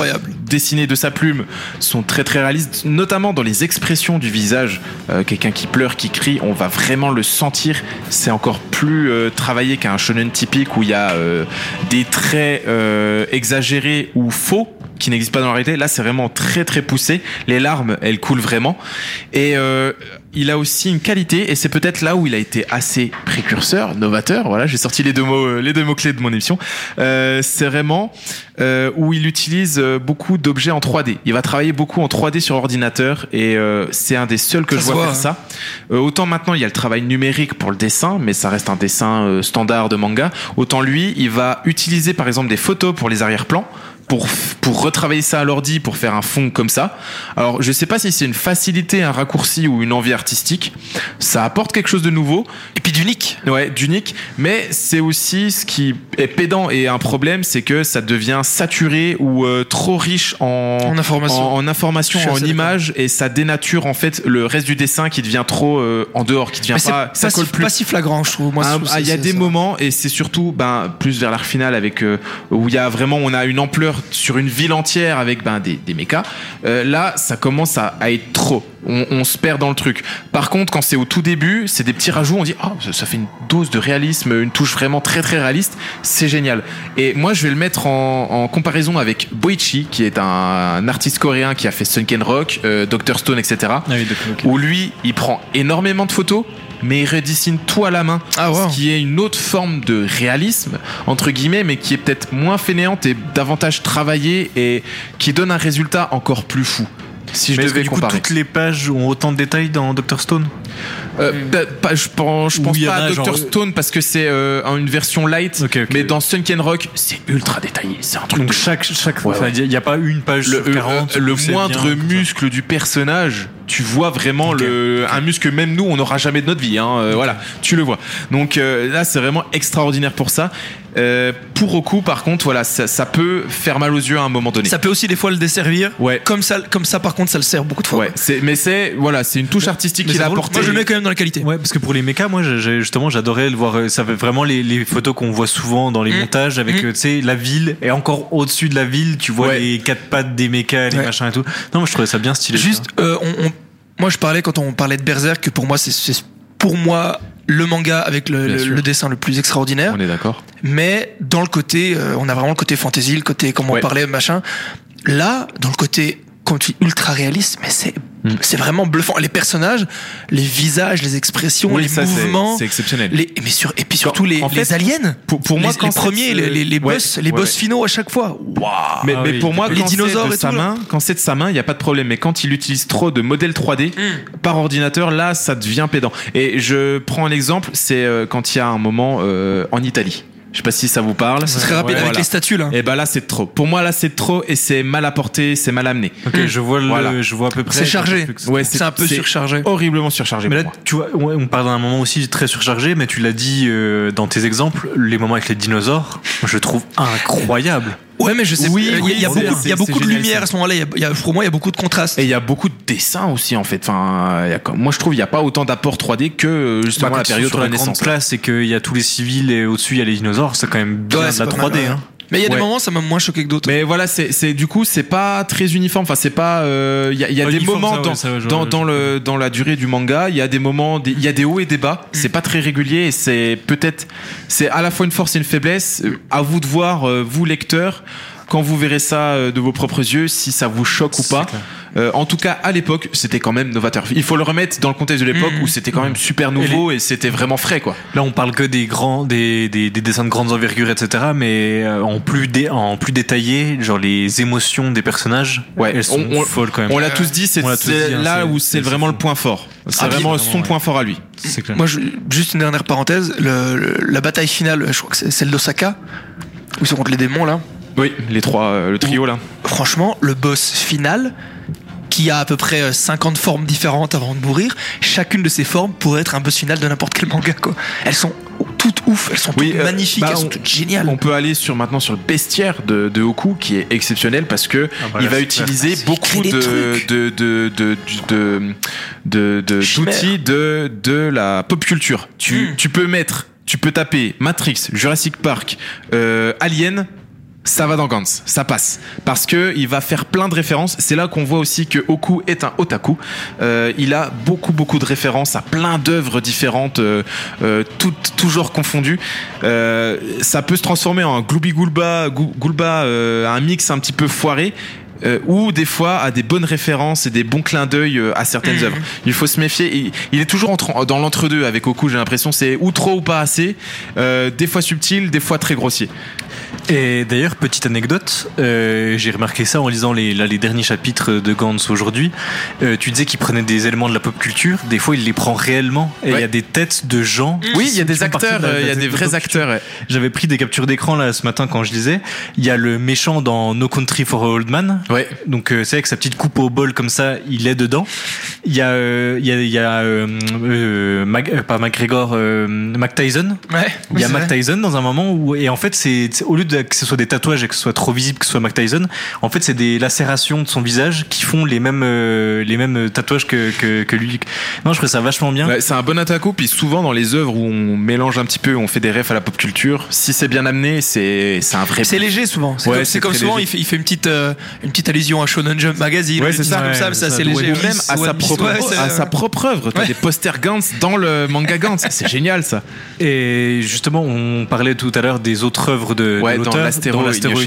dessinés de sa plume, sont très très réalistes, notamment dans les expressions du visage. Euh, Quelqu'un qui pleure, qui crie, on va vraiment le sentir. C'est encore plus euh, travaillé qu'un shonen typique où il y a des traits euh, exagérés ou faux qui n'existent pas dans la réalité. Là, c'est vraiment très très poussé. Les larmes, elles coulent vraiment. Et euh, il a aussi une qualité, et c'est peut-être là où il a été assez précurseur, novateur. Voilà, j'ai sorti les deux mots, euh, les deux mots clés de mon émission. Euh, c'est vraiment euh, où il utilise euh, beaucoup d'objets en 3D. Il va travailler beaucoup en 3D sur ordinateur, et euh, c'est un des seuls que Ça je vois voit, faire hein. ça. Euh, autant maintenant il y a le travail numérique pour le dessin, mais ça reste un dessin standard de manga. Autant lui, il va utiliser par exemple des photos pour les arrière-plans. Pour, pour retravailler ça à l'ordi pour faire un fond comme ça. Alors je sais pas si c'est une facilité, un raccourci ou une envie artistique. Ça apporte quelque chose de nouveau. et puis d'unique Ouais, d'unique, mais c'est aussi ce qui est pédant et un problème, c'est que ça devient saturé ou euh, trop riche en, En information. en, en information, en images, et ça dénature en fait le reste du dessin qui devient trop euh, en dehors, qui devient mais pas, pas, ça si, colle plus. pas si flagrant je trouve moi Ah, ah, il y a des moments et c'est surtout ben plus vers l'arc final avec euh, où il y a vraiment on a une ampleur sur une ville entière avec ben des, des mechas. Euh, là, ça commence à, à être trop. On, on se perd dans le truc. Par contre, quand c'est au tout début, c'est des petits rajouts. On dit ah ça, ça fait une dose de réalisme, une touche vraiment très très réaliste. C'est génial. Et moi, je vais le mettre en, en comparaison avec Boichi, qui est un, un artiste coréen qui a fait Sunken Rock, euh, Dr Stone, etc Ah oui, où lui, il prend énormément de photos, mais il redessine tout à la main. Ah, wow. Ce qui est une autre forme de réalisme, entre guillemets, mais qui est peut-être moins fainéante et davantage travaillée et qui donne un résultat encore plus fou. Si je Mais est-ce que devais du coup comparer. toutes les pages ont autant de détails dans Dr Stone? Euh, bah, pas- je pense, je pense pas a à Dr genre- Stone parce que c'est euh, une version light, mais dans Sunken Rock, c'est ultra détaillé. C'est un truc Donc de chaque chaque Ouais, enfin, il n'y a pas une page le, sur 40 euh, le moindre bien, muscle du personnage, tu vois vraiment le un muscle que même nous on n'aura jamais de notre vie. Hein, euh, Voilà, tu le vois. Donc euh, là c'est vraiment extraordinaire pour ça. Euh, pour Roku par contre voilà ça, ça peut faire mal aux yeux à un moment donné. ça peut aussi des fois le desservir Ouais. comme ça comme ça par contre ça le sert beaucoup de fois Ouais, c'est mais c'est voilà c'est une touche artistique qu'il a apportée. moi je le mets quand même dans la qualité Ouais, parce que pour les mechas, moi, j'ai- justement, j'adorais le voir. euh, Ça fait vraiment les, les photos qu'on voit souvent dans les Mm. montages avec, Mm. euh, tu sais, la ville et encore au-dessus de la ville, tu vois Ouais. les quatre pattes des mechas, les Ouais. machins et tout. Non, moi, je trouvais ça bien stylé. Juste, euh, on, on- moi je parlais quand on parlait de Berserk que pour moi c'est- c'est pour moi le manga avec le, le- le dessin le plus extraordinaire. On est d'accord. Mais dans le côté, euh, on a vraiment le côté fantasy, le côté comme on parlait machin. Là, dans le côté comme tu dis, ultra réaliste, mais c'est C'est vraiment bluffant. Les personnages, les visages, les expressions, Oui, les ça, mouvements. c'est exceptionnel. Les, mais sur, et puis surtout les, en les aliens. Pour, pour moi, les, quand les c'est- premiers, les, les, les Ouais, boss, les boss ouais. finaux à chaque fois. Waouh. Mais, Ah mais oui, pour moi, les quand c'est dinosaures de et sa tout, main, quand c'est de sa main, il y a pas de problème. Mais quand il utilise trop de modèles 3D Hmm. par ordinateur, là, ça devient pédant. Et je prends un exemple, c'est euh, quand il y a un moment euh, en Italie. Je sais pas si ça vous parle. C'est très rapide Ouais, avec voilà. les statues là. Et bah là, c'est trop. Pour moi, là, c'est trop et c'est mal apporté, c'est mal amené. Ok, je vois le, Voilà. je vois à peu près. C'est chargé. Ouais, C'est un peu surchargé. Horriblement surchargé. Mais là, pour moi. tu vois, ouais, on parle d'un moment aussi très surchargé, mais tu l'as dit euh, dans tes exemples, les moments avec les dinosaures, je trouve incroyable. Ouais, mais je sais. Oui, il y a- oui, il y a c'est- beaucoup, il y a c'est- beaucoup c'est de génial, lumière ça. à ce moment-là. Il y a- il y a- pour moi, il y a beaucoup de contraste. Et il y a beaucoup de dessins aussi en fait. Enfin, il y a comme- moi je trouve il n'y a pas autant d'apport 3D que euh, justement Bah, la période sur la grande Renaissance. là. place et qu'il y a tous les civils et au-dessus il y a les dinosaures, c'est quand même bien Ouais, de c'est la pas 3D. mal, ouais. hein. Mais il y a des moments, ça m'a moins choqué que d'autres. Mais voilà, c'est c'est- du coup c'est pas très uniforme. Enfin, c'est pas. euh, Il y a, il y a des moments ça, ouais, dans, ça, dans, le dans la durée du manga, il y a des moments, il y a des hauts et des bas. C'est pas très régulier et c'est peut-être c'est à la fois une force et une faiblesse. Euh, À vous de voir, euh, vous lecteurs. Quand vous verrez ça euh, de vos propres yeux, si ça vous choque ou pas. Euh, en tout cas, à l'époque, c'était quand même novateur. Il faut le remettre dans le contexte de l'époque Mhm. où c'était quand même super nouveau et, c'était vraiment frais, quoi. Là, on parle que des grands, des, des, des dessins de grandes envergures, etc. Mais euh, en plus, dé, en plus détaillé, genre les émotions des personnages, Ouais, elles sont on- on- folles quand même. On l'a tous dit, c'est hein, là où c'est- vraiment le point fort. C'est Ah, vraiment son point fort à lui. c'est clair. Moi, je- juste une dernière parenthèse. Le, le- la bataille finale, je crois que c'est celle d'Osaka, où ils sont contre les démons là. Oui, les trois, euh, le trio là. Franchement, le boss final, qui a à peu près euh, 50 formes différentes avant de mourir, chacune de ces formes pourrait être un boss final de n'importe quel manga. Quoi. Elles sont toutes ouf, elles sont Oui, toutes euh, magnifiques, bah, elles sont on- toutes géniales. On peut aller sur maintenant sur le bestiaire de, de Hoku qui est exceptionnel parce que Ah bah il va utiliser beaucoup de de de de de de- de- Chimère. d'outils de de la pop culture. Tu Hmm. tu peux mettre, tu peux taper Matrix, Jurassic Park, euh, Alien. Ça va dans Gantz, ça passe. Parce que il va faire plein de références. C'est là qu'on voit aussi que Oku est un otaku. Euh, il a beaucoup beaucoup de références à plein d'œuvres différentes, euh, euh, toutes toujours confondues. Euh, ça peut se transformer en Glooby Goulba, Gou- Goulba, euh, un mix un petit peu foiré. euh, ou des fois à des bonnes références et des bons clins d'œil euh, à certaines Mhm. œuvres. Il faut se méfier. Il, il est toujours dans l'entre-deux avec Oku, j'ai l'impression. C'est ou trop ou pas assez. euh, des fois subtil, des fois très grossier. Et d'ailleurs, petite anecdote, euh, j'ai remarqué ça en lisant les, là, les derniers chapitres de Gantz aujourd'hui. Euh, tu disais qu'il prenait des éléments de la pop culture, des fois il les prend réellement, et il y a des têtes de gens. Oui, il y a des acteurs, de il y a de des vrais acteurs. ouais. J'avais pris des captures d'écran là ce matin quand je lisais. Il y a le méchant dans No Country for Old Man. Ouais. Donc euh, c'est avec sa petite coupe au bol comme ça, il est dedans. Il y a, euh, il y a, il y a Mac- pas McGregor, Mac Tyson. Ouais, Il y a Mac. Tyson dans un moment où et en fait c'est- au lieu de que ce soit des tatouages et que ce soit trop visible que ce soit Mac Tyson, en fait c'est des lacérations de son visage qui font les mêmes euh, les mêmes tatouages que, que que lui. Non, je trouve ça vachement bien. Ouais, c'est un bon attaquant, puis souvent dans les œuvres où on mélange un petit peu, on fait des refs à la pop culture, si c'est bien amené, c'est c'est un vrai. C'est léger souvent. C'est Ouais, comme, souvent, il fait, il fait une petite, euh, une petite allusion à Shonen Jump Magazine. Ouais, c'est ça. comme ça, c'est léger. Ou même à, One sa propre, à sa propre œuvre. T'as des posters Gantz dans le manga Gantz. C'est génial ça. Et justement, on parlait tout à l'heure des autres œuvres de, de Ouais, dans l'auteur. l'Astéro l'Astéro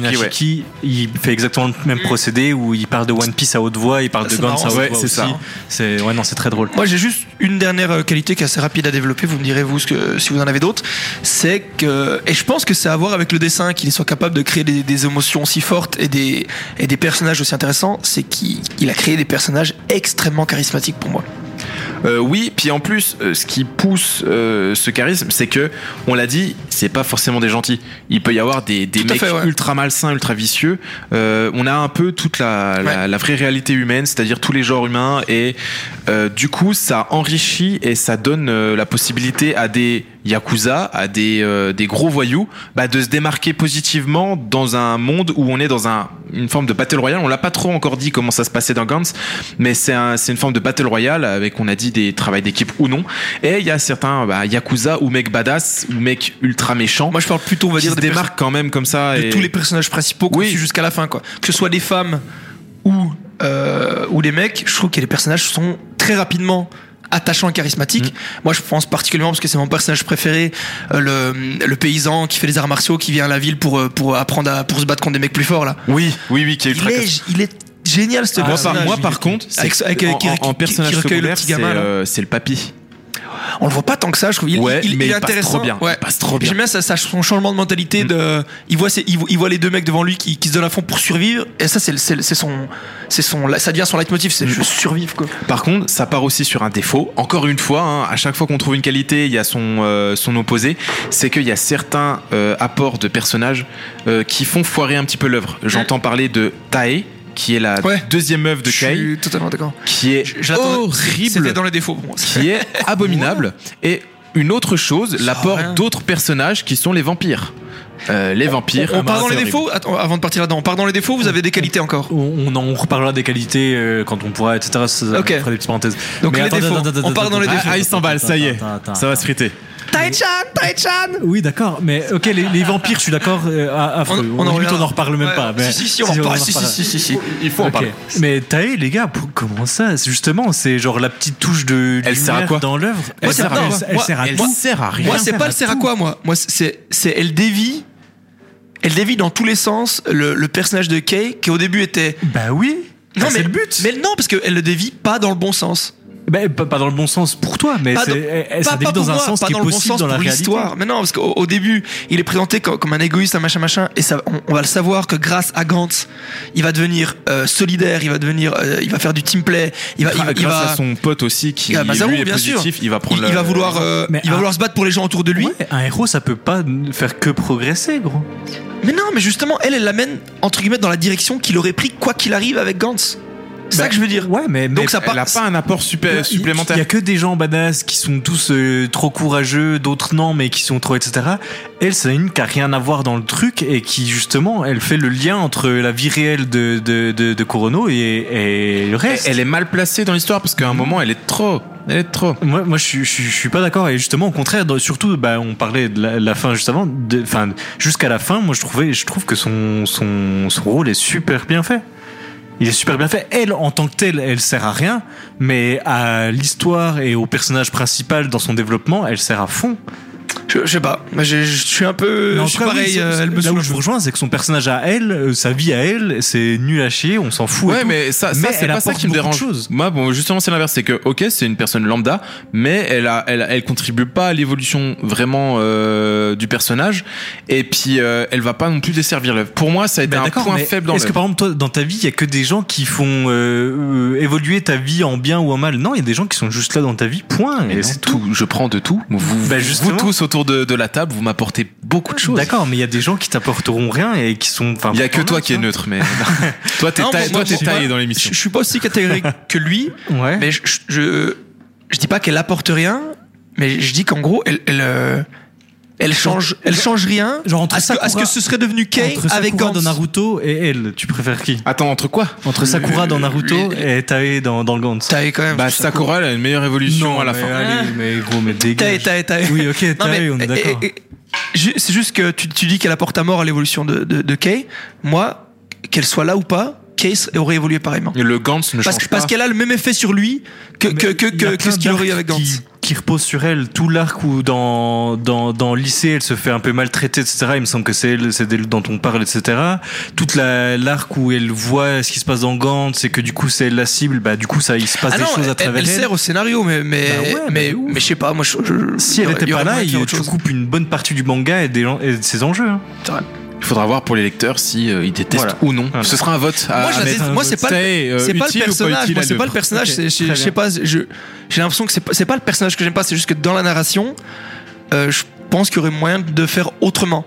il fait exactement le même procédé où il parle de One Piece à haute voix, il parle Ah, de Gantz à haute ouais, voix c'est aussi. ça. C'est ouais, non, c'est très drôle. Moi, j'ai juste une dernière euh, qualité qui est assez rapide à développer. Vous me direz, vous, ce que, si vous en avez d'autres. C'est que, et je pense que c'est à voir avec le dessin, qu'il soit capable de créer des, des émotions aussi fortes et des, et des personnages aussi intéressants. C'est qu'il il a créé des personnages extrêmement charismatiques pour moi. Euh, oui, puis en plus, euh, ce qui pousse euh, ce charisme, c'est que, on l'a dit, c'est pas forcément des gentils. Il peut y avoir des, des mecs fait, ouais. ultra malsains, ultra vicieux. Euh, on a un peu toute la, la, Ouais. la vraie réalité humaine, c'est-à-dire tous les genres humains, et euh, du coup, ça enrichit et ça donne euh, la possibilité à des yakuza, à des, euh, des gros voyous, bah, de se démarquer positivement dans un monde où on est dans un, une forme de battle royale. On l'a pas trop encore dit comment ça se passait dans Gantz, mais c'est un, une forme de battle royale avec, on a dit, des travails d'équipe ou non. Et il y a certains bah, yakuza ou mecs badass ou mecs ultra méchants Moi, je parle plutôt, on va qui dire, se des démarquent quand même comme ça. de et- tous les personnages principaux qu'on Oui. jusqu'à la fin, quoi. Que ce soit des femmes ou, euh, ou des mecs, je trouve que les personnages sont très rapidement attachants et charismatiques. Moi, je pense particulièrement parce que c'est mon personnage préféré, euh, le, le paysan qui fait les arts martiaux, qui vient à la ville pour, euh, pour apprendre à, pour se battre contre des mecs plus forts, là. Oui, oui, oui, qui est Il est, il est génial ce Moi, par, personnage. moi, par contre, Avec- c'est- avec, en, qui- en- en qui- personnage qui secondaire, c'est euh, c'est le papy. On le voit pas tant que ça, je trouve. Il, Ouais, il, il mais est il passe intéressant. trop bien. Ouais. Il passe trop bien. J'aime bien ça, ça, son changement de mentalité. De, il voit, ses- il, voit, les deux mecs devant lui qui, qui se donnent à fond pour survivre. Et ça, c'est son, c'est son, ça devient son leitmotiv. C'est je survivre quoi. Par contre, ça part aussi sur un défaut. Encore une fois, hein, à chaque fois qu'on trouve une qualité, il y a son, euh, son opposé. C'est qu'il y a certains euh, apports de personnages euh, qui font foirer un petit peu l'œuvre. J'entends parler de Tae, qui est la Ouais. deuxième meuf de Je Kai, suis totalement d'accord. qui est Je- je l'attendais. C'était horrible, dans les défauts pour moi. qui est abominable. Et une autre chose, l'apport d'autres personnages qui sont les vampires. Euh, les vampires. On, on part dans les défauts? Attends, avant de partir là-dedans, on part dans les défauts. Vous avez des qualités encore? On, on en reparlera des qualités euh, quand on pourra, etc. Ça, ça Ok. fera des petites parenthèses. Donc Mais les attends, défauts. attends, On part dans les attends, Ah, ah, il s'emballe, ça y est. attends, attends, Ça va se friter. Taichan, Taichan. Oui, d'accord, mais ok, les, les vampires, je suis d'accord, euh, affreux. On- on en Limite, reviendra. on en reparle même Ouais, pas. Mais, Si, si, si, on en reparle. Si, si, si, si, si. Il faut en parler. Mais Tae, les gars, pour- comment ça Justement, c'est genre la petite touche de Elle sert à lumière quoi dans l'œuvre? Moi, Elle c'est- sert à Elle moi- sert à Elle tout. sert à rien. Moi, Elle c'est sert pas à le sert à quoi, moi? Moi, c'est, c'est, elle dévie. Elle dévie dans tous les sens le, le personnage de Kay, qui au début était. Bah oui. Non, mais c'est le but. Mais non, parce qu'elle le dévie pas dans le bon sens. Bah, pas, pas dans le bon sens pour toi, mais Pas dans- elle- elle- pas- ça pas dévie dans pour un moi, sens pas qui est dans le bon possible sens dans la pour réalité. l'histoire. Mais non, parce qu'au au début, il est présenté comme, comme un égoïste, un machin, machin, et ça, on, on va le savoir que grâce à Gantz, il va devenir euh, solidaire, il va devenir, euh, il va faire du team play, il va, il, va- il Grâce va- à son pote aussi qui Ah, bah, lui est bien sûr. positif, il va prendre il, il le- va vouloir, euh, Mais il va un- vouloir se battre pour les gens autour de lui. Ouais, un héros, ça peut pas faire que progresser, gros. Mais non, mais justement, elle, elle l'amène entre guillemets dans la direction qu'il aurait pris quoi qu'il arrive avec Gantz. C'est ça Bah, que je veux dire. Ouais, mais, mais Donc ça Elle a pas un apport super, supplémentaire. Il y a que des gens badass qui sont tous euh, trop courageux, d'autres non, mais qui sont trop, etc. Elle, c'est une qui a rien à voir dans le truc et qui, justement, elle fait le lien entre la vie réelle de, de, de, de Corono et, et le reste. elle est mal placée dans l'histoire parce qu'à un moment elle est trop, elle est trop. Moi, moi je, suis, je, suis- je suis pas d'accord. Et justement, au contraire, surtout, bah, on parlait de la, la fin juste avant. Enfin, jusqu'à la fin, moi, je trouvais, je trouve que son, son, son rôle est super bien fait. Il est super bien fait. Elle, en tant que telle, elle sert à rien, mais à l'histoire et au personnage principal dans son développement, elle sert à fond. Je, je sais pas. Mais je, je suis un peu. En je suis cas, oui, pareil. c'est- euh, elle me là où je vous rejoins, c'est que son personnage à elle, euh, sa vie à elle, c'est nul à chier, on s'en fout. et Ouais, tout. mais ça, c'est pas ça qui me dérange. choses. Moi, bon, justement, c'est l'inverse. C'est que, ok, c'est une personne lambda, mais elle a, elle, elle contribue pas à l'évolution vraiment euh, du personnage. Et puis, euh, elle va pas non plus desservir l'œuvre. Pour moi, ça a été Ben un point faible dans Est-ce que par exemple, toi, dans ta vie, il y a que des gens qui font euh, euh, évoluer ta vie en bien ou en mal? Non, il y a des gens qui sont juste là dans ta vie, point. Et non, c'est tout. tout. Je prends de tout. Vous, Bah, vous tous autour de, de la table, vous m'apportez beaucoup de choses. D'accord, mais il y a des gens qui t'apporteront rien et qui sont. Il y a que toi qui es neutre, mais toi t'es taillé, moi, toi, dans Je, l'émission. je suis pas aussi catégorique que lui, Ouais. mais je, je, je dis pas qu'elle apporte rien, mais je dis qu'en gros, elle, elle, euh, elle change, elle change rien. Genre entre à ce, que, à ce Sakura- que ce serait devenu Kay Entre avec Sakura Gantz. dans Naruto et elle, tu préfères qui? Attends, entre quoi? Entre Sakura dans Naruto lui- et Tae dans, dans le Gantz. Tae quand même. Bah Sakura, elle a une meilleure évolution à la mais fin. Allez, mais gros, mais Tae, dégage. Tae, Tae. Oui, ok, Non, Tae, mais- on est d'accord. et- et- ju- C'est juste que tu, tu dis qu'elle apporte à mort à l'évolution de, de, de Kay. Moi, qu'elle soit là ou pas, Aurait évolué pareillement. Et Le Gantz ne Parce, change parce pas. qu'elle a le même effet sur lui que, que, que, Il y a que, plein ce qu'il aurait eu avec Gantz. qui, qui repose sur elle. Tout l'arc où dans, dans, dans le lycée, elle se fait un peu maltraiter, etc. Il me semble que c'est elle, c'est d'elle dont on parle, etc. Toute la, l'arc où elle voit ce qui se passe dans Gantz, c'est que du coup c'est elle la cible, bah du coup ça, il se passe Ah des non, choses à elle, travers elle elle. sert au scénario, mais mais Bah ouais, mais, je sais pas, moi je, je- Si elle était pas là, il, tu coupes une bonne partie du manga et, des, et de ses enjeux. hein. Il faudra voir pour les lecteurs si euh, ils détestent Voilà. ou non. Voilà. Ce sera un vote. à- Moi, à mettre. moi, c'est pas le- Tae, euh, c'est pas le personnage, moi c'est pas le personnage, c'est- je sais pas, j'ai l'impression que c'est pas c'est pas le personnage que j'aime pas, c'est juste que dans la narration, euh, je pense qu'il y aurait moyen de faire autrement.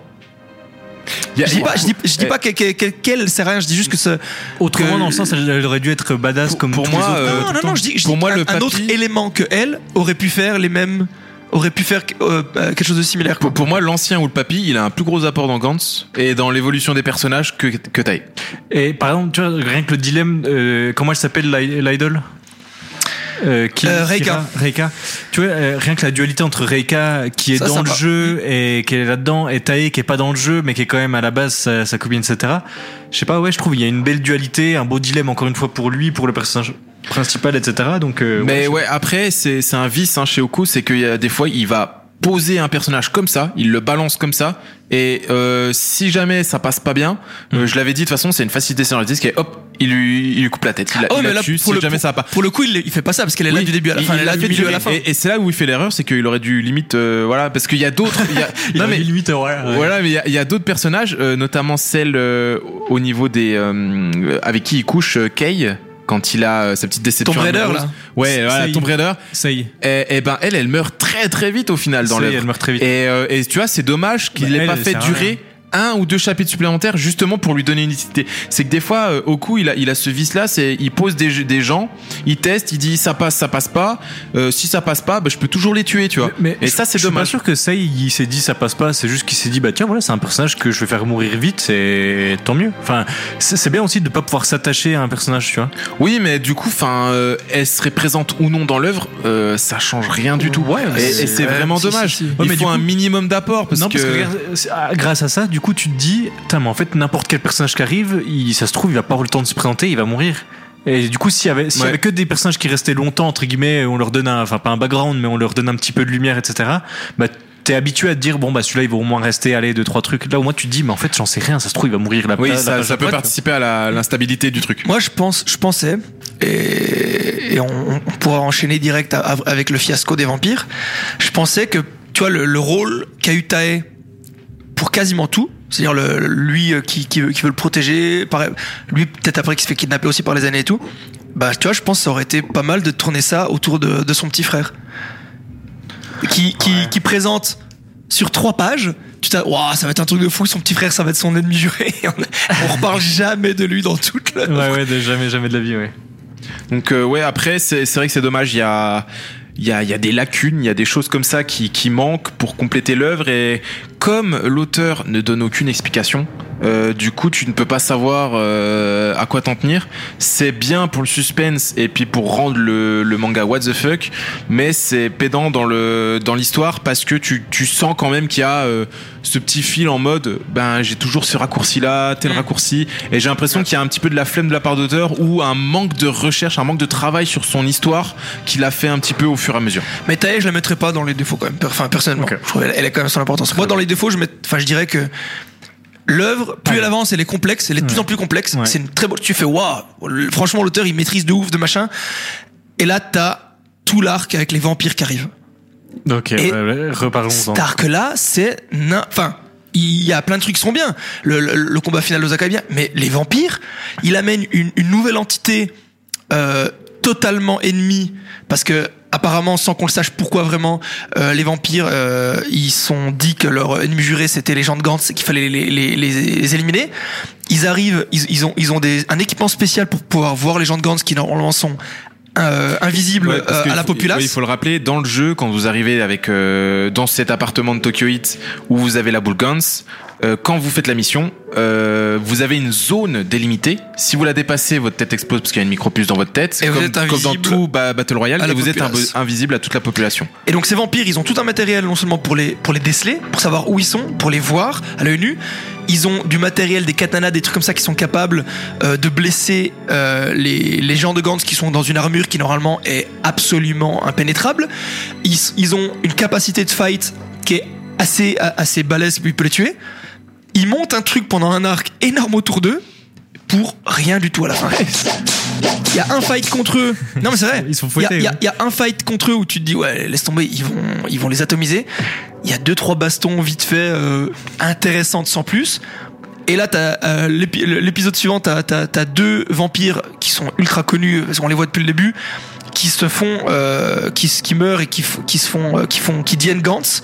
A- Je dis pas, je dis, je dis pas qu'elle qu'elle sert à rien, je dis juste que ça. Autrement, que- dans le sens, elle, aurait dû être badass Pour- comme pour tous moi, les autres. euh, non, non, non, je dis, je Pour dis moi, un, le un autre élément que elle aurait pu faire les mêmes, aurait pu faire euh, euh, quelque chose de similaire. Pour, pour moi, l'ancien ou le papy, il a un plus gros apport dans Gantz et dans l'évolution des personnages que, que Tae. Et par exemple, tu vois, rien que le dilemme, euh, comment elle s'appelle l'i- l'idol? Euh, qui, Euh, Reika. Kira- Reika. Tu vois, euh, rien que la dualité entre Reika qui est Ça, dans sympa. le jeu et qui est là-dedans et Tae qui est pas dans le jeu mais qui est quand même à la base sa, sa copine, etc. Je sais pas, ouais, je trouve il y a une belle dualité, un beau dilemme encore une fois pour lui, pour le personnage principal, etc. Donc, euh, Mais ouais, après, c'est c'est un vice hein, chez Oku, c'est qu'il y a des fois, il va poser un personnage comme ça, il le balance comme ça, et euh, si jamais ça passe pas bien, euh, je l'avais dit de toute façon, c'est une facilité scénaristique, et hop, il lui, il lui coupe la tête. Il la, Oh, il mais la là, tue, pour si le- jamais ça va pas. Pour le coup, il, il fait pas ça parce qu'elle est là Oui, du début à la il- fin. il Elle est là l'a du milieu à la fin. Et, et c'est là où il fait l'erreur, c'est qu'il aurait dû limite, euh, voilà, parce qu'il y a d'autres. il y a- Il non, a mais- limite, voilà. ouais. Voilà, mais il y a- a, d'autres personnages, euh, notamment celle euh, au niveau des euh, avec qui il couche euh, Kay quand il a euh, sa petite déception. Tomb Raider, amoureuse. là. Ouais, voilà. Tomb Raider. Ça y est. Et, et ben elle, elle meurt très très vite au final dans l'œuvre. elle meurt très vite. Et, euh, et tu vois, c'est dommage qu'il Bah, n'ait elle, pas fait durer un ou deux chapitres supplémentaires justement pour lui donner une utilité. C'est que des fois, euh, au coup, il a, il a ce vice-là, c'est il pose des, des gens, il teste, il dit ça passe, ça passe pas. Euh, si ça passe pas, bah, je peux toujours les tuer, tu vois. et ça, c'est Je suis pas dommage. sûr que ça, il s'est dit ça passe pas. C'est juste qu'il s'est dit bah tiens voilà c'est un personnage que je vais faire mourir vite. C'est tant mieux. Enfin c'est bien aussi de pas pouvoir s'attacher à un personnage tu vois. Oui, mais du coup, enfin, euh, elle serait présente ou non dans l'œuvre, euh, ça change rien du tout. Ouais, et c'est- vraiment dommage. si, si. Il Ouais, mais faut un coup- minimum d'apport parce non que. parce que ah, grâce à ça du coup tu te dis putain mais en fait n'importe quel personnage qui arrive il, ça se trouve il va pas avoir le temps de se présenter il va mourir. Et du coup, s'il y avait, s'il y Ouais. avait que des personnages qui restaient longtemps, entre guillemets, on leur donne un, enfin pas un background, mais on leur donne un petit peu de lumière, etc. Bah, t'es habitué à te dire, bon, bah, celui-là, il va au moins rester, aller deux, trois trucs. Là, au moins, tu te dis, mais en fait, j'en sais rien, ça se trouve, il va mourir là oui, ça, ça peut participer à l'instabilité du truc. Moi, je pense, je pensais, et, et on, on pourra enchaîner direct à- avec le fiasco des vampires. Je pensais que, tu vois, le, le rôle qu'a eu Tae pour quasiment tout, c'est-à-dire le, lui euh, qui, qui, veut, qui veut le protéger, pareil, lui peut-être après qui se fait kidnapper aussi par les années et tout. Bah, tu vois, je pense que ça aurait été pas mal de tourner ça autour de, de son petit frère, qui, qui, qui présente sur trois pages. Tu t'as, waouh, ça va être un truc de fou. Son petit frère, ça va être son ennemi juré. on, reparle jamais de lui dans toute le. Ouais, ouais, de jamais, jamais de la vie, ouais. Donc euh, ouais, après c'est c'est vrai que c'est dommage. Il y a il y a, des lacunes, il y a des choses comme ça qui, qui manquent pour compléter l'œuvre. Et comme l'auteur ne donne aucune explication, euh, du coup tu ne peux pas savoir euh, à quoi t'en tenir. C'est bien pour le suspense et puis pour rendre le, le manga what the fuck, mais c'est pédant dans le dans l'histoire parce que tu, tu sens quand même qu'il y a euh, ce petit fil en mode ben j'ai toujours ce raccourci là, tel raccourci et j'ai l'impression qu'il y a un petit peu de la flemme de la part d'auteur ou un manque de recherche, un manque de travail sur son histoire qu'il a fait un petit peu au fur et à mesure. Mais Tae, je la mettrais pas dans les défauts quand même. Enfin, personnellement, je trouve elle, elle a quand même son importance. Moi, dans les défauts, je mets, enfin, je dirais que l'œuvre, plus Ouais. elle avance, elle est complexe, elle est de plus en plus complexe. Ouais. C'est une très bonne. Tu fais waouh. Franchement, l'auteur, il maîtrise de ouf de machin. Et là, t'as tout l'arc avec les vampires qui arrivent. Ok, reparlons-en. Cet arc-là, c'est enfin. Il y a plein de trucs qui sont bien. Le, le- le combat final d'Osaka est bien. Mais les vampires, il amène une, une nouvelle entité euh, totalement ennemie. Parce que, apparemment, sans qu'on le sache pourquoi vraiment, euh, les vampires, euh, ils sont dit que leur ennemi juré, c'était les gens de Gantz qu'il fallait les, les, les, les éliminer. Ils arrivent, ils, ils ont, ils ont des, un équipement spécial pour pouvoir voir les gens de Gantz qui normalement sont euh, Ouais, euh, à la populace. ouais, il faut le rappeler, dans le jeu, quand vous arrivez avec euh, dans cet appartement de Tokyo Heat où vous avez la boule Guns, euh, quand vous faites la mission, euh, vous avez une zone délimitée. Si vous la dépassez, votre tête explose parce qu'il y a une micropuce dans votre tête. Et vous comme, êtes comme dans tout ba- Battle Royale, et vous êtes populace. invisible à toute la population. Et donc ces vampires, ils ont tout un matériel non seulement pour les pour les déceler, pour savoir où ils sont, pour les voir à l'œil nu. Ils ont du matériel, des katanas, des trucs comme ça qui sont capables euh, de blesser euh, les, les gens de Gantz qui sont dans une armure qui normalement est absolument impénétrable. Ils, ils ont une capacité de fight qui est assez assez balèze, puis peut les tuer. Ils montent un truc pendant un arc énorme autour d'eux pour rien du tout à la fin. Il y a un fight contre eux. Non mais c'est vrai. Ils sont Il y a- y, y un fight contre eux où tu te dis ouais laisse tomber ils vont ils vont les atomiser. Il y a deux trois bastons vite fait euh, intéressantes sans plus. Et là t'as euh, l'épi- l'épisode suivant t'as t'as t'as deux vampires qui sont ultra connus parce qu'on les voit depuis le début qui se font euh, qui qui meurent et qui qui se font euh, qui font qui deviennent Gantz.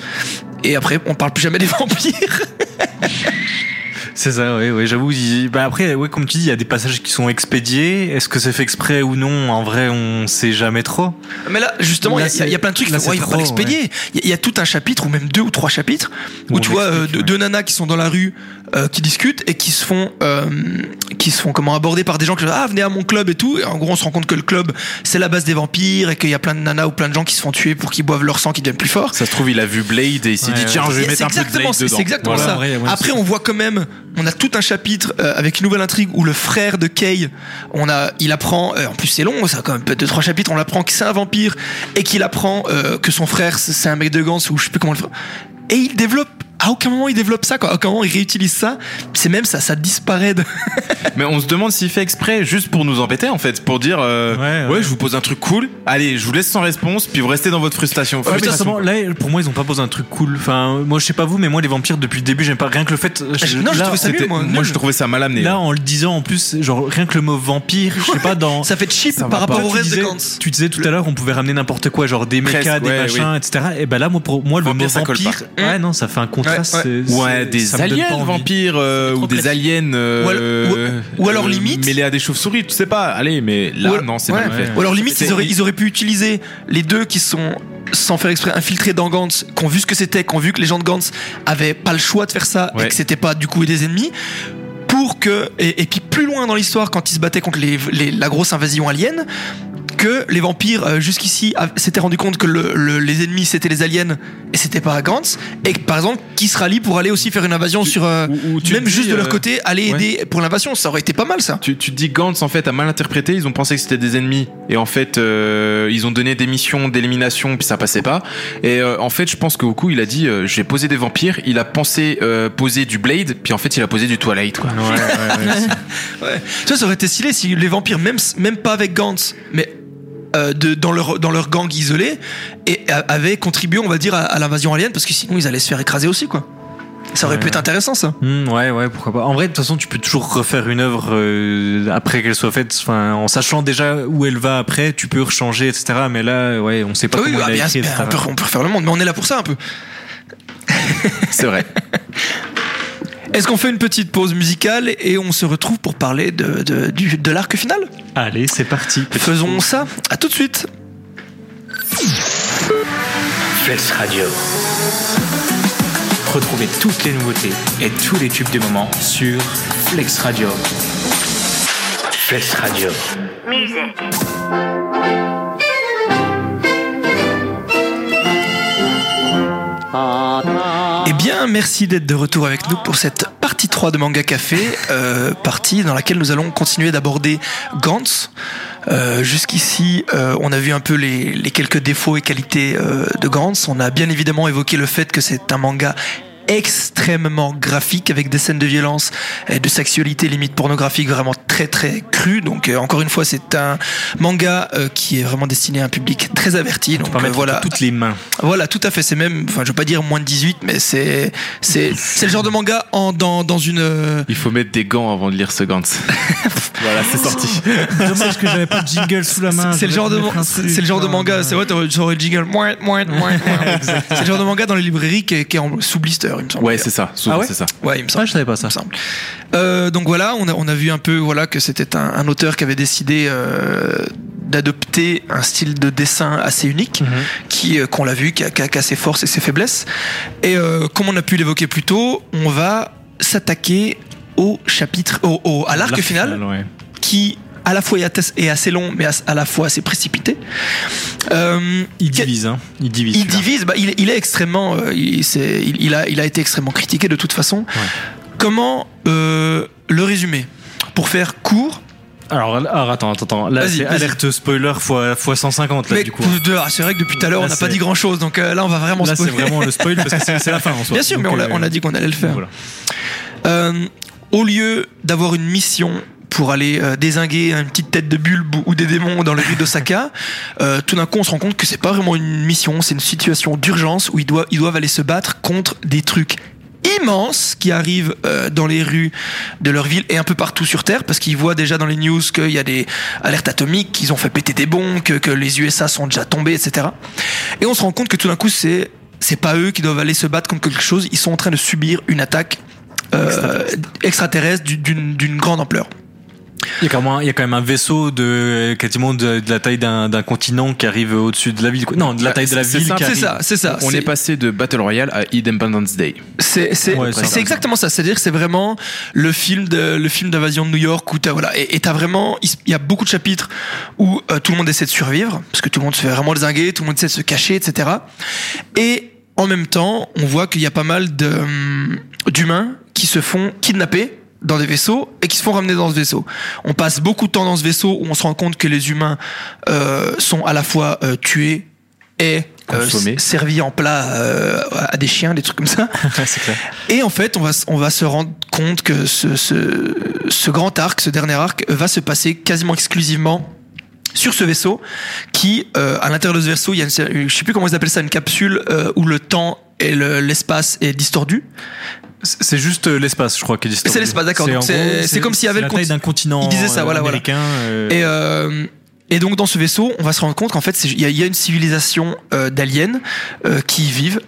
Et après on parle plus jamais des vampires. C'est ça, oui, oui, j'avoue. Bah après, ouais, comme tu dis, il y a des passages qui sont expédiés. Est-ce que c'est fait exprès ou non? En vrai, on sait jamais trop. Mais là, justement, il y a- y, plein de trucs. là, ouais, il faut trop, pas l'expédier. Il y, a- il y a tout un chapitre, ou même deux ou trois chapitres, où Où tu vois euh, ouais. deux nanas qui sont dans la rue, euh, qui discutent et qui se font, euh, qui se font comment aborder par des gens qui disent ah venez à mon club et tout. Et en gros, on se rend compte que le club c'est la base des vampires et qu'il y a plein de nanas ou plein de gens qui se font tuer pour qu'ils boivent leur sang, qu'ils deviennent plus forts. Ça se trouve, il a vu Blade et il s'est Ouais, dit tiens, je vais mettre un peu de Blade c'est dedans. c'est exactement Voilà, ça. ouais, ouais, Après, on voit quand même, on a tout un chapitre euh, avec une nouvelle intrigue où le frère de Kay, on a, il apprend, euh, en plus c'est long, ça a quand même peut-être deux trois chapitres, on apprend que c'est un vampire et qu'il apprend euh, que son frère c'est un mec de Gans ou je sais plus comment le faire. Et il développe à aucun moment il développe ça, quoi. À aucun moment il réutilise ça. C'est même ça, ça disparaît. De... Mais on se demande s'il fait exprès juste pour nous embêter en fait, pour dire euh, Ouais, ouais, ouais. je vous pose un truc cool. Allez, je vous laisse sans réponse, puis vous restez dans votre frustration. Ouais, Frustration. justement, là, pour moi, ils ont pas posé un truc cool. Enfin, moi, je sais pas vous, mais moi, les vampires, depuis le début, j'aime pas rien que le fait. je- non, je là, trouvais ça nul, moi. je trouvais ça mal amené. Là, en le disant, en plus, genre, rien que le mot vampire, je sais pas, dans. Ça fait cheap Ça par rapport Toi, au tu reste de disais, Gantz. tu disais tout à l'heure, on pouvait ramener n'importe quoi, genre des Presque, mechas, des ouais, machins, etc. Et ben là, moi, pour moi, le Vampire, mot ça colle vampire, ouais, non, ça fait un contraste. Ouais, des aliens vampires euh, ou des classique. aliens euh, Ou alors- ou alors limite- mêlés à des chauves-souris, tu sais pas. Allez, mais là Ou- non, c'est ouais. mal fait. Ou alors limite ils auraient, ils auraient pu utiliser les deux qui sont sans faire exprès infiltrés dans Gantz, qui ont vu ce que c'était, qui ont vu que les gens de Gantz avaient pas le choix de faire ça et que c'était pas du coup des ennemis. Pour que et, et puis plus loin dans l'histoire quand ils se battaient contre les, les- la grosse invasion alien que les vampires euh, jusqu'ici s'étaient rendu compte que le- le- les ennemis c'était les aliens et c'était pas Gantz et que par exemple qui se rallient pour aller aussi faire une invasion sur euh, ou- ou tu même te juste dis, de leur euh, côté aller ouais. aider pour l'invasion ça aurait été pas mal ça Tu, tu te dis Gantz en fait a mal interprété, ils ont pensé que c'était des ennemis et en fait euh, ils ont donné des missions d'élimination puis ça passait pas et euh, en fait je pense que Goku il a dit euh, je vais poser des vampires, il a pensé euh, poser du Blade puis en fait il a posé du Twilight quoi. Ouais, ouais, ouais. Ouais. Tu vois, ça aurait été stylé si les vampires, même, même pas avec Gantz, mais euh, de, dans, leur, dans leur gang isolé, et a- avaient contribué, on va dire, à, à l'invasion alien, parce que sinon ils allaient se faire écraser aussi, quoi. Ça aurait pu être intéressant, ça. Hmm, ouais, ouais, pourquoi pas. En vrai, de toute façon, tu peux toujours refaire une œuvre euh, après qu'elle soit faite. Enfin, en sachant déjà où elle va après, tu peux rechanger, etc. Mais là, ouais, on sait pas oui, comment ah, elle a bien, écrit, peut, on peut refaire le monde, mais on est là pour ça un peu. C'est vrai. Est-ce qu'on fait une petite pause musicale et on se retrouve pour parler de, de, du- de l'arc final? Allez, c'est parti. Faisons ça. À tout de suite. Flex Radio. Retrouvez toutes les nouveautés et tous les tubes du moment sur Flex Radio. Flex Radio. Eh merci d'être de retour avec nous pour cette partie 3 de Manga Café, euh, partie dans laquelle nous allons continuer d'aborder Gantz. Euh, Jusqu'ici, euh, on a vu un peu les, les quelques défauts et qualités de Gantz. On a bien évidemment évoqué le fait que c'est un manga extrêmement graphique avec des scènes de violence et de sexualité limite pornographique vraiment très très cru donc euh, encore une fois c'est un manga euh, qui est vraiment destiné à un public très averti donc euh, mettre voilà toutes les mains. voilà, tout à fait. C'est même, enfin, je veux pas dire moins de 18, mais c'est, c'est, c'est le genre de manga en, dans, dans une. euh, Il faut mettre des gants avant de lire ce Gantz. voilà, c'est sorti. Dommage que j'avais pas de jingle sous la main. C'est le genre de, c'est le genre de manga. C'est vrai, t'aurais t'aurais le jingle. Moins, moins, moins, moins. C'est le genre de manga dans les librairies qui est, qui est en, sous blister, il me semble. Ouais, c'est ça. Souvent Ah ouais c'est ça. Ouais, il me semble. Ah, je savais pas ça. semble. Euh, donc voilà, on a, on a vu un peu voilà que c'était un, un auteur qui avait décidé euh, d'adopter un style de dessin assez unique, Mhm. qui euh, qu'on l'a vu, qui a, qui a- qui a ses forces et ses faiblesses. Et euh, comme on a pu l'évoquer plus tôt, on va s'attaquer au chapitre, au, au- à l'arc final, ouais. qui à la fois est assez long, mais à, la fois assez précipité. Euh, Il divise, hein. Il divise. il divise, bah, il, il est extrêmement, euh, il, c'est- a, il a été extrêmement critiqué de toute façon. Comment euh, le résumer Pour faire court, Alors, alors, attends, attends, attends. Là, c'est alerte spoiler fois, fois 150, là, mais du coup. ah, c'est vrai que depuis tout à l'heure on n'a pas c'est- dit grand chose, donc euh, là on va vraiment Là, c'est spoiler. vraiment le spoil parce que c'est c'est la fin en soi. Bien sûr, mais on euh, on a dit qu'on allait le faire. voilà. Euh, au lieu d'avoir une mission pour aller euh, désinguer une petite tête de bulbe ou des démons dans les rues d'Osaka, euh, tout d'un coup on se rend compte que c'est pas vraiment une mission, c'est une situation d'urgence où ils doivent, ils doivent aller se battre contre des trucs immenses qui arrivent euh, dans les rues de leur ville et un peu partout sur Terre parce qu'ils voient déjà dans les news qu'il y a des alertes atomiques, qu'ils ont fait péter des bombes, que, que les USA sont déjà tombés, etc. Et on se rend compte que tout d'un coup c'est c'est pas eux qui doivent aller se battre contre quelque chose, ils sont en train de subir une attaque euh, extraterrestre d'une d'une grande ampleur. Il y, a quand même, un- il y a quand même un vaisseau de quasiment de, de la taille d'un continent qui arrive au-dessus de la ville. quoi. Non, de la taille de la ville. C'est ça, c'est ça. On est passé de Battle Royale à Independence Day. C'est c'est Ouais, exactement ça. C'est-à-dire que c'est vraiment le film de le film d'invasion de New York où t'as voilà et t'as vraiment il y a beaucoup de chapitres où euh, tout le monde essaie de survivre parce que tout le monde se fait vraiment désinguer, tout le monde essaie de se cacher, etc. Et en même temps, on voit qu'il y a pas mal de hum, d'humains qui se font kidnapper dans des vaisseaux et qui se font ramener dans ce vaisseau. On passe beaucoup de temps dans ce vaisseau où on se rend compte que les humains euh, sont à la fois euh, tués et euh, servis en plat euh, à des chiens, des trucs comme ça. clair. Et en fait, on va, on va se rendre compte que ce, ce, ce grand arc, ce dernier arc, va se passer quasiment exclusivement sur ce vaisseau qui, euh, à l'intérieur de ce vaisseau, il y a une, je sais plus comment ils appellent ça, une capsule euh, où le temps et le- l'espace est distordu. C'est juste euh, l'espace, je crois, qui est. C'est l'espace, d'accord. c'est- comme s'il y avait la le taille d'un continent. Il disait ça, euh, voilà, américain. euh, Et, euh, et donc dans ce vaisseau, on va se rendre compte qu'en fait, il y, y a une civilisation euh, d'aliens qui y vivent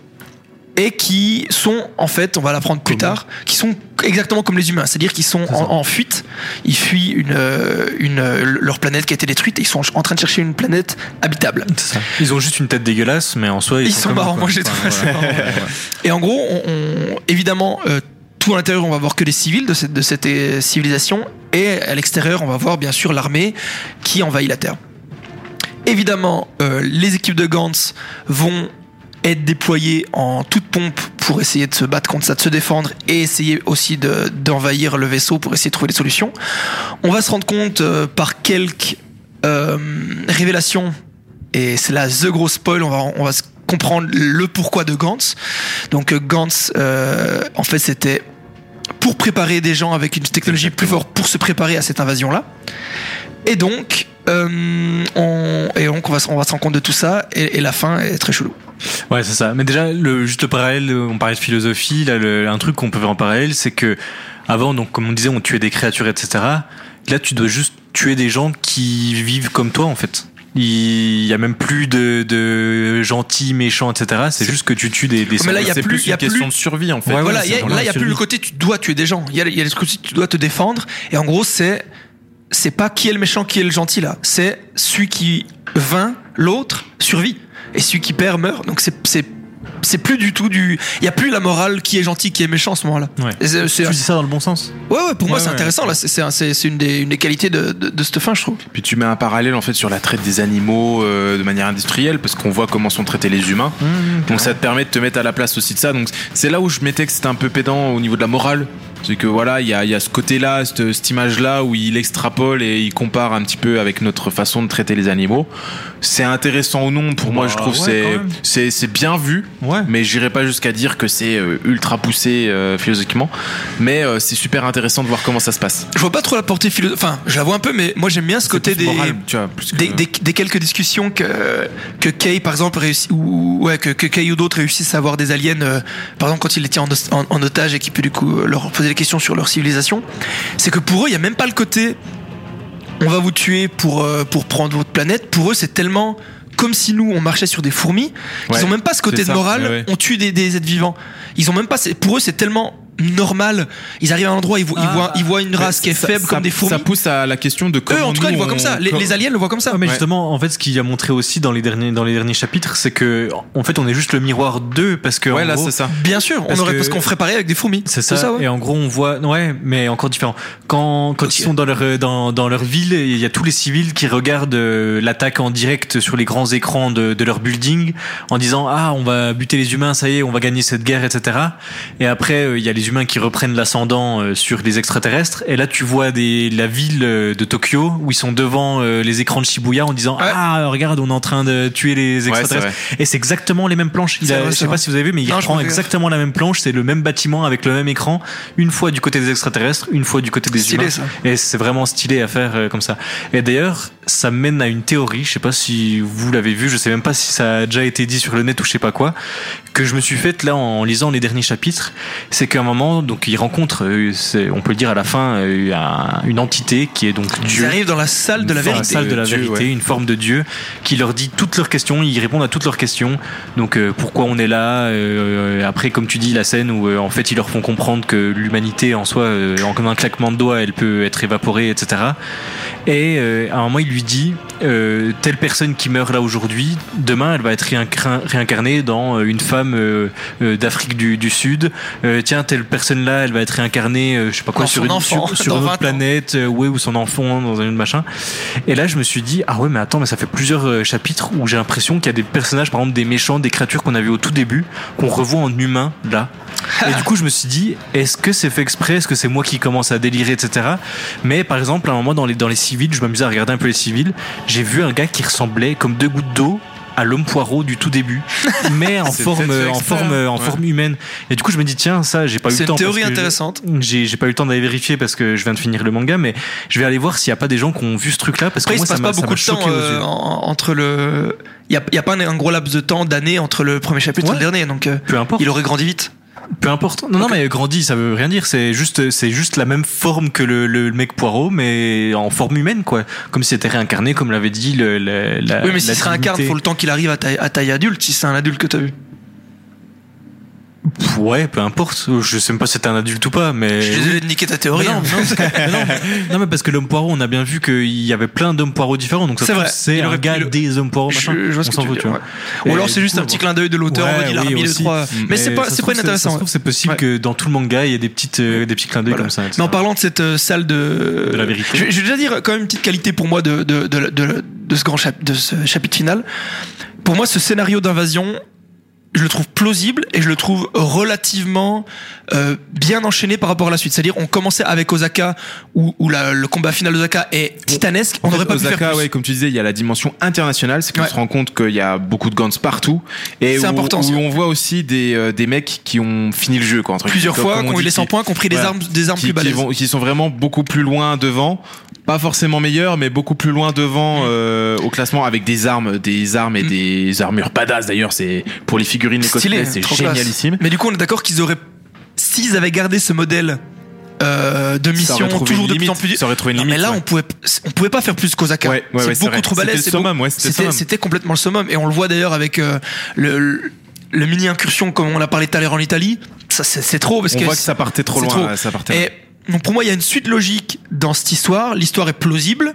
et qui sont en fait, on va l'apprendre plus Comment tard, qui sont exactement comme les humains, c'est-à-dire qu'ils sont ça. en, en fuite, ils fuient une, euh, une, euh, leur planète qui a été détruite et ils sont en train de chercher une planète habitable. ça. Ils ont juste une tête dégueulasse, mais en soi, ils, Ils sont comme marrants, moi les assez voilà. marrants. Et en gros, on, on- évidemment, euh, tout à l'intérieur, on va voir que des civils de cette, de cette civilisation, et à l'extérieur, on va voir bien sûr l'armée qui envahit la Terre. Évidemment, euh, les équipes de Gantz vont être déployées en toute pompe pour essayer de se battre contre ça, de se défendre et essayer aussi de- d'envahir le vaisseau pour essayer de trouver des solutions. On va se rendre compte euh, par quelques euh, révélations, et c'est là the gros spoil, on va, on va comprendre le pourquoi de Gantz. Donc euh, Gantz, en fait, c'était pour préparer des gens avec une technologie plus forte pour se préparer à cette invasion-là. Et donc, euh, on, et donc on, va, se- on va se rendre compte de tout ça, et, et la fin est très chelou. Ouais, c'est ça. Mais déjà, le, juste le parallèle, on parlait de philosophie, là, le- un truc qu'on peut faire en parallèle, c'est que avant, donc, comme on disait, on tuait des créatures, etc. Là, tu dois juste tuer des gens qui vivent comme toi, en fait. Il y a même plus de, de gentils, méchants, etc. C'est juste que tu tues des, des Mais là, il y a c'est plus- plus il y a une question plus- de survie en fait. Ouais, voilà, c'est il y a- pour là, la il n'y a plus le côté tu dois tuer des gens. Il y a, il y a le côté tu dois te défendre. Et en gros, c'est c'est pas qui est le méchant, qui est le gentil là. C'est celui qui vainc l'autre survit. Et celui qui perd meurt. Donc c'est c'est c'est plus du tout du. Il y a plus la morale qui est gentil, qui est méchant à ce moment-là. Ouais. Et c'est- c'est- Tu dis ça dans le bon sens? Ouais, ouais, pour moi Ouais, c'est ouais. intéressant. Là, c'est c'est un- c'est c'est une des une des qualités de, de, de cette fin, je trouve. Puis tu mets un parallèle en fait sur la traite des animaux euh, de manière industrielle parce qu'on voit comment sont traités les humains. Donc ça te permet de te mettre à la place aussi de ça. Donc c'est là où je mettais que c'était un peu pédant au niveau de la morale. C'est que voilà, il y a, il y a ce côté-là, cette, cette image-là où il extrapole et il compare un petit peu avec notre façon de traiter les animaux. C'est intéressant ou non, pour moi Bah, je trouve ouais, c'est c'est c'est bien vu. Ouais. Mais j'irai pas jusqu'à dire que c'est euh, ultra poussé euh, philosophiquement. Mais euh, c'est super intéressant de voir comment ça se passe. Je vois pas trop la portée philosophique. Enfin, je la vois un peu, mais moi j'aime bien ce côté des. moral, tu vois, plus que- des, des- des quelques discussions que que Kay par exemple réussit ou ouais que, que Kay ou d'autres réussissent à avoir des aliens euh, par exemple quand il les tient en, os- en- en otage et qu'il peut du coup leur poser des questions sur leur civilisation c'est que pour eux il y a même pas le côté on va vous tuer pour euh, pour prendre votre planète. Pour eux c'est tellement comme si nous on marchait sur des fourmis Ouais, ils ont même pas ce côté de ça, morale ouais, on tue des, des êtres vivants. Ils ont même pas pour eux c'est tellement normal ils arrivent à un endroit ils voient, ils Ah. voient, ils voient une race qui est Ça- faible ça- comme des fourmis Ça pousse à la question de comment eux en tout cas ils voient comme on- ça les, aliens le voient comme ça Ouais, mais Ouais. justement, en fait, ce qu'il a montré aussi dans les derniers, dans les derniers chapitres, c'est que, en fait, on est juste le miroir d'eux, parce que, Ouais, en là gros, c'est ça. Bien sûr, on Parce aurait que- parce qu'on ferait pareil avec des fourmis. C'est ça. ouais. Et en gros, on voit, ouais, mais encore différent. Quand, quand ils sont dans leur, dans, dans leur ville, il y a tous les civils qui regardent euh, l'attaque en direct sur les grands écrans de, de leur building en disant, ah, on va buter les humains, ça y est, on va gagner cette guerre, etc. Et après, euh, il y a les humains qui reprennent l'ascendant euh, sur les extraterrestres. Et là, tu vois des, la ville euh, de Tokyo où ils sont devant euh, les écrans de Shibuya en disant, Ouais. ah, regarde, on est en train de tuer les extraterrestres. Et c'est exactement les mêmes planches. Il a, vrai, je sais pas si vous avez vu, mais il Non, reprend exactement la même planche. C'est le même bâtiment avec le même écran. Une fois du côté des extraterrestres, une fois du côté des Stylé, humains. ça. Et c'est vraiment stylé à faire comme ça. Et d'ailleurs, ça mène à une théorie. Je sais pas si vous l'avez vu. Je sais même pas si ça a déjà été dit sur le net ou je sais pas quoi. Que je me suis faite là en lisant les derniers chapitres. C'est qu'à un moment, donc il rencontre, euh, on peut le dire à la fin, euh, un- une entité qui est donc Ils Dieu arrivent dans la salle de la dans vérité. salle de la Dieu, vérité, ouais. une forme de Dieu qui leur dit toutes leurs questions, ils répondent à toutes leurs questions. Donc euh, pourquoi on est là euh, Après, comme tu dis, la scène où euh, en fait ils leur font comprendre que l'humanité en soi, en comme un claquement de doigts, elle peut être évaporée, etc. Et euh, à un moment, il lui dit euh, telle personne qui meurt là aujourd'hui, demain, elle va être réincar- réincarnée dans euh, une femme euh, euh, d'Afrique du, du Sud. Euh, tiens, telle personne là, elle va être réincarnée, euh, je sais pas quoi, Dans sur une, enfant, sur, sur dans une 20 autre planète, euh, ouais, ou son enfant dans un machin. Et là, je me suis dit, ah ouais, mais attends, mais ça fait plusieurs chapitres où j'ai l'impression qu'il y a des personnages, par exemple des méchants, des créatures qu'on a vu au tout début, qu'on revoit en humain là. Et du coup, je me suis dit, est-ce que c'est fait exprès? Est-ce que c'est moi qui commence à délirer, etc. Mais par exemple, à un moment dans les, dans les civils, je m'amusais à regarder un peu les civils, j'ai vu un gars qui ressemblait comme deux gouttes d'eau à l'homme poireau du tout début, mais en C'est forme, en forme, en Ouais. forme humaine. Et du coup, je me dis tiens, ça, j'ai pas eu C'est le temps. une théorie que intéressante. J'ai pas eu le temps d'aller vérifier parce que je viens de finir le manga, mais je vais aller voir s'il y a pas des gens qui ont vu ce truc-là parce que Après, il moi, se passe ça pas beaucoup de temps euh, entre le. Il y a, y a pas un, un gros laps de temps d'années entre le premier chapitre et le dernier, donc euh, Peu importe. il aurait grandi vite. Peu importe. Non, non, mais grandi, ça veut rien dire. C'est juste, c'est juste la même forme que le, le mec poireau, mais en forme humaine, quoi. Comme si c'était réincarné, comme l'avait dit le, le- la. oui, mais si la se réincarne, faut le temps qu'il arrive à taille, à taille adulte, si c'est un adulte que t'as vu. Ouais, peu importe. Je sais même pas si c'était un adulte ou pas, mais. Je suis désolé de niquer ta Mais théorie. non, hein. non, mais non, non, mais parce que l'homme poireau, on a bien vu qu'il y avait plein d'hommes poireaux différents, donc ça C'est un gars le- des hommes poireaux, machin. je vois ce on que tu veux tu dire, vois. ouais. Ou alors c'est juste coup, un petit clin d'œil de l'auteur Ouais, il a oui, remis les aussi. trois. Mais c'est pas, c'est pas inintéressant. Trouve, c'est possible Ouais. que dans tout le manga, il y ait des petites, euh, des petits clins d'œil Voilà. comme ça. etc. Mais en parlant de cette euh, salle de, De la vérité. je, vais- je vais déjà dire quand même une petite qualité pour moi de, de, de, de, de ce grand chap- de ce chapitre final. Pour moi, ce scénario d'invasion, je le trouve plausible et je le trouve relativement euh, bien enchaîné par rapport à la suite. C'est-à-dire, on commençait avec Osaka où, où la- le combat final d'Osaka est titanesque. On n'aurait pas pu faire Osaka, plus. ouais, comme tu disais, il y a la dimension internationale, c'est qu'on Ouais. se rend compte qu'il y a beaucoup de guns partout et C'est où, important, où on voit aussi des, euh, des mecs qui ont fini le jeu, quoi, entre Plusieurs fois, qui on ont eu les 100 qui- points, qui ont pris des armes, des armes qui, plus qui balèzes. vont- qui sont vraiment beaucoup plus loin devant, pas forcément meilleurs, mais beaucoup plus loin devant euh, au classement avec des armes, des armes et Mm. des armures badass. D'ailleurs, c'est pour les figurines, les cosplays, c'est trop classe. génialissime. Mais du coup, on est d'accord qu'ils auraient, s'ils avaient gardé ce modèle euh, de mission toujours de plus en limite, plus. ça aurait trouvé une Non, mais là, ouais. on pouvait, on pouvait pas faire plus qu'Osaka. Ouais, ouais, c'est beaucoup trop balèze. C'était complètement le summum. Et on le voit d'ailleurs avec euh, le, le, le mini incursion, comme on a parlé tout à l'heure en Italie. Ça, c'est, trop parce On que voit que ça partait trop loin. trop. Ça partait et donc pour moi, il y a une suite logique dans cette histoire. L'histoire est plausible.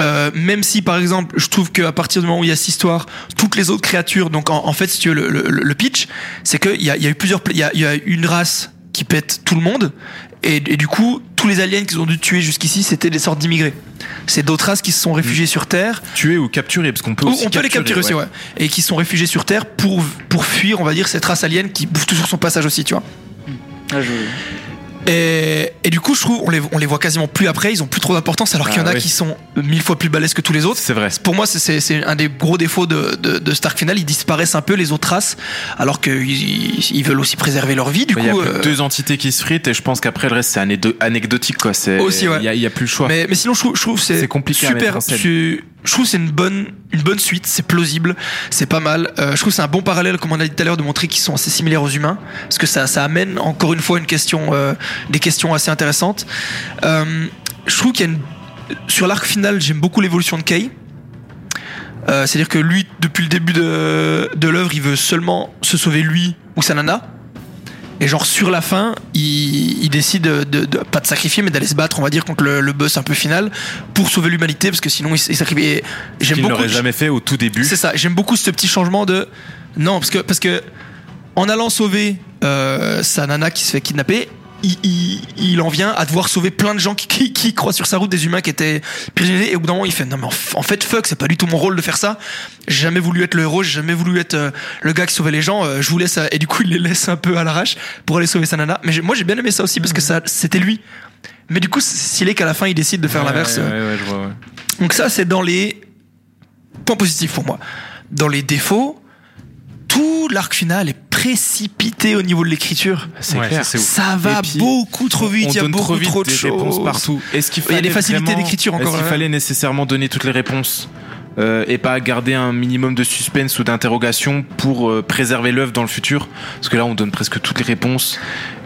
Euh, même si par exemple je trouve qu'à partir du moment où il y a cette histoire toutes les autres créatures donc en, en fait si tu veux le, le, le pitch c'est qu'il y a, il y a eu plusieurs il y a, il y a une race qui pète tout le monde. Et, et du coup tous les aliens qu'ils ont dû tuer jusqu'ici c'était des sortes d'immigrés. C'est d'autres races qui se sont réfugiées sur Terre. Tuer ou capturer, parce qu'on peut aussi on peut les capturer aussi ouais. et qui sont réfugiés sur Terre pour pour fuir on va dire cette race alien qui bouffe toujours son passage aussi tu vois. Ah, je- et, et du coup, je trouve, on les, on les voit quasiment plus après, ils ont plus trop d'importance, alors qu'il y en Ah a qui sont mille fois plus balèzes que tous les autres. C'est vrai. Pour moi, c'est- un des gros défauts de, de, de Stark Final, ils disparaissent un peu les autres races, alors qu'ils ils, veulent aussi préserver leur vie, du Il y a coup. que euh, deux entités qui se fritent et je pense qu'après le reste c'est anecdotique quoi. Aussi, ouais. Il y, a- il plus le choix. mais, mais sinon, je trouve, je trouve c'est compliqué super. Je, trouve c'est une bonne, une bonne suite, c'est plausible, c'est pas mal. Euh, je trouve c'est un bon parallèle, comme on a dit tout à l'heure, de montrer qu'ils sont assez similaires aux humains, parce que ça, ça amène encore une fois une question, euh, des questions assez intéressantes. Euh, je trouve qu'il y a une, sur l'arc final, j'aime beaucoup l'évolution de Kay. Euh, C'est-à-dire que lui, depuis le début de, de l'œuvre, il veut seulement se sauver lui ou sa nana. Et genre sur la fin, il, il décide de, de- de- pas de sacrifier, mais d'aller se battre, on va dire, contre le, le boss un peu final pour sauver l'humanité, parce que sinon il, il sacrifie. J'aime beaucoup. n'aurait jamais fait au tout début. C'est ça. J'aime beaucoup ce petit changement de non, parce que parce que en allant sauver euh, sa nana qui se fait kidnapper. Il, il- il en vient à devoir sauver plein de gens qui, qui, qui croisent sur sa route, des humains qui étaient prisonniers. Et au bout d'un moment, il fait non mais en, fait fuck, c'est pas du tout mon rôle de faire ça. J'ai jamais voulu être le héros, j'ai jamais voulu être euh, le gars qui sauvait les gens. euh, je vous laisse euh, et du coup il les laisse un peu à l'arrache pour aller sauver sa nana. Mais moi j'ai bien aimé ça aussi parce que ça c'était lui. Mais du coup, s'il est qu'à la fin il décide de faire Ouais, l'inverse. ouais, ouais, je vois, ouais. donc ça, c'est dans les points positifs pour moi. Dans les défauts, tout l'arc final est précipité au niveau de l'écriture. C'est Ouais, clair. ça, va puis, beaucoup trop vite, On il y a donne beaucoup trop vite trop de des choses. réponses partout. Est-ce qu'il Il y a fallait des facilités d'écriture encore, Est-ce qu'il hein. fallait nécessairement donner toutes les réponses euh, et pas garder un minimum de suspense ou d'interrogation pour euh, préserver l'œuvre dans le futur? Parce que là, on donne presque toutes les réponses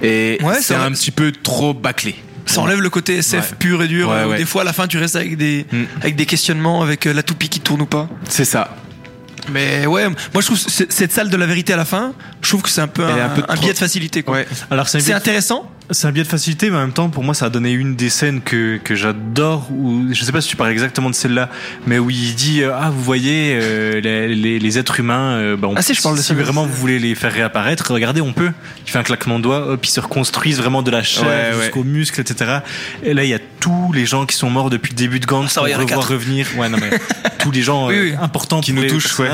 et Ouais, c'est un petit peu trop bâclé. Ça enlève le côté SF Ouais. pur et dur. Ouais, euh, où ouais. Des fois, à la fin, tu restes avec des, Mm. avec des questionnements, avec euh, la toupie qui tourne ou pas. C'est ça. Mais ouais, moi je trouve cette salle de la vérité à la fin, je trouve que c'est un peu un, un peu un biais de facilité. Quoi. Ouais. Alors c'est intéressant. C'est un biais de facilité, mais en même temps, pour moi, ça a donné une des scènes que, que j'adore. Où je sais pas si tu parles exactement de celle-là, mais où il dit euh, ah vous voyez euh, les, les, les êtres humains, euh, bah, on- Ah, si, je parle de si ça. vraiment vous voulez les faire réapparaître, regardez, on peut. Il fait un claquement de doigts, hop, ils se reconstruisent vraiment de la chair Ouais, ouais. jusqu'aux muscles, etc. Et là, il y a tous les gens qui sont morts depuis le début de Gantz Ça va, il y en a pour revoir revenir. Ouais, non mais tous les gens Oui, euh, oui. importants Qui nous touchent, ouais.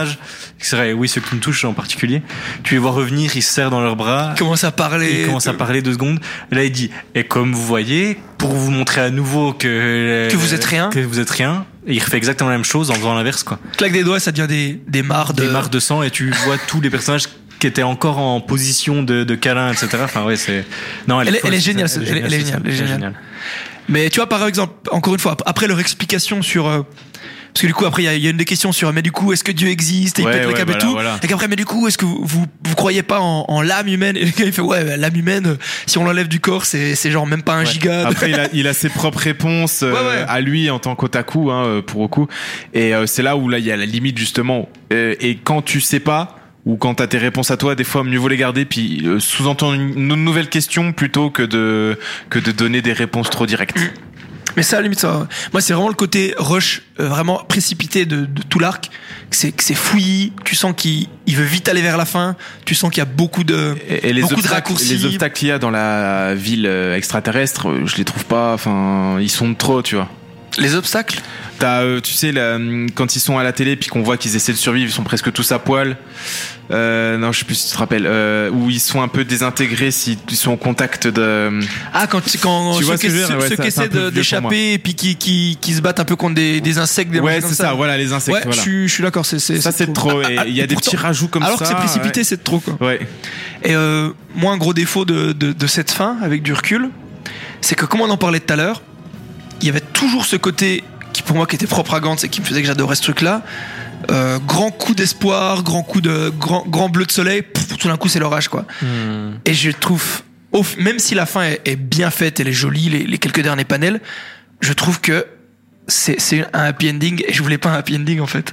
Vrai, oui, ceux qui nous touchent en particulier. Tu les vois revenir, ils se serrent dans leurs bras. Il commence à parler. Il commence à parler deux secondes. Là, il dit Et comme vous voyez, pour vous montrer à nouveau que Que vous êtes rien. que vous êtes rien, et il refait exactement la même chose en faisant l'inverse, quoi. Claque des doigts, ça devient des, des mares de. Des marques de sang, et tu vois tous les personnages qui étaient encore en position de, de câlin, etc. Enfin, ouais, c'est. Non, Elle est- elle géniale, elle est- géniale, elle est géniale. Mais tu vois, par exemple, encore une fois, ap- après leur explication sur. euh, parce que du coup, après, il y y, a une des questions sur, mais du coup, est-ce que Dieu existe Et il Ouais, pète le ouais, câble et tout. voilà. Et qu'après, mais du coup, est-ce que vous, vous, vous croyez pas en, en l'âme humaine? Et le gars, il fait, ouais, l'âme humaine, si on l'enlève du corps, c'est c'est genre même pas un giga. Après, il a, il a ses propres réponses euh, à lui en tant qu'otaku, hein, euh, pour Oku. Et euh, c'est là où là il y a la limite justement. Euh, et quand tu sais pas ou quand t'as tes réponses à toi, des fois mieux vaut les garder puis euh, sous-entendre une, une nouvelle question plutôt que de que de donner des réponses trop directes. Mais ça, à la limite, ça. Moi, c'est vraiment le côté rush, euh, vraiment précipité de, de tout l'arc. C'est c'est fouillis. Tu sens qu'il il veut vite aller vers la fin. Tu sens qu'il y a beaucoup de. Et, et les, Beaucoup de raccourcis. les obstacles qu'il y a dans la ville euh, extraterrestre, euh, je les trouve pas. Enfin, ils sont de trop, tu vois. Les obstacles. T'as, euh, tu sais, la- quand ils sont à la télé, puis qu'on voit qu'ils essaient de survivre, ils sont presque tous à poil. Euh, non, je sais plus si tu te rappelles. Euh, où ils sont un peu désintégrés s'ils ils sont en contact de. Ah, quand, quand Tu ceux vois ce qui, ceux- Ouais, ceux ça, qui c'est un essaient de- d'échapper et puis qui, qui, qui se battent un peu contre des, des insectes, des Ouais, c'est comme ça. Voilà, les insectes. Ouais, voilà. je suis, je suis d'accord. C'est, c'est, Ça, c'est trop. Et Ah, il y a des pourtant- petits rajouts comme alors ça. que c'est précipité, ouais. c'est trop, quoi. Ouais. Et euh, moi, un gros défaut de, de, de cette fin, avec du recul, c'est que comme on en parlait tout à l'heure, il y avait toujours ce côté qui pour moi qui était propre à Gantz et qui me faisait que j'adorais ce truc-là. Euh, grand coup d'espoir, grand coup de grand, grand bleu de soleil, pff, tout d'un coup c'est l'orage quoi. Hmm. Et je trouve, même si la fin est, est bien faite, elle est jolie, les, les quelques derniers panels, je trouve que c'est un happy ending et je voulais pas un happy ending en fait.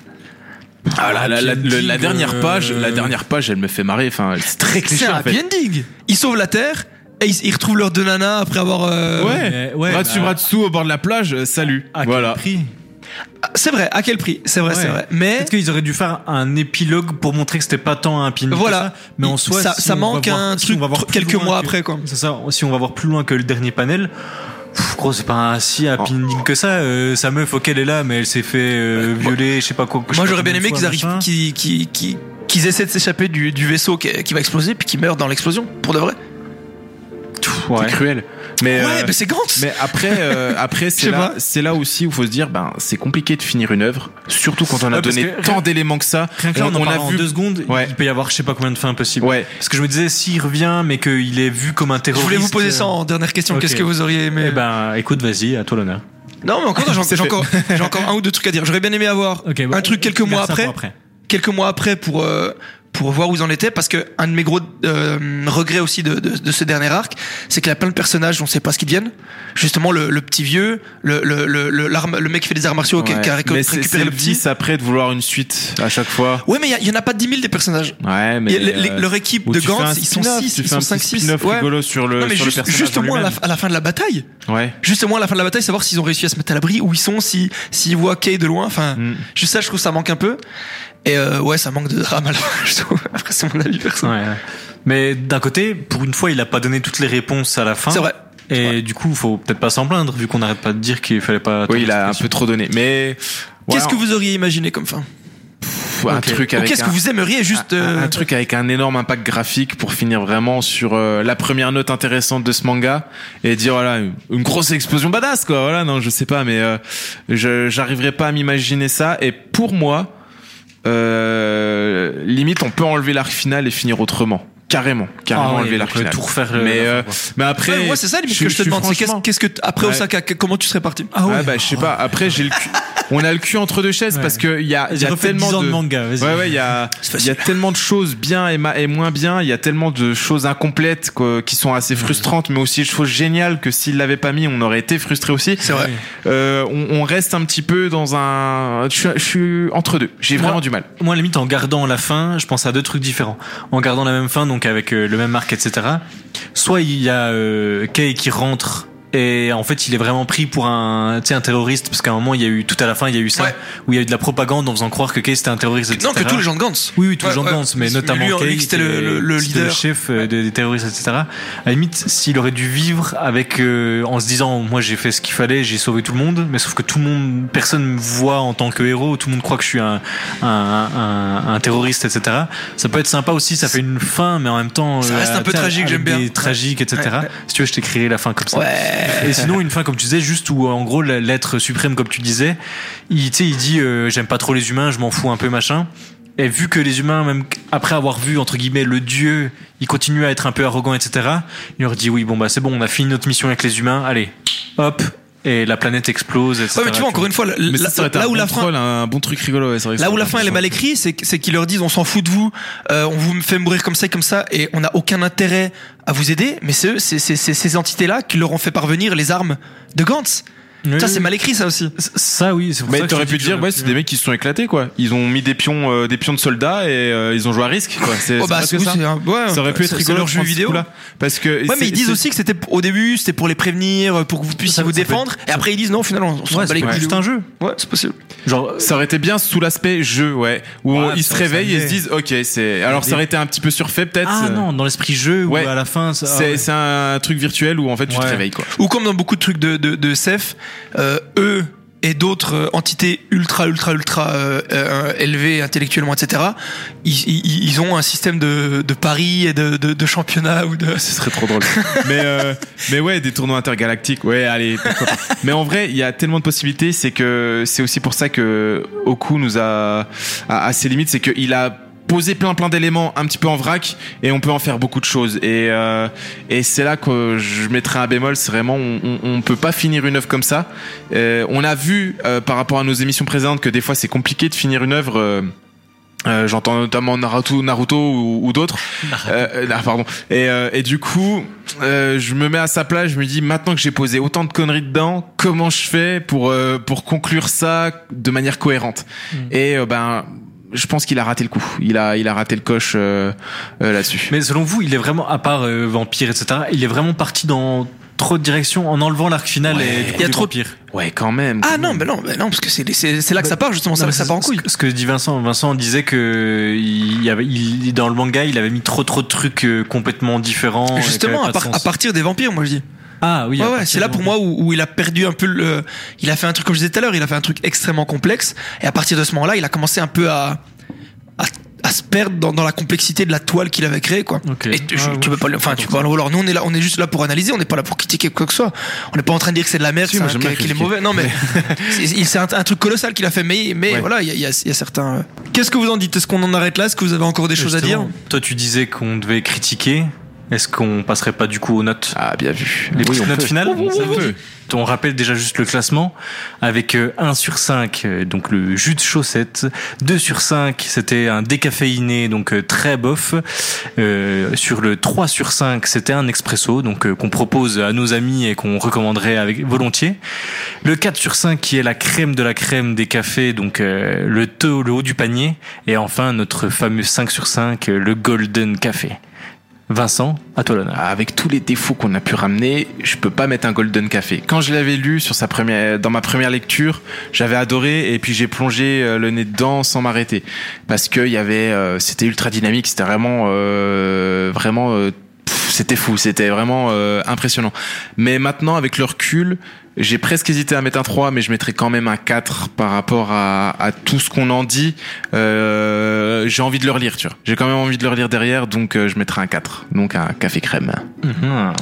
Ah, la, la- la- le- la dernière euh, page, la dernière page, elle me fait marrer. Enfin, c'est très cliché C'est un en happy ending. Ils sauvent la terre et ils, ils retrouvent leurs deux nanas après avoir. euh, Ouais. Ouais, bras dessus, bah- bras dessous au bord de la plage. euh, salut. À voilà. quel prix C'est vrai, à quel prix? C'est vrai, Ouais. c'est vrai. Mais Peut-être qu'ils auraient dû faire un épilogue pour montrer que c'était pas tant un pin. Voilà. mais en soi, Ça- si ça on va manque voir- un si truc on va voir tr- plus quelques loin mois que- après, quoi. C'est ça. Si on va voir plus loin que le dernier panel. pff, Gros, c'est pas un si happy ending que ça. Euh, sa meuf, ok, elle est là, mais elle s'est fait euh, violer, je sais pas quoi. je sais moi pas j'aurais bien combien de aimé fois, qu'ils arrivent, qu'ils qu'ils- qu'ils- qu'ils essaient de s'échapper du, du vaisseau qui, qui va exploser puis qu'ils meurent dans l'explosion, pour de vrai. Ouais. C'est cruel. Mais, ouais, euh, mais c'est Gantz mais après, euh, après Je c'est là, c'est là aussi où il faut se dire, ben, c'est compliqué de finir une œuvre, surtout quand on a Ouais, donné que tant d'éléments que ça. Rien que là, on, en a parle en vu. deux secondes. Ouais. Il peut y avoir je sais pas combien de fins possibles. Ouais. Parce que je me disais, s'il revient, mais qu'il est vu comme un Je terroriste. voulais vous poser ça euh, en dernière question. Qu'est-ce que vous auriez aimé Eh ben, écoute, vas-y, à toi l'honneur. Non, mais encore, j'ai encore, j'ai encore un ou deux trucs à dire. J'aurais bien aimé avoir bon, un truc quelques on mois après. quelques mois après pour euh, pour voir où ils en étaient parce que un de mes gros euh, regrets aussi de, de, de ce dernier arc c'est qu'il y a plein de personnages on sait pas ce qu'ils deviennent justement le, le petit vieux le le, le, le, le mec qui fait des arts martiaux qui, Ouais. qui a récupéré le le petit après de vouloir une suite à chaque fois. ouais mais il y en a pas 10 000 des personnages Ouais, mais les- euh, leur équipe de Gantz ils sont spin-off, 6 tu ils sont petit 5 6 spin-off rigolo sur le non mais sur le juste, personnage juste au moins à la, lui-même. à la fin de la bataille Ouais. juste au moins à la fin de la bataille savoir s'ils ont réussi à se mettre à l'abri où ils sont si s'ils voient Kay de loin enfin Mm. juste ça je trouve ça manque un peu et euh, ouais ça manque de drame à la fin je trouve après c'est mon avis perso Ouais, ouais. Mais d'un côté, pour une fois, il a pas donné toutes les réponses à la fin. c'est vrai Et du coup, faut peut-être pas s'en plaindre, vu qu'on n'arrête pas de dire qu'il fallait pas. Oui, il a un peu trop donné. Mais Qu'est-ce que vous auriez imaginé comme fin? Pff, un truc avec qu'est-ce un- que vous aimeriez juste un, euh, un truc avec un énorme impact graphique pour finir vraiment sur euh, la première note intéressante de ce manga et dire voilà une grosse explosion badass quoi voilà non je sais pas mais euh, je j'arriverai pas à m'imaginer ça et pour moi euh, limite on peut enlever l'arc final et finir autrement. Carrément. Carrément Ah ouais, enlever l'arc euh, final. tout refaire le- mais euh, mais après Ouais, c'est ça limite que je te suis demande c'est qu'est-ce que après Ouais. Osaka comment tu serais parti? Ah Ouais, bah, je sais pas. Après, j'ai le cul- on a le cul entre deux chaises Ouais. parce que il y a, y a refait 10 tellement de de, manga. Ouais, ouais, il y a, il y a tellement de choses bien et, ma- et moins bien. Il y a tellement de choses incomplètes quoi, qui sont assez frustrantes, mais aussi de choses géniales que s'il l'avait pas mis, on aurait été frustré aussi. c'est vrai Euh, on, on reste un petit peu dans un, je suis, je suis entre deux. J'ai vraiment du mal. Moi, limite, en gardant la fin, je pense à deux trucs différents. En gardant la même fin, donc avec euh, le même arc, etc. Soit il y a euh, Kay qui rentre Et en fait, il est vraiment pris pour un, tu sais, un terroriste parce qu'à un moment, il y a eu tout à la fin, il y a eu ça Ouais. où il y a eu de la propagande en faisant croire que Kay c'était un terroriste. Non, etc. que tous les gens de Gantz. Oui, oui, tous les Ouais, gens de. Gantz, mais notamment lui, Kay, c'était le- le- le leader. chef euh, des, des terroristes, etc. À la limite, s'il aurait dû vivre avec, euh, en se disant, moi j'ai fait ce qu'il fallait, j'ai sauvé tout le monde, mais sauf que tout le monde, personne me voit en tant que héros, tout le monde croit que je suis un, un, un, un terroriste, etc. Ça peut être sympa aussi, ça fait une fin, mais en même temps, Ça reste un peu tu sais, tragique, j'aime bien. des tragiques, etc. Ouais. Si tu veux, je t'écrirai la fin comme ça. Ouais. Et sinon, une fin, comme tu disais, juste où, en gros, l'être suprême, comme tu disais, il, il dit euh, J'aime pas trop les humains, je m'en fous un peu, machin. Et vu que les humains, même après avoir vu, entre guillemets, le dieu, ils continuent à être un peu arrogants, etc., il leur dit Oui, bon, bah c'est bon, on a fini notre mission avec les humains, allez, hop, et la planète explose, etc. Ouais, mais tu vois, encore une fois, la- là un où bon la fin, troll, un bon truc rigolo. ouais, c'est vrai Là où la fin elle est mal écrite, c'est que- c'est qu'ils leur disent on s'en fout de vous, euh, on vous fait mourir comme ça et comme ça, et on n'a aucun intérêt à vous aider. Mais c'est eux, c'est c'est- c'est ces entités-là qui leur ont fait parvenir les armes de Gantz. Oui, Ça oui. c'est mal écrit ça aussi. Ça, oui, c'est pour Mais ça que t'aurais je pu dis dire, ouais, c'est des mecs qui se sont éclatés, quoi. Ils ont mis des pions, euh, des pions de soldats et euh, ils ont joué à risque, quoi. C'est Oh, c'est bah, presque oui, ça. c'est un- ouais, Ça aurait pu être c'est- c'est rigolo leur jeu ce vidéo. coup-là. Parce que. Ouais, mais ils disent aussi que c'était au début, c'était pour les prévenir, pour que vous puissiez Ça- vous ça peut défendre, et après ils disent non, finalement, on s'en Ouais, bat les c'est couilles. juste un jeu. Ouais, c'est possible. Genre, Ça aurait été bien sous l'aspect jeu, ouais. Où Ouais, ils se ça- réveillent et se disent, ok, c'est. Alors ça aurait été un petit peu surfait, peut-être. ah euh, non, dans l'esprit jeu, où Ouais. à la fin, ça- ah C'est c'est un truc virtuel où en fait tu te Ouais. réveilles, quoi. Ou comme dans beaucoup de trucs de, de, de euh, eux et d'autres euh, entités ultra, ultra, ultra euh, euh, élevées intellectuellement, etc., ils, ont un système de, paris et de, de, championnat ou de... Ce serait trop drôle. mais, euh, mais ouais, des tournois intergalactiques, ouais, allez. Mais en vrai, il y a tellement de possibilités, c'est que c'est aussi pour ça que Oku nous a, à, à ses limites, c'est qu'il a posé plein plein d'éléments un petit peu en vrac et on peut en faire beaucoup de choses et euh, et c'est là que je mettrais un bémol c'est vraiment on, on, on peut pas finir une œuvre comme ça Euh, on a vu euh, par rapport à nos émissions précédentes que des fois c'est compliqué de finir une œuvre euh, euh, J'entends notamment Naruto, Naruto ou, ou d'autres. Euh, ah, pardon. Et, euh, et du coup, euh, je me mets à sa place. Je me dis maintenant que j'ai posé autant de conneries dedans, comment je fais pour euh, pour conclure ça de manière cohérente? Et euh, ben, je pense qu'il a raté le coup. Il a il a raté le coche euh, euh, là-dessus. Mais selon vous, il est vraiment, à part euh, vampire, etc., il est vraiment parti dans trop de directions en enlevant l'arc final Ouais. et du coup, Il y a trop- vampires. Ouais, quand même. Ah non, mais non, mais non, parce que c'est là que ça part justement, Non, ça, ça part en couille. Ce que dit Vincent, Vincent disait que il y avait, il, dans le manga, il avait mis trop trop de trucs complètement différents. Justement, à, de par- à partir des vampires, moi je dis. Ah oui. Ouais, ouais, c'est là pour moi où, où il a perdu un peu le. Il a fait un truc, comme je disais tout à l'heure, il a fait un truc extrêmement complexe. Et à partir de ce moment-là, il a commencé un peu à. à, à se perdre dans, dans la complexité de la toile qu'il avait créée, quoi. Ok. Et tu, Ah, tu ouais, peux pas. le- Enfin, tu peux pas. Alors, nous, on est là, on est juste là pour analyser, on n'est pas là pour critiquer quoi que ce soit. On n'est pas en train de dire que c'est de la merde, Si, qu'il est mauvais. Non, mais c'est il- c'est un, un truc colossal qu'il a fait. Mais, mais voilà, il y a, y a- y a certains. euh. Qu'est-ce que vous en dites? Est-ce qu'on en arrête là? Est-ce que vous avez encore des choses à dire? Toi, tu disais qu'on devait critiquer. Est-ce qu'on passerait pas du coup aux notes Ah, bien vu. Les on notes peut. finales Ça peut. On rappelle déjà juste le classement avec euh, 1 sur 5, euh, donc le jus de chaussette. 2 sur 5, c'était un décaféiné, donc euh, très bof. Euh, sur le 3 sur 5, c'était un expresso, donc euh, qu'on propose à nos amis et qu'on recommanderait avec volontiers. Le 4 sur 5 qui est la crème de la crème des cafés, donc euh, le, taux, le haut du panier. Et enfin notre fameux 5 sur 5, euh, le golden café. Vincent, à toi l'honneur. Avec tous les défauts qu'on a pu ramener, je peux pas mettre un Golden Café. Quand je l'avais lu sur sa première, dans ma première lecture, j'avais adoré et puis j'ai plongé euh, le nez dedans sans m'arrêter parce que il y avait, euh, c'était ultra dynamique, c'était vraiment, euh, vraiment, euh, c'était fou, c'était vraiment euh, impressionnant. Mais maintenant, avec le recul, j'ai presque hésité à mettre un 3, mais je mettrais quand même un 4 par rapport à, à tout ce qu'on en dit. Euh, j'ai envie de le relire, tu vois. J'ai quand même envie de le relire derrière, donc euh, je mettrai un 4. Donc un café crème. Mhm.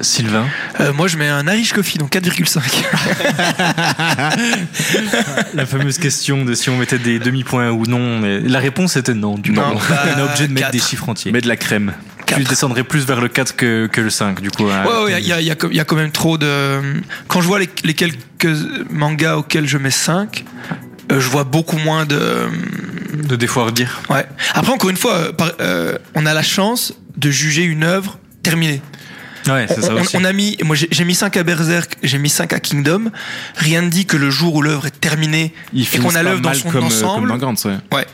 Sylvain. Euh, Moi, je mets un Irish Coffee, donc 4,5. La fameuse question de si on mettait des demi-points ou non. mais la réponse était non. Du Non, bah, on est obligé de mettre des chiffres entiers. Mais de la crème. Tu quatre. descendrais plus vers le 4 que, que le 5, du coup. hein. Ouais, ouais, il y a, il y, a, y a quand même trop de. Quand je vois les, les quelques mangas auxquels je mets 5, euh, je vois beaucoup moins de. De défoir dire. Ouais. Après, encore une fois, euh, par- euh, on a la chance de juger une œuvre terminée. Ouais, c'est On, ça on- aussi. on a mis, moi j'ai mis 5 à Berserk, j'ai mis 5 à Kingdom. Rien ne dit que le jour où l'œuvre est terminée et qu'on a l'œuvre dans son comme, ensemble. Comme Gantz, ouais. Ouais.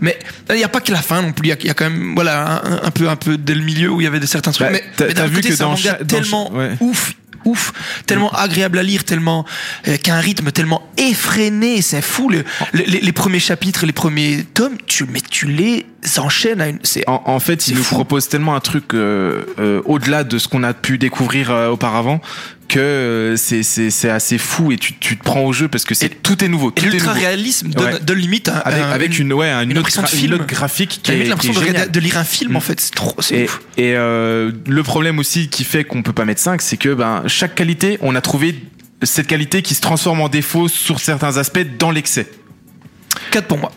Mais il n'y a pas que la fin non plus. Il y a- il y, a quand même voilà un, un peu un peu dès le milieu où il y avait de certains trucs. Bah, mais t'as- mais d'un t'as vu côté, que c'est un dans manga cha- dans tellement ouais. ouf. ouf, tellement agréable à lire, tellement euh, qu'un rythme tellement effréné, c'est fou. Le- le- les, les premiers chapitres, les premiers tomes, tu mais tu les enchaînes à une. En, en fait, il nous fou. propose tellement un truc euh, euh, au-delà de ce qu'on a pu découvrir euh, auparavant que c'est assez fou et tu, tu te prends au jeu parce que c'est tout est nouveau. et l'ultra réalisme donne, Ouais. donne limite un, Avec, un- avec une ouais une, une autre, de gra- une film. autre graphique qui est, l'impression de, de lire un film en Mm. fait. C'est trop. C'est Et, ouf. et, le problème aussi qui fait qu'on peut pas mettre 5, c'est que ben, chaque qualité, on a trouvé cette qualité qui se transforme en défaut sur certains aspects dans l'excès. 4 pour moi.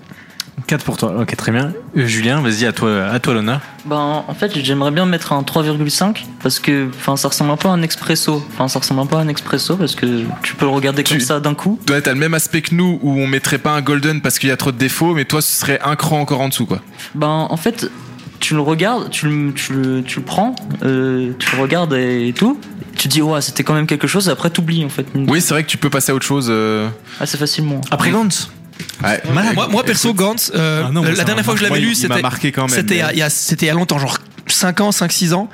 4 pour toi. Ok, très bien. Euh, Julien, vas-y, à toi, à toi l'honneur. Ben, en fait, j'aimerais bien mettre un 3,5 parce que enfin, ça ressemble un peu à un expresso. Enfin, ça ressemble un peu à un expresso parce que tu peux le regarder comme Tu- ça d'un coup. Toi, t'as le même aspect que nous où on mettrait pas un golden parce qu'il y a trop de défauts, mais toi, ce serait un cran encore en dessous, quoi. Ben, en fait, tu le regardes, tu le, tu le, tu le prends, euh, tu le regardes et tout. Tu te dis, ouais, c'était quand même quelque chose, et après, t'oublies en fait. Oui, c'est vrai que tu peux passer à autre chose. euh, Assez facilement. Après Gantz. Ouais. Moi, moi, perso, Gantz, euh, Ah non, la dernière fois que je l'avais lu, c'était il y a- mais- il y a, c'était il y a longtemps, genre 5 ans, 5, 6 ans.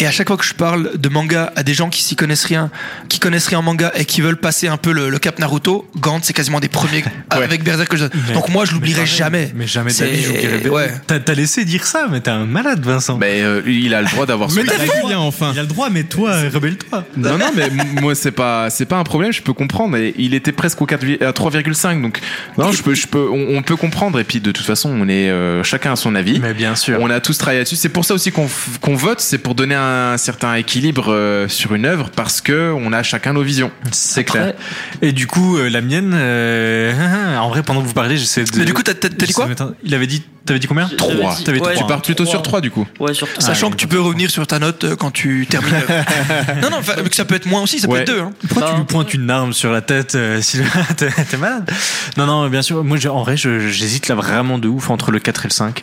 Et à chaque fois que je parle de manga à des gens qui s'y connaissent rien, qui connaissent rien en manga et qui veulent passer un peu le, le cap Naruto, Gantz c'est quasiment des premiers avec Berserk que je... Mais- Donc moi je l'oublierai jamais. Mais jamais C'est- vie, j'oublierai. ouais. T'as t'as laissé dire ça, mais t'es un malade, Vincent. Mais euh, il a le droit d'avoir son fou enfin. Il a le droit, mais toi, rebelle-toi. Non, non, mais moi, c'est pas, c'est pas un problème, je peux comprendre. Et il était presque au 4, vi- à 3,5. Donc, non, je peux, je peux, on, on peut comprendre. Et puis, de toute façon, on est, euh, chacun a son avis. Mais bien sûr. On a tous travaillé là-dessus. C'est pour ça aussi qu'on qu'on vote, c'est pour donner un, certain équilibre euh, sur une œuvre parce que on a chacun nos visions. C'est clair. Et du coup, euh, la mienne, euh, en vrai, pendant que vous parlez, j'essaie de. Mais du coup, t'as dit quoi? mettre un- Il avait dit. T'avais dit combien J'avais Trois. dit- T'avais ouais, trois. Tu pars plutôt sur 3 du coup. Ouais, sur Sachant Ah, que tu peux revenir sur ta note euh, quand tu termines. non, non, que ça peut être moins aussi, ça peut être deux. Hein. Pourquoi tu lui pointes une arme sur la tête euh, si t'es malade Non, non, bien sûr. Moi, en vrai, j'hésite là vraiment de ouf entre le 4 et le 5.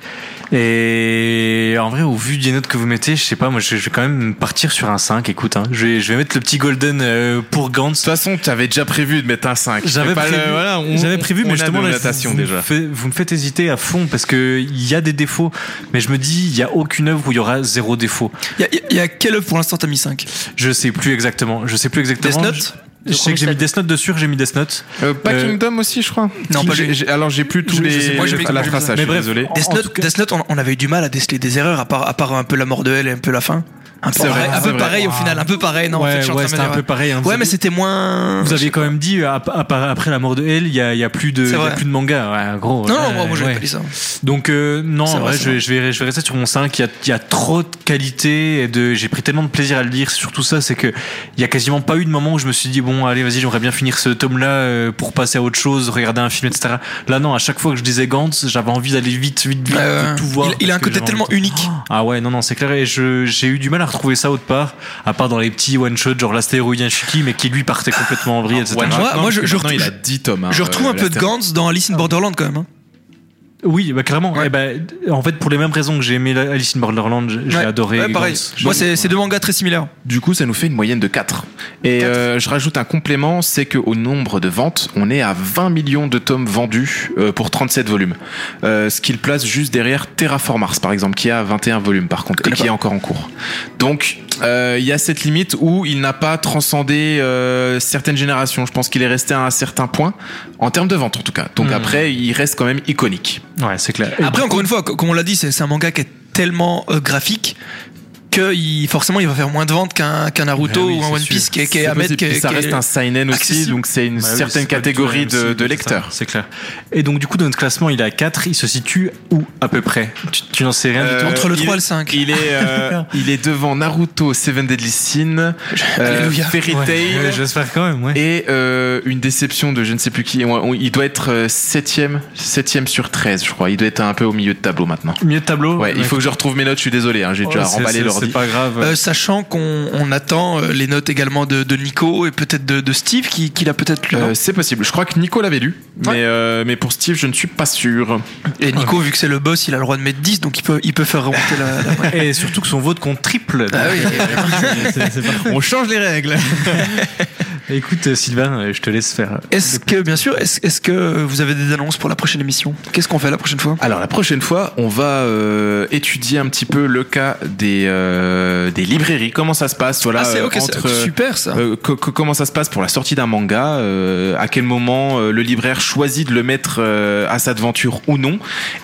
Et en vrai, au vu des notes que vous mettez, je sais pas, moi, je, vais quand même partir sur un 5. Écoute, hein, je, vais, je vais mettre le petit golden euh, pour Gantz. De toute façon, tu avais déjà prévu de mettre un 5. J'avais prévu, le- voilà, on- j'avais prévu, on mais a justement, là, vous, déjà. Me faites, vous me faites hésiter à fond parce que il y a des défauts, mais je me dis, il y a aucune œuvre où il y aura zéro défaut. Il y a, il y a quelle œuvre pour l'instant t'as mis 5 Je sais plus exactement. Je sais plus exactement. Death Note? Je, je sais que j'ai mis Death Note dessus, j'ai mis Death Note. Euh, pas Euh, Kingdom aussi, je crois. Non, pas j'ai- lui. j'ai- Alors, j'ai plus tous Je- les. moi, j'ai la traçage, Mais je suis bref, désolé. Death Note, cas- Death Note, on, on avait eu du mal à déceler des erreurs, à part, à part un peu la mort de elle et un peu la fin. Un peu, C'est vrai, pareil- un peu vrai. pareil au final, un peu pareil. Non, en ouais, fait, en ouais, train de c'était un peu pareil. hein. Ouais, mais c'était moins. Vous aviez quand même dit après la mort de Elle, il y a, il y a plus de, y a plus de manga. Ouais, gros. Non, ouais, non, moi, moi j'avais ouais. pas dit ça. Donc euh, non, vrai, je, vais, je vais, je vais rester sur mon 5. Il y a, il y a trop de qualité et de, j'ai pris tellement de plaisir à le lire. C'est Surtout ça, c'est que il y a quasiment pas eu de moment où je me suis dit bon, allez, vas-y, j'aimerais bien finir ce tome-là euh, pour passer à autre chose, regarder un film, etc. Là, non, à chaque fois que je disais Gantz, j'avais envie d'aller vite, vite, vite, Ouais, ouais. de tout voir. Il- il a un côté tellement unique. Ah ouais, non, non, c'est clair. Et je, j'ai eu du mal à retrouver ça autre part, à part dans les petits one-shots, genre l'astéro Yashiki, mais qui lui partait complètement en vrille, etc. One Moi- moi, non, je- parce je que maintenant, retrouve- il a 10 tomes. hein, Je retrouve euh, un peu de Gantz dans Alice in Borderland quand même. hein. Oui, bah carrément. Ouais. Eh ben, en fait, pour les mêmes raisons que j'ai aimé Alice in Borderland, j'ai Ouais. adoré. Ouais, pareil. Moi, c'est deux mangas très similaires. Du coup, ça nous fait une moyenne de 4. Et Quatre. euh, je rajoute un complément, c'est qu'au nombre de ventes, on est à 20 millions de tomes vendus euh, pour 37 volumes. Euh, ce qui le place juste derrière Terraform Mars, par exemple, qui a 21 volumes par contre, et qui pas. est encore en cours. Donc, euh, il y a cette limite où il n'a pas transcendé euh, certaines générations. Je pense qu'il est resté à un certain point, en termes de vente en tout cas. Donc Hmm. après, il reste quand même iconique. Ouais, c'est clair. Après, encore une fois, co- comme on l'a dit, c'est c'est un manga qui est tellement euh, graphique que il- forcément il va faire moins de ventes qu'un qu'un Naruto oui, ou un One. Piece qui est, qui est C'est à mettre. qui ça qui reste un seinen aussi, donc c'est une Bah oui, certaine catégorie de, lecteurs. C'est clair. Et donc, du coup, dans notre classement, il est à 4. Il se situe où, à peu près? Tu, tu n'en sais rien Euh, du tout Entre le il 3 et le 5. Il est, euh, il est devant Naruto, Seven Deadly Sin, euh. Fairy Tail ouais, J'espère quand même, ouais. et euh, une déception de je ne sais plus qui. Il doit être euh, septième, septième sur 13, je crois. Il doit être un peu au milieu de tableau maintenant. Mieux de tableau Ouais, il faut que je retrouve mes notes. Je suis désolé, hein, j'ai déjà remballé l'ordi. C'est pas grave. Euh, sachant qu'on on attend euh, les notes également de, de Nico et peut-être de, de Steve qui, qui l'a peut-être lu. Euh, c'est possible. Je crois que Nico l'avait lu, mais, euh, mais pour Steve, je ne suis pas sûr. et Nico, vu que c'est le boss, il a le droit de mettre 10, donc il peut, il peut faire remonter la. la- Et surtout que son vote compte triple. Ah oui. On change les règles. Écoute, Sylvain, je te laisse faire. Est-ce que, bien sûr, est-ce est-ce que vous avez des annonces pour la prochaine émission? Qu'est-ce qu'on fait la prochaine fois? Alors la prochaine fois, on va euh, étudier un petit peu le cas des euh, des librairies. Comment ça se passe, voilà, Ah, c'est euh, ok, c'est entre, super ça. euh, co- co- comment ça se passe pour la sortie d'un manga euh, À quel moment euh, le libraire choisit de le mettre euh, à sa devanture ou non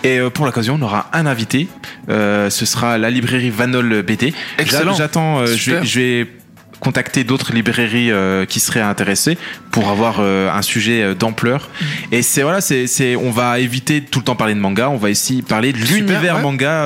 Et euh, pour l'occasion, on aura un invité. Euh, ce sera la librairie Vanol BD. Excellent. J'a- J'attends. euh, je Super. vais, je vais contacter d'autres librairies euh, qui seraient intéressées pour avoir euh, un sujet euh, d'ampleur. Et c'est voilà, c'est c'est on va éviter de tout le temps parler de manga, on va ici parler de l'univers ouais. manga,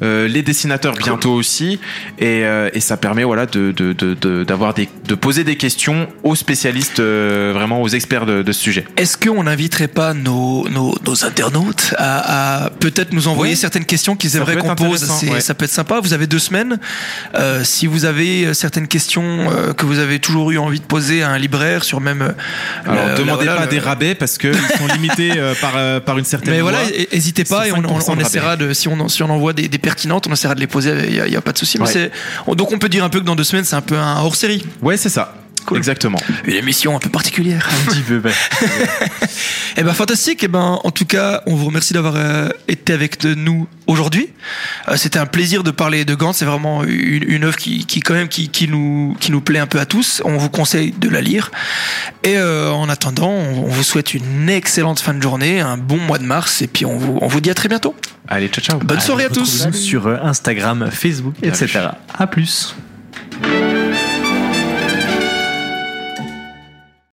les dessinateurs bientôt aussi, et, euh, et ça permet voilà de de de de- d'avoir des de poser des questions aux spécialistes, euh, vraiment aux experts de, de ce sujet. Est-ce qu'on n'inviterait pas nos, nos, nos internautes à, à peut-être nous envoyer certaines questions qu'ils aimeraient qu'on pose ouais. Ça peut être sympa. Vous avez deux semaines. Euh, si vous avez certaines questions euh, que vous avez toujours eu envie de poser à un libraire sur même. euh, Alors demandez voilà, pas le- des rabais parce que ils sont limités euh, par par une certaine Mais loi. voilà, hé- hésitez pas et on, on- 5% on de essaiera de si on en- si on envoie des, des pertinentes, on essaiera de les poser. Il y y a pas de souci. Ouais. donc on peut dire un peu que dans deux semaines c'est un peu un hors série, Ouais, c'est ça. Cool. Exactement. une émission un peu particulière. Un petit peu, ben. Eh ben fantastique. Eh ben en tout cas, on vous remercie d'avoir euh, été avec de nous aujourd'hui. Euh, C'était un plaisir de parler de Gantz. C'est vraiment une, une œuvre qui, qui quand même qui, qui nous qui nous plaît un peu à tous. On vous conseille de la lire. Et euh, en attendant, on, on vous souhaite une excellente fin de journée, un bon mois de mars, et puis on vous on vous dit à très bientôt. Allez, ciao ciao. Bonne soirée à tous. Sur Instagram, Facebook, etc. À plus.